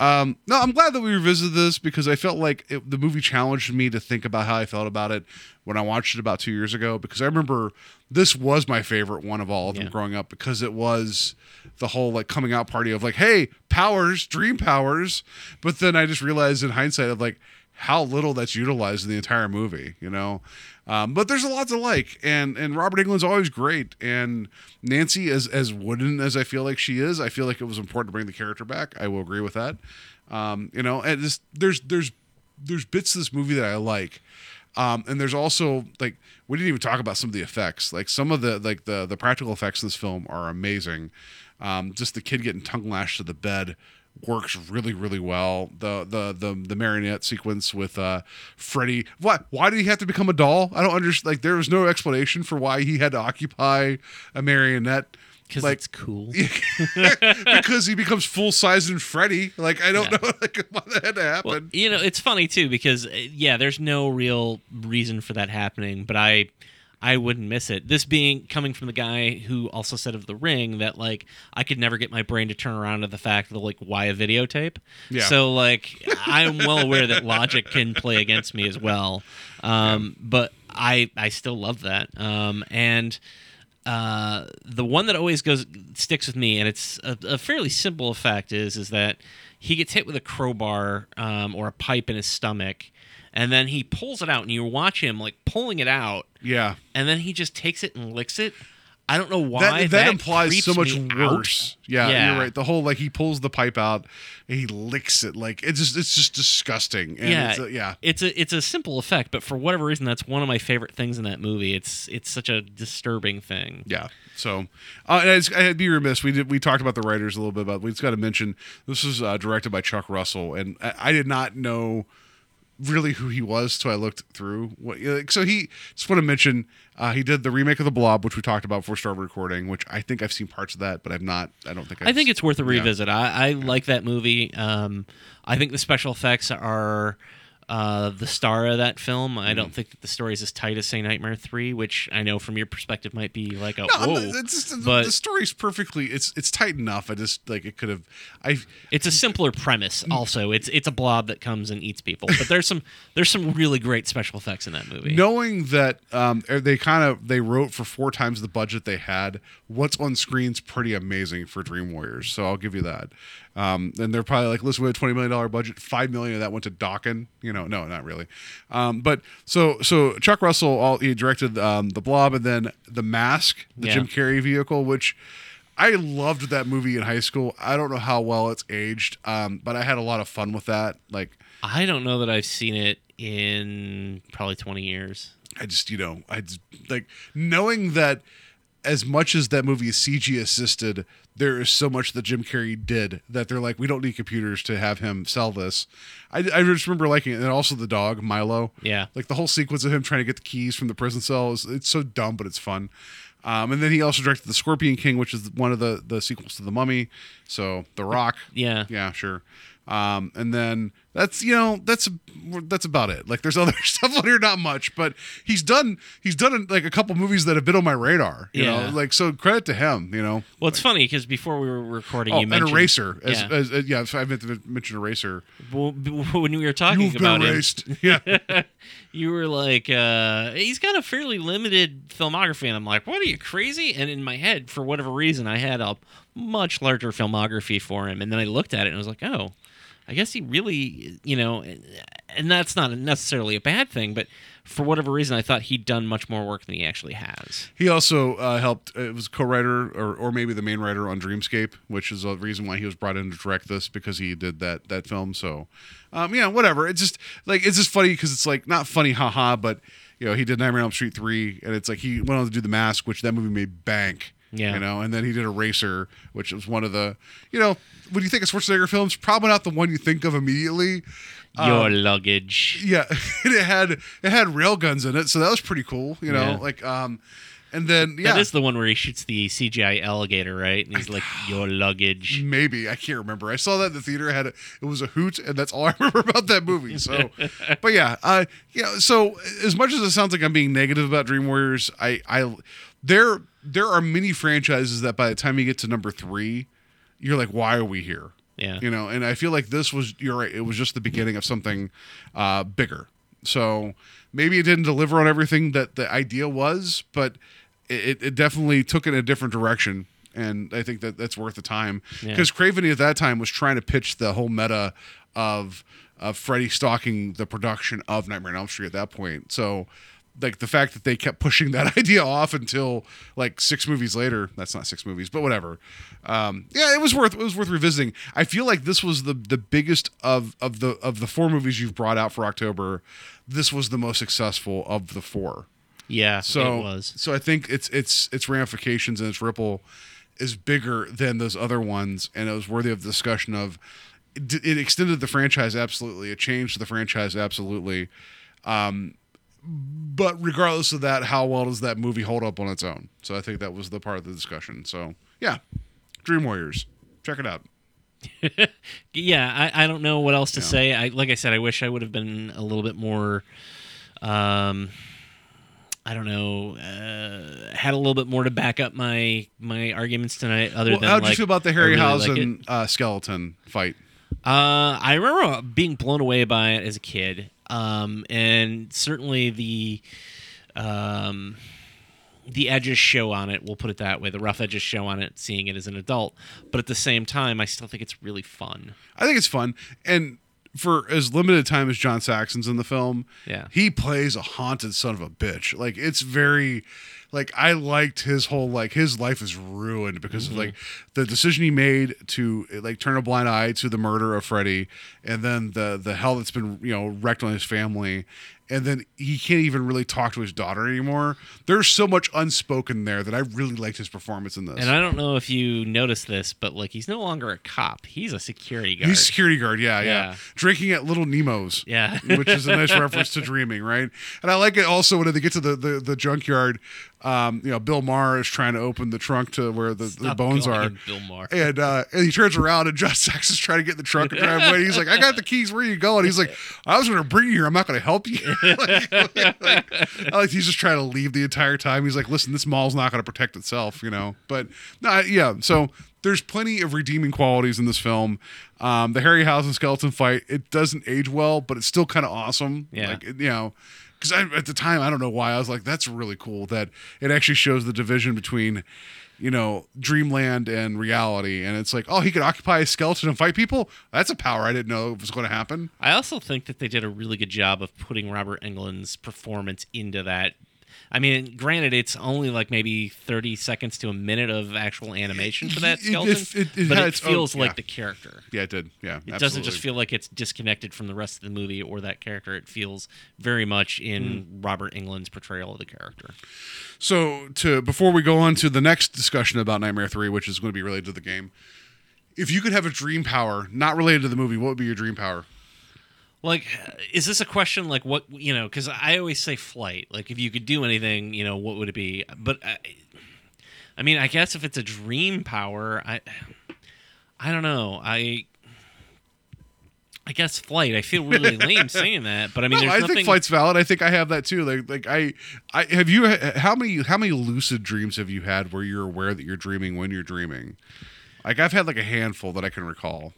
Um, no, I'm glad that we revisited this because I felt like it, the movie challenged me to think about how I felt about it when I watched it about two years ago. Because I remember this was my favorite one of all of them
Yeah.
growing up because it was the whole like coming out party of like, hey, powers, dream powers. But then I just realized in hindsight of like how little that's utilized in the entire movie, you know. Um, but there's a lot to like, and and Robert Englund's always great, and Nancy as as wooden as I feel like she is, I feel like it was important to bring the character back. I will agree with that. Um, you know, and just there's there's there's bits of this movie that I like. Um, and there's also like we didn't even talk about some of the effects. Like some of the like the the practical effects in this film are amazing. Um, just the kid getting tongue lashed to the bed works really really well. The the the the marionette sequence with uh Freddy. What? Why did he have to become a doll? I don't understand. Like there was no explanation for why he had to occupy a marionette.
Because
Like
it's cool.
because he becomes full size in Freddy. Like I don't
Yeah.
know like why that had to happen.
Well, you know, it's funny too because uh, yeah, there's no real reason for that happening, but I I wouldn't miss it. This being coming from the guy who also said of the ring that like I could never get my brain to turn around to the fact that like why a videotape.
Yeah.
So like I'm well aware that logic can play against me as well. Um, but I I still love that. Um, and uh, the one that always goes sticks with me, and it's a, a fairly simple effect, is is that he gets hit with a crowbar um, or a pipe in his stomach, and then he pulls it out, and you watch him like pulling it out,
yeah.
and then he just takes it and licks it. I don't know why
that, that, implies so much
creeps me out.
worse. Yeah,
Yeah.
you're right. The whole like he pulls the pipe out and he licks it. Like it's just it's just disgusting. And
yeah,
it's a, yeah.
It's a it's a simple effect, but for whatever reason, that's one of my favorite things in that movie. It's it's such a disturbing thing.
Yeah. So, uh, and I'd be remiss. We did we talked about the writers a little bit, but we just got to mention this was uh, directed by Chuck Russell, and I, I did not know really who he was till I looked through. What like, so he just want to mention uh, he did the remake of the Blob, which we talked about before started recording. Which I think I've seen parts of that, but I've not. I don't think. I've,
I think it's worth a
yeah.
revisit. I, I like that movie. Um, I think the special effects are uh, the star of that film. I don't think that the story is as tight as say Nightmare Three, which I know from your perspective might be like a
No,
whoa.
it's just,
but
the story's perfectly. It's it's tight enough. I just like it could have. I
it's a simpler premise. Also, it's it's a blob that comes and eats people. But there's some there's some really great special effects in that movie.
knowing that um, they kind of they wrote for four times the budget they had. What's on screen's pretty amazing for Dream Warriors. So I'll give you that. Um, and they're probably like, listen, we had a twenty million dollar budget. Five million of that went to Dokken. You know, no, not really. Um, but so so Chuck Russell, all he directed um, the Blob and then the Mask, the
Yeah.
Jim Carrey vehicle, which. I loved that movie in high school. I don't know how well it's aged, um, but I had a lot of fun with that. Like,
I don't know that I've seen it in probably 20 years.
I just, you know, I just like knowing that as much as that movie is CG assisted, there is so much that Jim Carrey did that they're like, we don't need computers to have him sell this. I, I just remember liking it. And also the dog, Milo.
Yeah.
Like the whole sequence of him trying to get the keys from the prison cell is it's so dumb, but it's fun. Um, and then he also directed The Scorpion King, which is one of the, the sequels to The Mummy. So The Rock.
Yeah.
Yeah, sure. Um, and then that's you know that's that's about it. Like there's other stuff on here, not much, but he's done he's done like a couple movies that have been on my radar. You
Yeah.
know, like so credit to him. You know,
Well, it's funny because before we were recording,
oh,
you
an
mentioned
eraser. As,
yeah.
as, as- yeah, I meant to mention eraser.
Well, when we were talking
You've been
about him,
erased. Yeah,
you were like, uh, he's got a fairly limited filmography. And I'm like, what are you crazy? And in my head, for whatever reason, I had a much larger filmography for him. And then I looked at it and I was like, oh, I guess he really, you know, and that's not necessarily a bad thing, but for whatever reason, I thought he'd done much more work than he actually has.
he also uh, helped. It was co-writer or, or maybe the main writer on Dreamscape, which is a reason why he was brought in to direct this because he did that that film. So, um, yeah, whatever. It's just like it's just funny because it's like not funny, haha, but you know he did Nightmare on Elm Street three, and it's like he went on to do The Mask, which that movie made bank.
Yeah.
you know, and then he did Eraser, which was one of the, you know, when you think of Schwarzenegger films, probably not the one you think of immediately.
Your luggage.
Yeah, and it had it had railguns in it, so that was pretty cool. You know,
Yeah.
like um, and then yeah,
That is the one where he shoots the CGI alligator, right? And he's like, your luggage.
Maybe I can't remember. I saw that in the theater. I had a, it was a hoot, and that's all I remember about that movie. So, but yeah, uh, yeah. So as much as it sounds like I'm being negative about Dream Warriors, I, I, there, there are many franchises that by the time you get to number three, you're like, why are we here?
Yeah.
You know, and I feel like this was you're right. It was just the beginning of something uh, bigger. So maybe it didn't deliver on everything that the idea was, but it, it definitely took it in a different direction. And I think that that's worth the time
Yeah.
because Craven at that time was trying to pitch the whole meta of of Freddy stalking the production of Nightmare on Elm Street at that point. So like the fact that they kept pushing that idea off until like six movies later. That's not six movies but whatever. Um yeah it was worth it was worth revisiting. I feel like this was the the biggest of of the of the four movies you've brought out for october this was the most successful of the four.
Yeah,
so
it was.
so i think its its its ramifications and its ripple is bigger than those other ones and it was worthy of discussion of it, it extended the franchise absolutely. It changed the franchise absolutely. Um but regardless of that, how well does that movie hold up on its own? So I think that was the part of the discussion. So yeah, Dream Warriors, check it out.
yeah, I, I don't know what else to say. I like I said, I wish I would have been a little bit more. Um, I don't know. Uh, had a little bit more to back up my my arguments tonight. Other
Well,
than
how'd
like,
you feel about the
I really like.
Harryhausen uh, skeleton fight?
Uh, I remember being blown away by it as a kid, um, and certainly the um, the edges show on it. We'll put it that way. The rough edges show on it. Seeing it as an adult, but at the same time, I still think it's really fun.
I think it's fun, and for as limited time as John Saxon's in the film,
Yeah.
he plays a haunted son of a bitch. Like it's very, like I liked his whole like his life is ruined because
Mm-hmm.
of like the decision he made to like turn a blind eye to the murder of Freddy, and then the the hell that's been you know wrecked on his family. And then he can't even really talk to his daughter anymore. There's so much unspoken there that I really liked his performance in this.
And I don't know if you noticed this, but like he's no longer a cop. He's a security guard.
He's a security guard, yeah, yeah,
Yeah.
Drinking at Little Nemo's,
Yeah.
which is a nice reference to dreaming, right? And I like it also when they get to the the, the junkyard. Um, you know, Bill Maher is trying to open the trunk to where the, the bones are,
Bill Maher.
and uh, and he turns around and John Saxon's trying to get in the trunk and drive away. He's like, "I got the keys. Where are you going?" He's like, "I was going to bring you here. I'm not going to help you." like, like, like he's just trying to leave the entire time. He's like, "Listen, this mall's not going to protect itself," you know. But no, yeah. So there's plenty of redeeming qualities in this film. Um, the Harryhausen skeleton fight it doesn't age well, but it's still kind of awesome.
Yeah.
Like it- you know. Because at the time, I don't know why I was like, "That's really cool." That it actually shows the division between, you know, dreamland and reality, and it's like, oh, he could occupy a skeleton and fight people. That's a power I didn't know was going to happen.
I also think that they did a really good job of putting Robert Englund's performance into that. I mean, granted, it's only like maybe thirty seconds to a minute of actual animation for that
It- it-
skeleton,
it- it
but it
own-
feels like the character.
Yeah, it did. Yeah,
It doesn't just feel like it's disconnected from the rest of the movie or that character. It feels very much in
Hmm.
Robert Englund's portrayal of the character.
So to before we go on to the next discussion about Nightmare Three, which is going to be related to the game, if you could have a dream power not related to the movie, what would be your dream power?
Like, is this a question like what you know? Because I always say flight. Like, if you could do anything, you know, what would it be? But I, I mean, I guess if it's a dream power, I, I don't know. I, I guess flight. I feel really lame saying that, but I mean,
No,
there's
I
nothing.
think flight's valid. I think I have that too. Like, like I, I have you. How many how many lucid dreams have you had where you're aware that you're dreaming when you're dreaming? Like I've had like a handful that I can recall.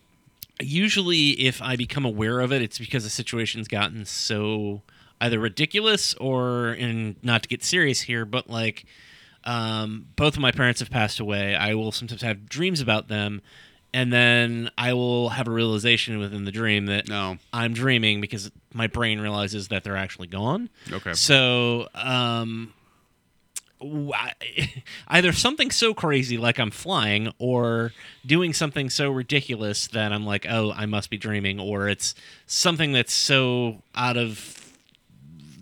Usually if I become aware of it, it's because the situation's gotten so either ridiculous or, and not to get serious here, but like um, both of my parents have passed away. I will sometimes have dreams about them, and then I will have a realization within the dream that
No.
I'm dreaming because my brain realizes that they're actually gone.
Okay.
So, um, either something so crazy like I'm flying, or doing something so ridiculous that I'm like, oh, I must be dreaming, or it's something that's so out of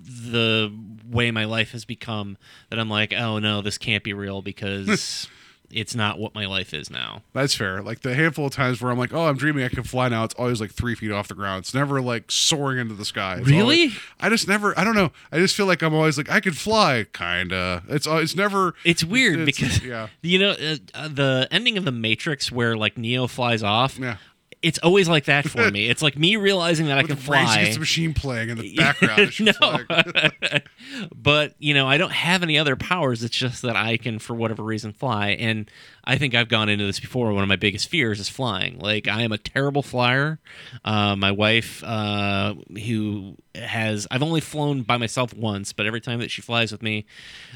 the way my life has become that I'm like, oh no, this can't be real because hmm. it's not what my life is now.
That's fair. Like the handful of times where I'm like, oh, I'm dreaming I can fly now. It's always like three feet off the ground. It's never like soaring into the sky. It's
Really?
always- I just never. I don't know. I just feel like I'm always like I could fly, kinda. It's it's never.
It's weird
it's-
because
yeah.
you know uh, uh, the ending of the Matrix where like Neo flies off.
Yeah.
It's always like that for me. It's like me realizing that I can
With Rage
fly.
Against the Machine playing in the background.
no, but you know, I don't have any other powers. It's just that I can, for whatever reason, fly. And I think I've gone into this before. One of my biggest fears is flying. Like I am a terrible flyer. Uh, my wife, uh, who has, I've only flown by myself once, but every time that she flies with me,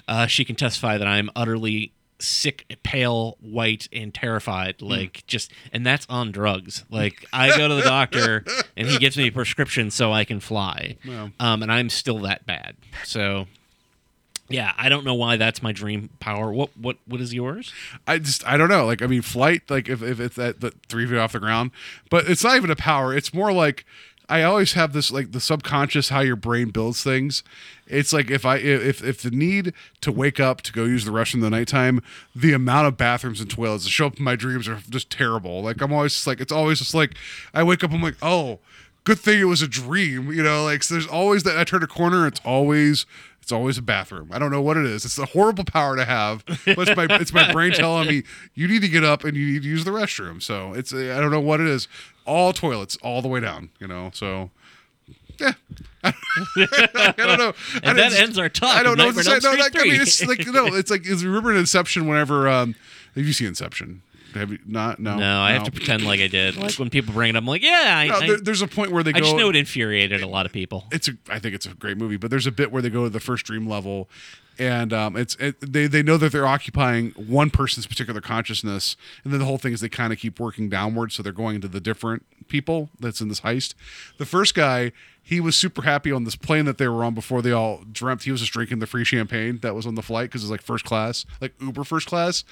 uh, she can testify that I'm utterly sick, pale, white, and terrified. Like just, and that's on drugs. Like I go to the doctor and he gives me a prescription so I can fly.
Wow.
Um, and I'm still that bad. So. Yeah, I don't know why that's my dream power. What what what is yours?
I just I don't know. Like I mean, flight. Like if if it's at the three feet off the ground, but it's not even a power. It's more like I always have this like the subconscious how your brain builds things. It's like if I if if the need to wake up to go use the restroom in the nighttime, the amount of bathrooms and toilets that show up in my dreams are just terrible. Like I'm always just like it's always just like I wake up I'm like oh good thing it was a dream you know like so there's always that I turn a corner it's always it's always a bathroom. I don't know what it is. It's a horrible power to have. But it's my it's my brain telling me you need to get up and you need to use the restroom. So it's I don't know what it is. All toilets all the way down. You know. So yeah. I don't know. I
And that
just-
ends our talk
I don't know what to say.
Nightmare on
No,
Elm
like, I mean, it's like no, it's like is remember in Inception whenever um have you seen Inception? Have you not? No.
No, I have to pretend like I did. Like when people bring it up, I'm like, yeah, I,
No, there- there's a point where they go.
I just
go-
know it infuriated a lot of people.
it's a I think it's a great movie, but there's a bit where they go to the first dream level, and um, it's it, they they know that they're occupying one person's particular consciousness, and then the whole thing is they kind of keep working downward, so they're going into the different people that's in this heist. The first guy. He was super happy on this plane that they were on before they all dreamt he was just drinking the free champagne that was on the flight because it's like first class, like Uber first class.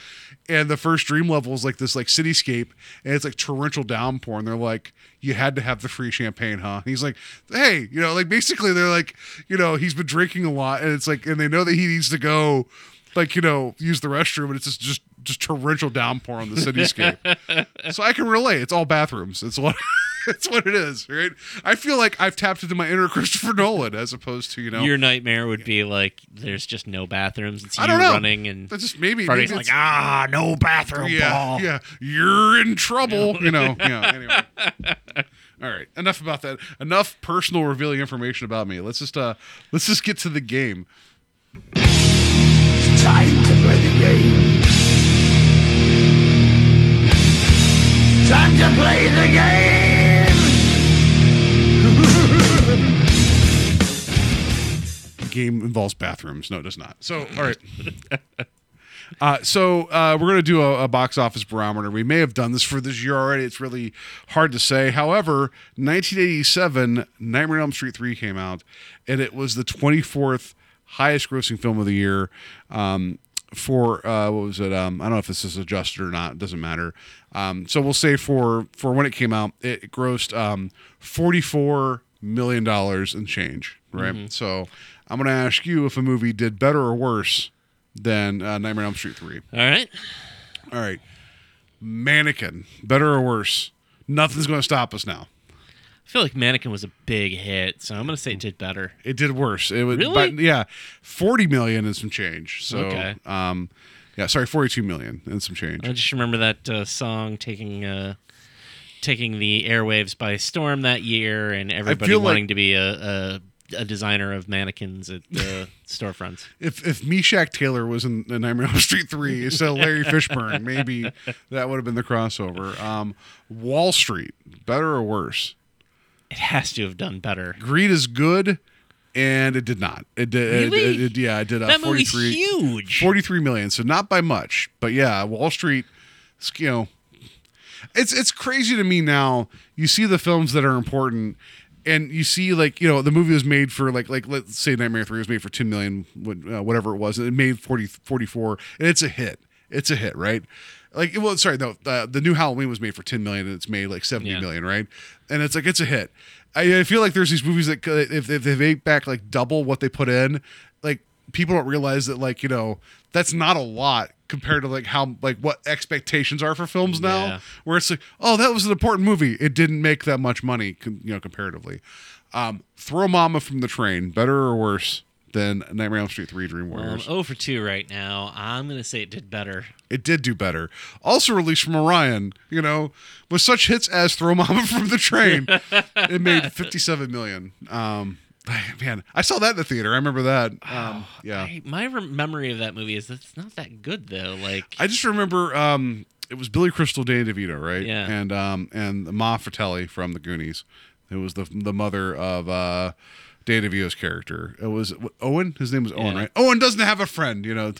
And the first dream level is like this like cityscape and it's like torrential downpour. And they're like, you had to have the free champagne, huh? And he's like, hey, you know, like basically they're like, you know, he's been drinking a lot, and it's like, and they know that he needs to go, like, you know, use the restroom, and it's just just just torrential downpour on the cityscape. so I can relate. It's all bathrooms. It's what. It's what it is, right? I feel like I've tapped into my inner Christopher Nolan as opposed to you know
Your nightmare would be like there's just no bathrooms. It's
I don't know.
running and
That's just maybe
Freddy's
maybe
like ah no bathroom
yeah,
Paul.
yeah, you're in trouble. You know, yeah. Anyway, all right. Enough about that. Enough personal revealing information about me. Let's just uh, let's just get to the game.
Time to play the game. Time to play the game.
Game involves bathrooms. No, it does not. So, all right. Uh, so uh, we're going to do a, a box office barometer. We may have done this for this year already. It's really hard to say. However, 1987, Nightmare on Elm Street 3 came out, and it was the 24th highest grossing film of the year. Um, for uh, what was it? Um, I don't know if this is adjusted or not. It doesn't matter. Um, so we'll say for for when it came out, it grossed um, 44 million dollars and change. Right. So I'm going to ask you if a movie did better or worse than uh, Nightmare on Elm Street 3.
All right.
All right. Mannequin, better or worse? Nothing's going to stop us now.
I feel like Mannequin was a big hit, so I'm gonna say it did better.
It did worse. It was,
Really?
but yeah, 40 million and some change. So,
Okay.
um, yeah, sorry, 42 million and some change.
I just remember that uh, song taking uh, taking the airwaves by storm that year, and everybody
feel like-
wanting to be a, a a designer of mannequins at the storefronts.
If if Meshach Taylor was in the Nightmare on Elm Street 3 instead of Larry Fishburne, maybe that would have been the crossover. Um, Wall Street, better or worse?
It has to have done better.
Greed is good, and it did not. It did.
Really?
It, it- yeah, it did. Uh,
That movie's huge.
43 million. So not by much, but yeah, Wall Street. You know, it's it's crazy to me now. You see the films that are important, and you see like you know the movie was made for like like let's say Nightmare Three was made for 10 million, uh, whatever it was. and It made 40, 44, and it's a hit. It's a hit, right? Like, well, sorry, no, uh, the new Halloween was made for 10 million, and it's made like seventy
Yeah.
million, right? And it's like it's a hit. I, I feel like there's these movies that could- if, if they make back like double what they put in, people don't realize that like you know that's not a lot compared to like how like what expectations are for films now
Yeah.
where it's like oh that was an important movie it didn't make that much money you know comparatively um throw mama from the train better or worse than Nightmare on Elm Street 3 Dream
Well,
Warriors.
0 for 2 right now. I'm going to say it did better.
It did do better. Also released from Orion, you know, with such hits as Throw Mama from the Train. it made 57 million. Um, man, I saw that in the theater. I remember that. Um, yeah.
I, my rem- memory of that movie is that it's not that good though. Like
I just remember um, it was Billy Crystal, Danny DeVito, right?
Yeah.
And um, and Ma Fratelli from the Goonies. who was the the mother of uh, Danny DeVito's character. It was Owen. His name was Owen,
Yeah.
right? Owen doesn't have a friend. You know.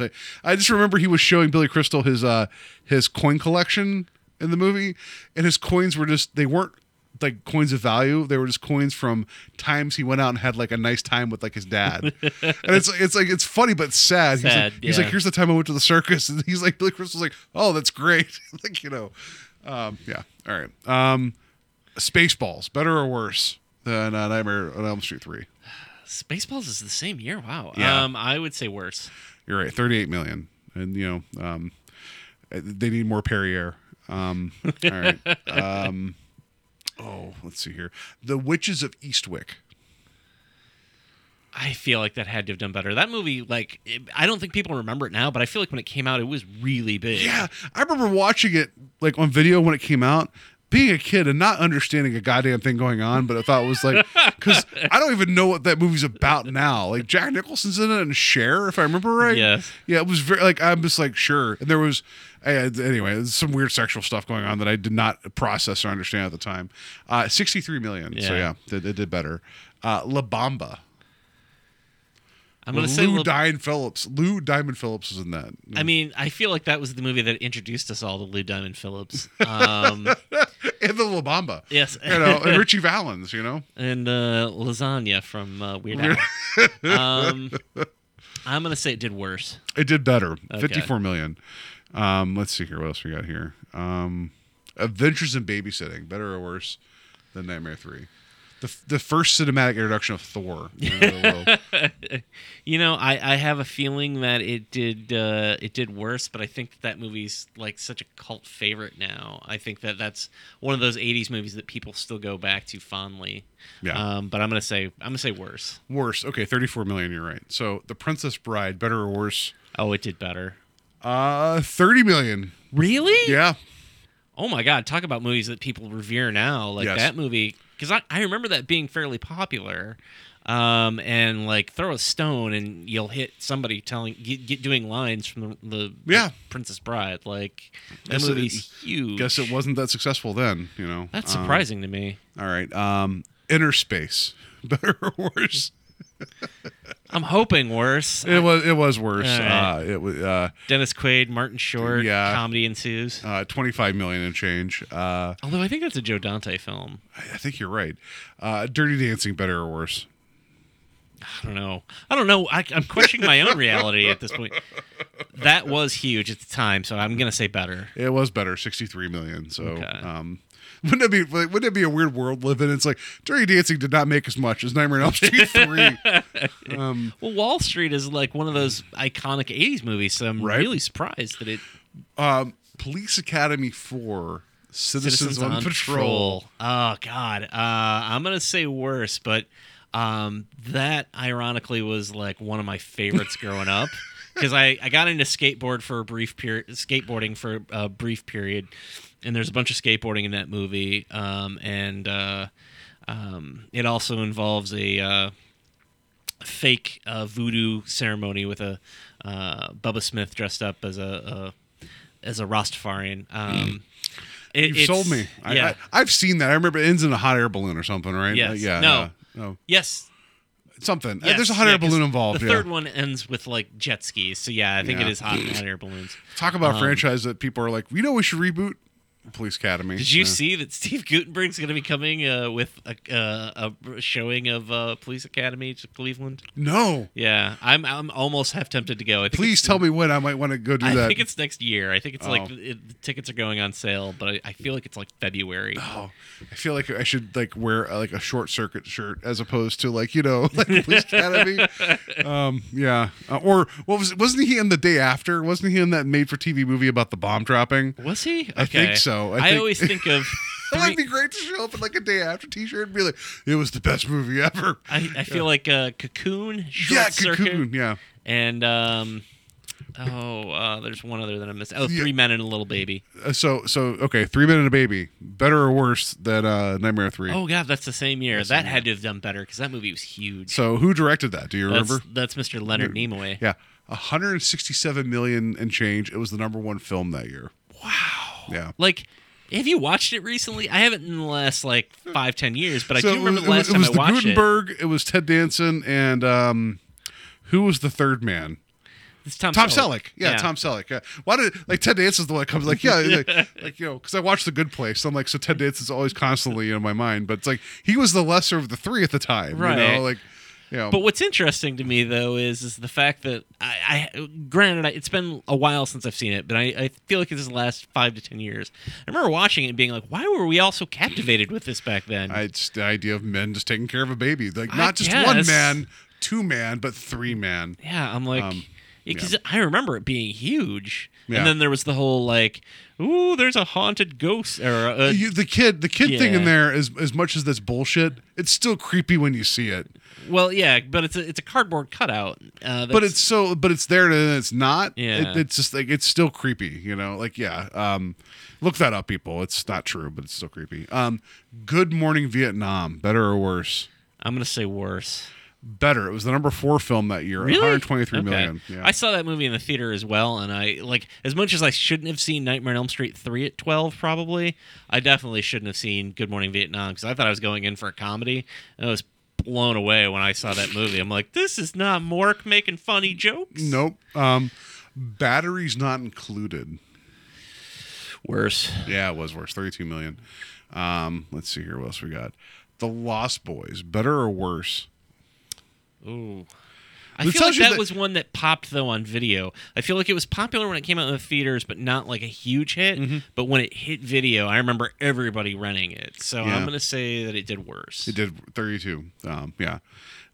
I just remember he was showing Billy Crystal his uh, his coin collection in the movie, and his coins were just they weren't like coins of value. They were just coins from times he went out and had like a nice time with like his dad. and it's it's like it's funny but sad. he's
Sad,
like, he's
yeah.
like, here's the time I went to the circus, and he's like, Billy Crystal's like, oh, that's great. like you know, um, yeah. All right. Um, Spaceballs, better or worse than uh, Nightmare on Elm Street three?
Spaceballs is the same year. Wow.
Yeah.
Um, I would say worse.
You're right, 38 million, and you know, um, they need more Perrier. Um, all right. Um, oh, let's see here. The Witches of Eastwick.
I feel like that had to have done better. That movie, like, it, I don't think people remember it now, but I feel like when it came out, it was really big.
Yeah, I remember watching it like on video when it came out. Being a kid and not understanding a goddamn thing going on, but I thought it was like because I don't even know what that movie's about now. Like Jack Nicholson's in it and Cher, if I remember right.
Yes.
Yeah, it was very like I'm just like sure, and there was uh, anyway some weird sexual stuff going on that I did not process or understand at the time. Uh, 63 million, so
Yeah.
yeah, it, it did better. Uh, La Bamba.
I'm going to
With
say.
Lou Diamond Phillips. Lou Diamond Phillips was in that.
I mean, I feel like that was the movie that introduced us all to Lou Diamond Phillips. Um,
and the La Bamba.
yes.
You know, and Ritchie Valens. You know.
and uh, lasagna from uh, Weird Al. um, I'm gonna say it did worse.
It did better.
Okay.
54 million. Um, let's see here. What else we got here? Um, Adventures in Babysitting. Better or worse than Nightmare 3? The, the first cinematic introduction of Thor.
You know, I, I have a feeling that it did uh, it did worse, but I think that, that movie's like such a cult favorite now. I think that that's one of those '80s movies that people still go back to fondly.
Yeah.
Um, but I'm gonna say I'm gonna say worse.
worse. Okay, 34 million. You're right. So The Princess Bride. Better or worse?
Oh, it did better.
Uh, 30 million.
Really?
Yeah.
Oh my God! Talk about movies that people revere now. Like
Yes.
that movie, because I, I remember that being fairly popular. Um, and like throw a stone and you'll hit somebody telling get, get doing lines from the, the
Yeah.
Princess Bride. Like that
Guess it-
huge.
Guess it wasn't that successful then, you know.
That's
Um,
surprising to me.
all right. Um, Innerspace. Better or worse?
I'm hoping worse.
It was it was worse.
Right.
Uh, it was uh,
Dennis Quaid, Martin Short,
Yeah.
comedy ensues.
uh, 25 million and change. Uh,
Although I think that's a Joe Dante film.
I I think you're right. Uh, Dirty Dancing, better or worse?
I don't know. I don't know. I, I'm questioning my own reality at this point. That was huge at the time, so I'm gonna say better.
It was better, 63 million. So,
Okay.
um, wouldn't it be like, wouldn't it be a weird world living? It's like Dirty Dancing did not make as much as Nightmare on Elm Street 3. um,
Well, Wall Street is like one of those iconic '80s movies, so I'm
Right.
really surprised that it
um, Police Academy 4, Citizens, on, Patrol.
Oh God, uh, I'm gonna say worse, but um, that ironically was like one of my favorites growing up because I, I got into skateboard for a brief period, skateboarding for a brief period, and there's a bunch of skateboarding in that movie, um, and uh, um, it also involves a uh, fake uh, voodoo ceremony with a uh, Bubba Smith dressed up as a, a as a Rastafarian. Um, it-
You've sold me. I,
yeah.
I, have seen that. I remember it ends in a hot air balloon or something, right?
Yes.
Yeah.
No.
no.
yes.
Something.
Yes,
There's a hot air balloon involved.
The
yeah.
third one ends with like jet skis. So yeah, I think
Yeah.
it is hot, hot air balloons.
Talk about a
Um,
franchise that people are like, we know, we should reboot Police Academy.
Did you
Yeah.
see that Steve Guttenberg's going to be coming uh, with a, uh, a showing of uh, Police Academy to Cleveland?
No.
Yeah, I'm I'm almost half tempted to go.
Please tell me when I might want to go do
I
that.
I think it's next year. I think it's like
Oh.
it, the tickets are going on sale, but I, I feel like it's like February.
Oh, I feel like I should like wear uh, like a short circuit shirt as opposed to like you know like Police Academy. um, yeah, uh, or what was wasn't he in the day after? Wasn't he in that made for TV movie about the bomb dropping?
Was he?
I think so. I
I,
think-
always think of
That'd be great to show up in like a day after T-shirt and be like, "It was the best movie ever."
I, I feel like uh, Cocoon, Short
yeah,
Circuit,
Cocoon. Yeah,
and um, oh, uh, there's one other that I missed. Oh,
Yeah.
Three Men and a Little Baby.
Uh, so so okay, Three Men and a Baby, better or worse than uh, Nightmare Three?
Oh God, that's the same year.
That's
that
the
had to have done better because that movie was huge.
So who directed that? Do you
that's,
remember?
That's Mr. Leonard Nimoy.
Yeah, 167 million and change. It was the number one film that year. Wow. Yeah.
Like, have you watched it recently? I haven't in the last like five, ten years, but I
So
do remember
it
the last
it
time
was
I watched
Guttenberg. It. was Ted Danson and um, who was the third man?
It's Tom,
Tom
Selleck.
Selleck. Yeah, Tom Selleck. Yeah. Why did like Ted Danson's the one that comes like yeah like, like, you know because I watched The Good Place. So I'm like so Ted Danson's always constantly in my mind, but it's like he was the lesser of the three at the time. You
Right.
know, like know.
But what's interesting to me though is is the fact that I, I granted I, it's been a while since I've seen it, but I, I feel like it's the last five to ten years. I remember watching it and being like, why were we all so captivated with this back then?
I, it's the idea of men just taking care of a baby, like not just one man, two man, but three man.
yeah, I'm like.
Um,
because I remember it being huge,
Yeah.
and then there was the whole like, "Ooh, there's a haunted ghost," or a,
You, the kid, the kid thing in
yeah.
there is as much as that's bullshit. It's still creepy when you see it,
well, yeah, but it's a it's a cardboard cutout. Uh,
but it's so, but it's there and it's not.
Yeah.
It, it's just like it's still creepy. You know, like yeah. Um, look that up, people. It's not true, but it's still creepy. Um, Good Morning Vietnam, better or worse?
I'm gonna say worse.
Better. It was the number four film that year.
Really?
123
Okay.
million. Yeah.
I saw that movie in the theater as well, and I like as much as I shouldn't have seen Nightmare on Elm Street three at twelve. Probably, I definitely shouldn't have seen Good Morning Vietnam because I thought I was going in for a comedy, and I was blown away when I saw that movie. I'm like, this is not Mork making funny jokes.
Nope. Um, batteries not included.
Worse.
Yeah, it was worse. 32 million. Um, let's see here. What else we got? The Lost Boys. Better or worse?
Ooh. I feel like that,
that-
was one that popped though on video. I feel like it was popular when it came out in the theaters, but not like a huge hit.
Mm-hmm.
But when it hit video, I remember everybody renting it. So
Yeah.
I'm gonna say that it did worse.
It did 32. Um, yeah.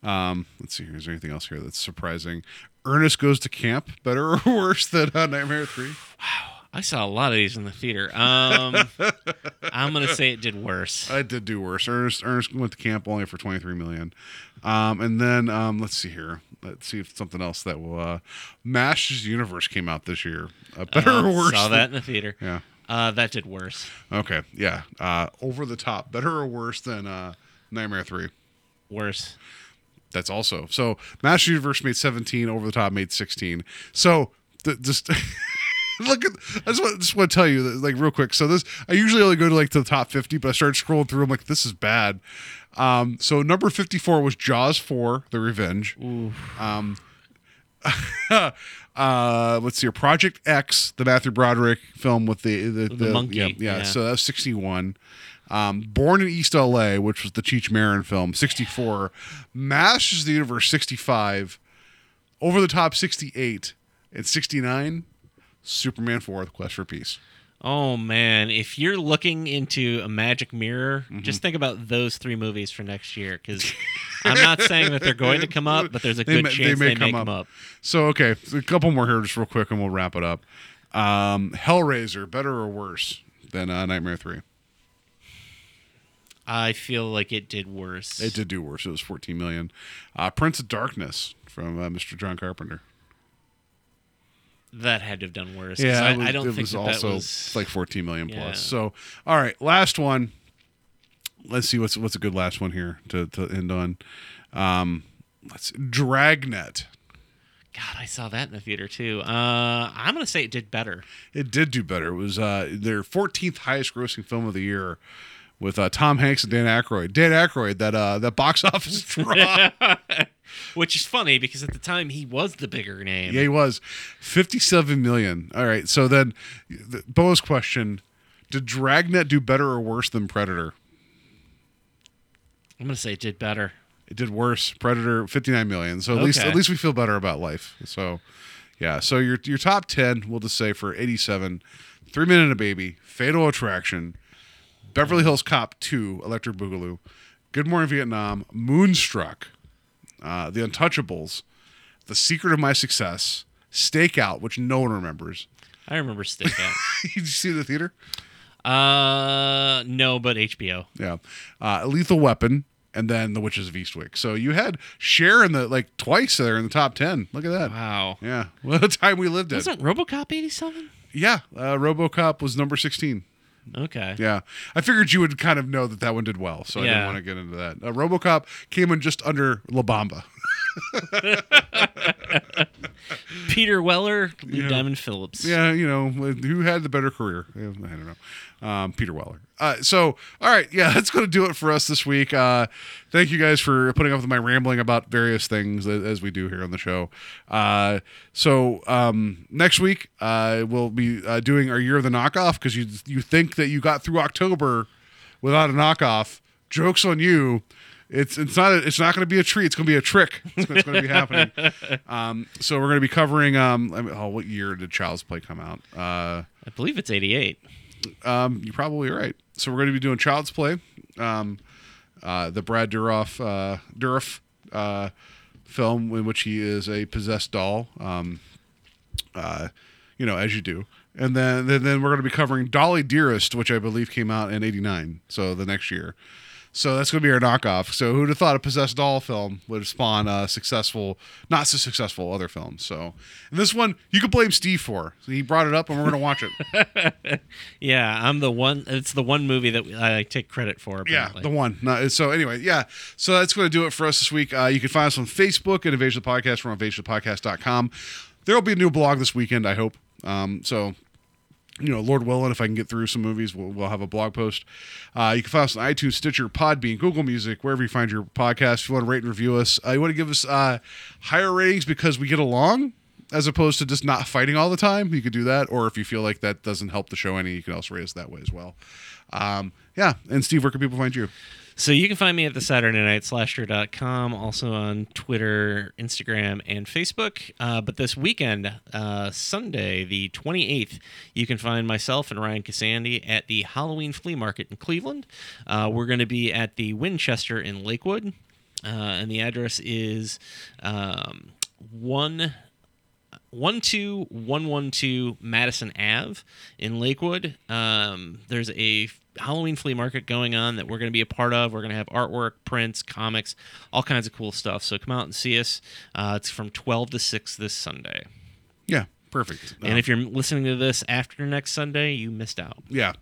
Um, let's see Is there anything else here that's surprising? Ernest Goes to Camp. Better or worse than uh, Nightmare 3? Wow.
I saw a lot of these in the theater. Um, I'm gonna say it did worse.
I did do worse. Ernest Ernest went to camp only for 23 million. Um, and then um, let's see here. Let's see if something else that will. Uh, Masters Universe came out this year. Uh, better
Uh,
or worse?
Saw that in the theater.
Yeah.
Uh, that did worse.
Okay. Yeah. Uh, over the top. Better or worse than uh, Nightmare 3?
Worse.
That's also so. Master Universe made 17. Over the top made 16. So th- just look at. I just want, just want to tell you that, like real quick. So this I usually only go to like to the top 50, but I started scrolling through. I'm like, this is bad. Um, so number 54 was Jaws 4: The Revenge. Um, uh, let's see, here, Project X, the Matthew Broderick film with the the,
The monkey,
Yeah, yeah,
yeah.
so that was 61. Um, Born in East LA, which was the Cheech Marin film, 64. Masters of the Universe, 65. Over the Top, 68. And 69, Superman 4, The Quest for Peace.
Oh man, if you're looking into a magic mirror,
Mm-hmm.
just think about those three movies for next year. Because I'm not saying that they're going to come up, but there's a
They
good
may-
chance they, may come up.
So, okay, a couple more here just real quick and we'll wrap it up. Um, Hellraiser, better or worse than uh, Nightmare 3?
I feel like it did worse.
It did do worse. It was 14 million. Uh, Prince of Darkness from uh, Mr. John Carpenter.
That had to have done worse.
Yeah,
I,
was,
I don't
it
think
was
that
also
that was
like 14 million
Yeah.
plus. So, all right, last one. Let's see what's what's a good last one here to, to end on. Um, let's Dragnet.
God, I saw that in the theater too. Uh, I'm gonna say it did better.
It did do better. It was uh, their 14th highest grossing film of the year with uh, Tom Hanks and Dan Aykroyd. Dan Aykroyd, that uh, that box office draw.
Which is funny because at the time he was the bigger name.
yeah, he was 57 million. All right, so then the bonus question: Did Dragnet do better or worse than Predator?
I'm gonna say it did better.
It did worse. Predator 59 million. So at least at least we feel better about life. So yeah. So your your top 10, we'll just say for 87, Three Men and a Baby, Fatal Attraction, Beverly Hills Cop 2, Electric Boogaloo, Good Morning Vietnam, Moonstruck, uh, The Untouchables, The Secret of My Success, Stakeout, which no one remembers.
I remember Stakeout.
Did you see the theater?
Uh, no, but HBO.
Yeah, uh, Lethal Weapon, and then The Witches of Eastwick. So you had Cher in the like twice there in the top ten. Look at that.
Wow.
Yeah, what a time we lived in.
Wasn't RoboCop eighty seven?
Yeah, uh, RoboCop was number sixteen.
Okay.
Yeah, I figured you would kind of know that that one did well, so I didn't
Yeah.
want to get into that. Uh, RoboCop came in just under La Bamba.
Peter Weller, Lou
Yeah.
Diamond Phillips.
Yeah, you know who had the better career? I don't know. Um, Peter Weller. Uh, so, all right, yeah, that's going to do it for us this week. Uh, thank you guys for putting up with my rambling about various things as, we do here on the show. Uh, so um, next week uh, we'll be uh, doing our year of the knockoff because you you think that you got through October without a knockoff. Jokes on you. It's it's not a, it's not going to be a treat. It's going to be a trick. It's, going to be happening. Um, so we're going to be covering. Um, I mean, oh, what year did Child's Play come out? Uh,
I believe it's eighty eight.
um, you're probably right. So we're going to be doing Child's Play, um, uh, the Brad Dourif uh, Dourif uh, film in which he is a possessed doll. Um, uh, you know, as you do. And then, then, then we're going to be covering Dolly Dearest, which I believe came out in '89, so the next year. So that's going to be our knockoff. So who'd have thought a possessed doll film would spawn a successful, not so successful other films. So and this one you could blame Steve for. He brought it up, and we're going to watch it.
Yeah, I'm the one. It's the one movie that I take credit for.
Yeah, the one. No, so anyway, yeah. So that's going to do it for us this week. Uh, you can find us on Facebook at Invasion of the Podcast. We're on invasionofthepodcast.com. There will be a new blog this weekend, I hope. Um, so, you know, Lord willing, if I can get through some movies, we'll, we'll have a blog post. Uh, you can find us on iTunes, Stitcher, Podbean, Google Music, wherever you find your podcast. If you want to rate and review us, uh, you want to give us uh, higher ratings because we get along as opposed to just not fighting all the time, you could do that. Or if you feel like that doesn't help the show any, you can also rate us that way as well. Um, yeah. And Steve, where can people find you?
So you can find me at the Saturday Night Slasher.com, also on Twitter, Instagram, and Facebook. Uh, but this weekend, uh, Sunday, the 28th, you can find myself and Ryan Cassandi at the Halloween Flea Market in Cleveland. Uh, we're going to be at the Winchester in Lakewood, uh, and the address is um, one. 12112 Madison Ave in Lakewood. Um, there's a Halloween flea market going on that we're going to be a part of. We're going to have artwork, prints, comics, all kinds of cool stuff. So come out and see us. Uh, it's from 12 to 6 this Sunday.
Yeah, perfect.
And if you're listening to this after next Sunday, you missed out.
Yeah.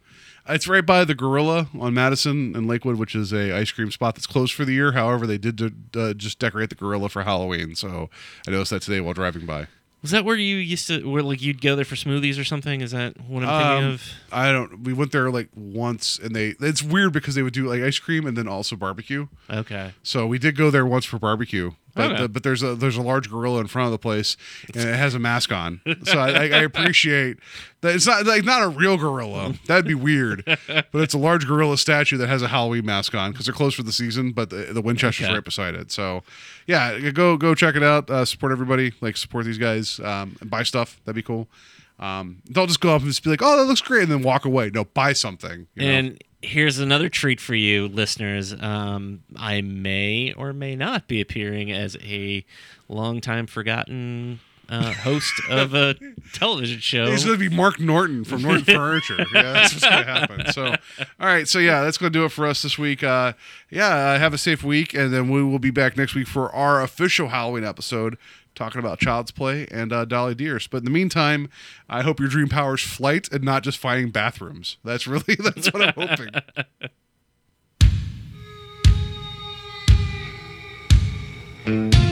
It's right by the Gorilla on Madison and Lakewood, which is a ice cream spot that's closed for the year. However, they did uh, just decorate the Gorilla for Halloween, so I noticed that today while driving by.
Was that where you used to, where like you'd go there for smoothies or something? Is that what I'm thinking
Um,
of?
I don't. We went there like once, and they. It's weird because they would do like ice cream and then also barbecue.
Okay.
So we did go there once for barbecue, but the, but there's a there's a large gorilla in front of the place, and it has a mask on. So I, I, I appreciate that it's not like not a real gorilla. That'd be weird, but it's a large gorilla statue that has a Halloween mask on because they're closed for the season. But the, the Winchester's
Okay.
right beside it. So yeah, go go check it out. Uh, support everybody. Like support these guys. Um, and buy stuff. That'd be cool. Um, don't just go up and just be like, "Oh, that looks great," and then walk away. No, buy something. you know?
And here's another treat for you, listeners. Um, I may or may not be appearing as a longtime forgotten uh, host of a television show.
He's going to be Mark Norton from Norton Furniture. Yeah, that's what's going to happen. So, all right. So, yeah, that's going to do it for us this week. Uh, yeah, uh, have a safe week. And then we will be back next week for our official Halloween episode talking about Child's Play and uh, Dolly Dearest. But in the meantime, I hope your dream powers flight and not just finding bathrooms. That's really that's what I'm hoping. Mm-hmm.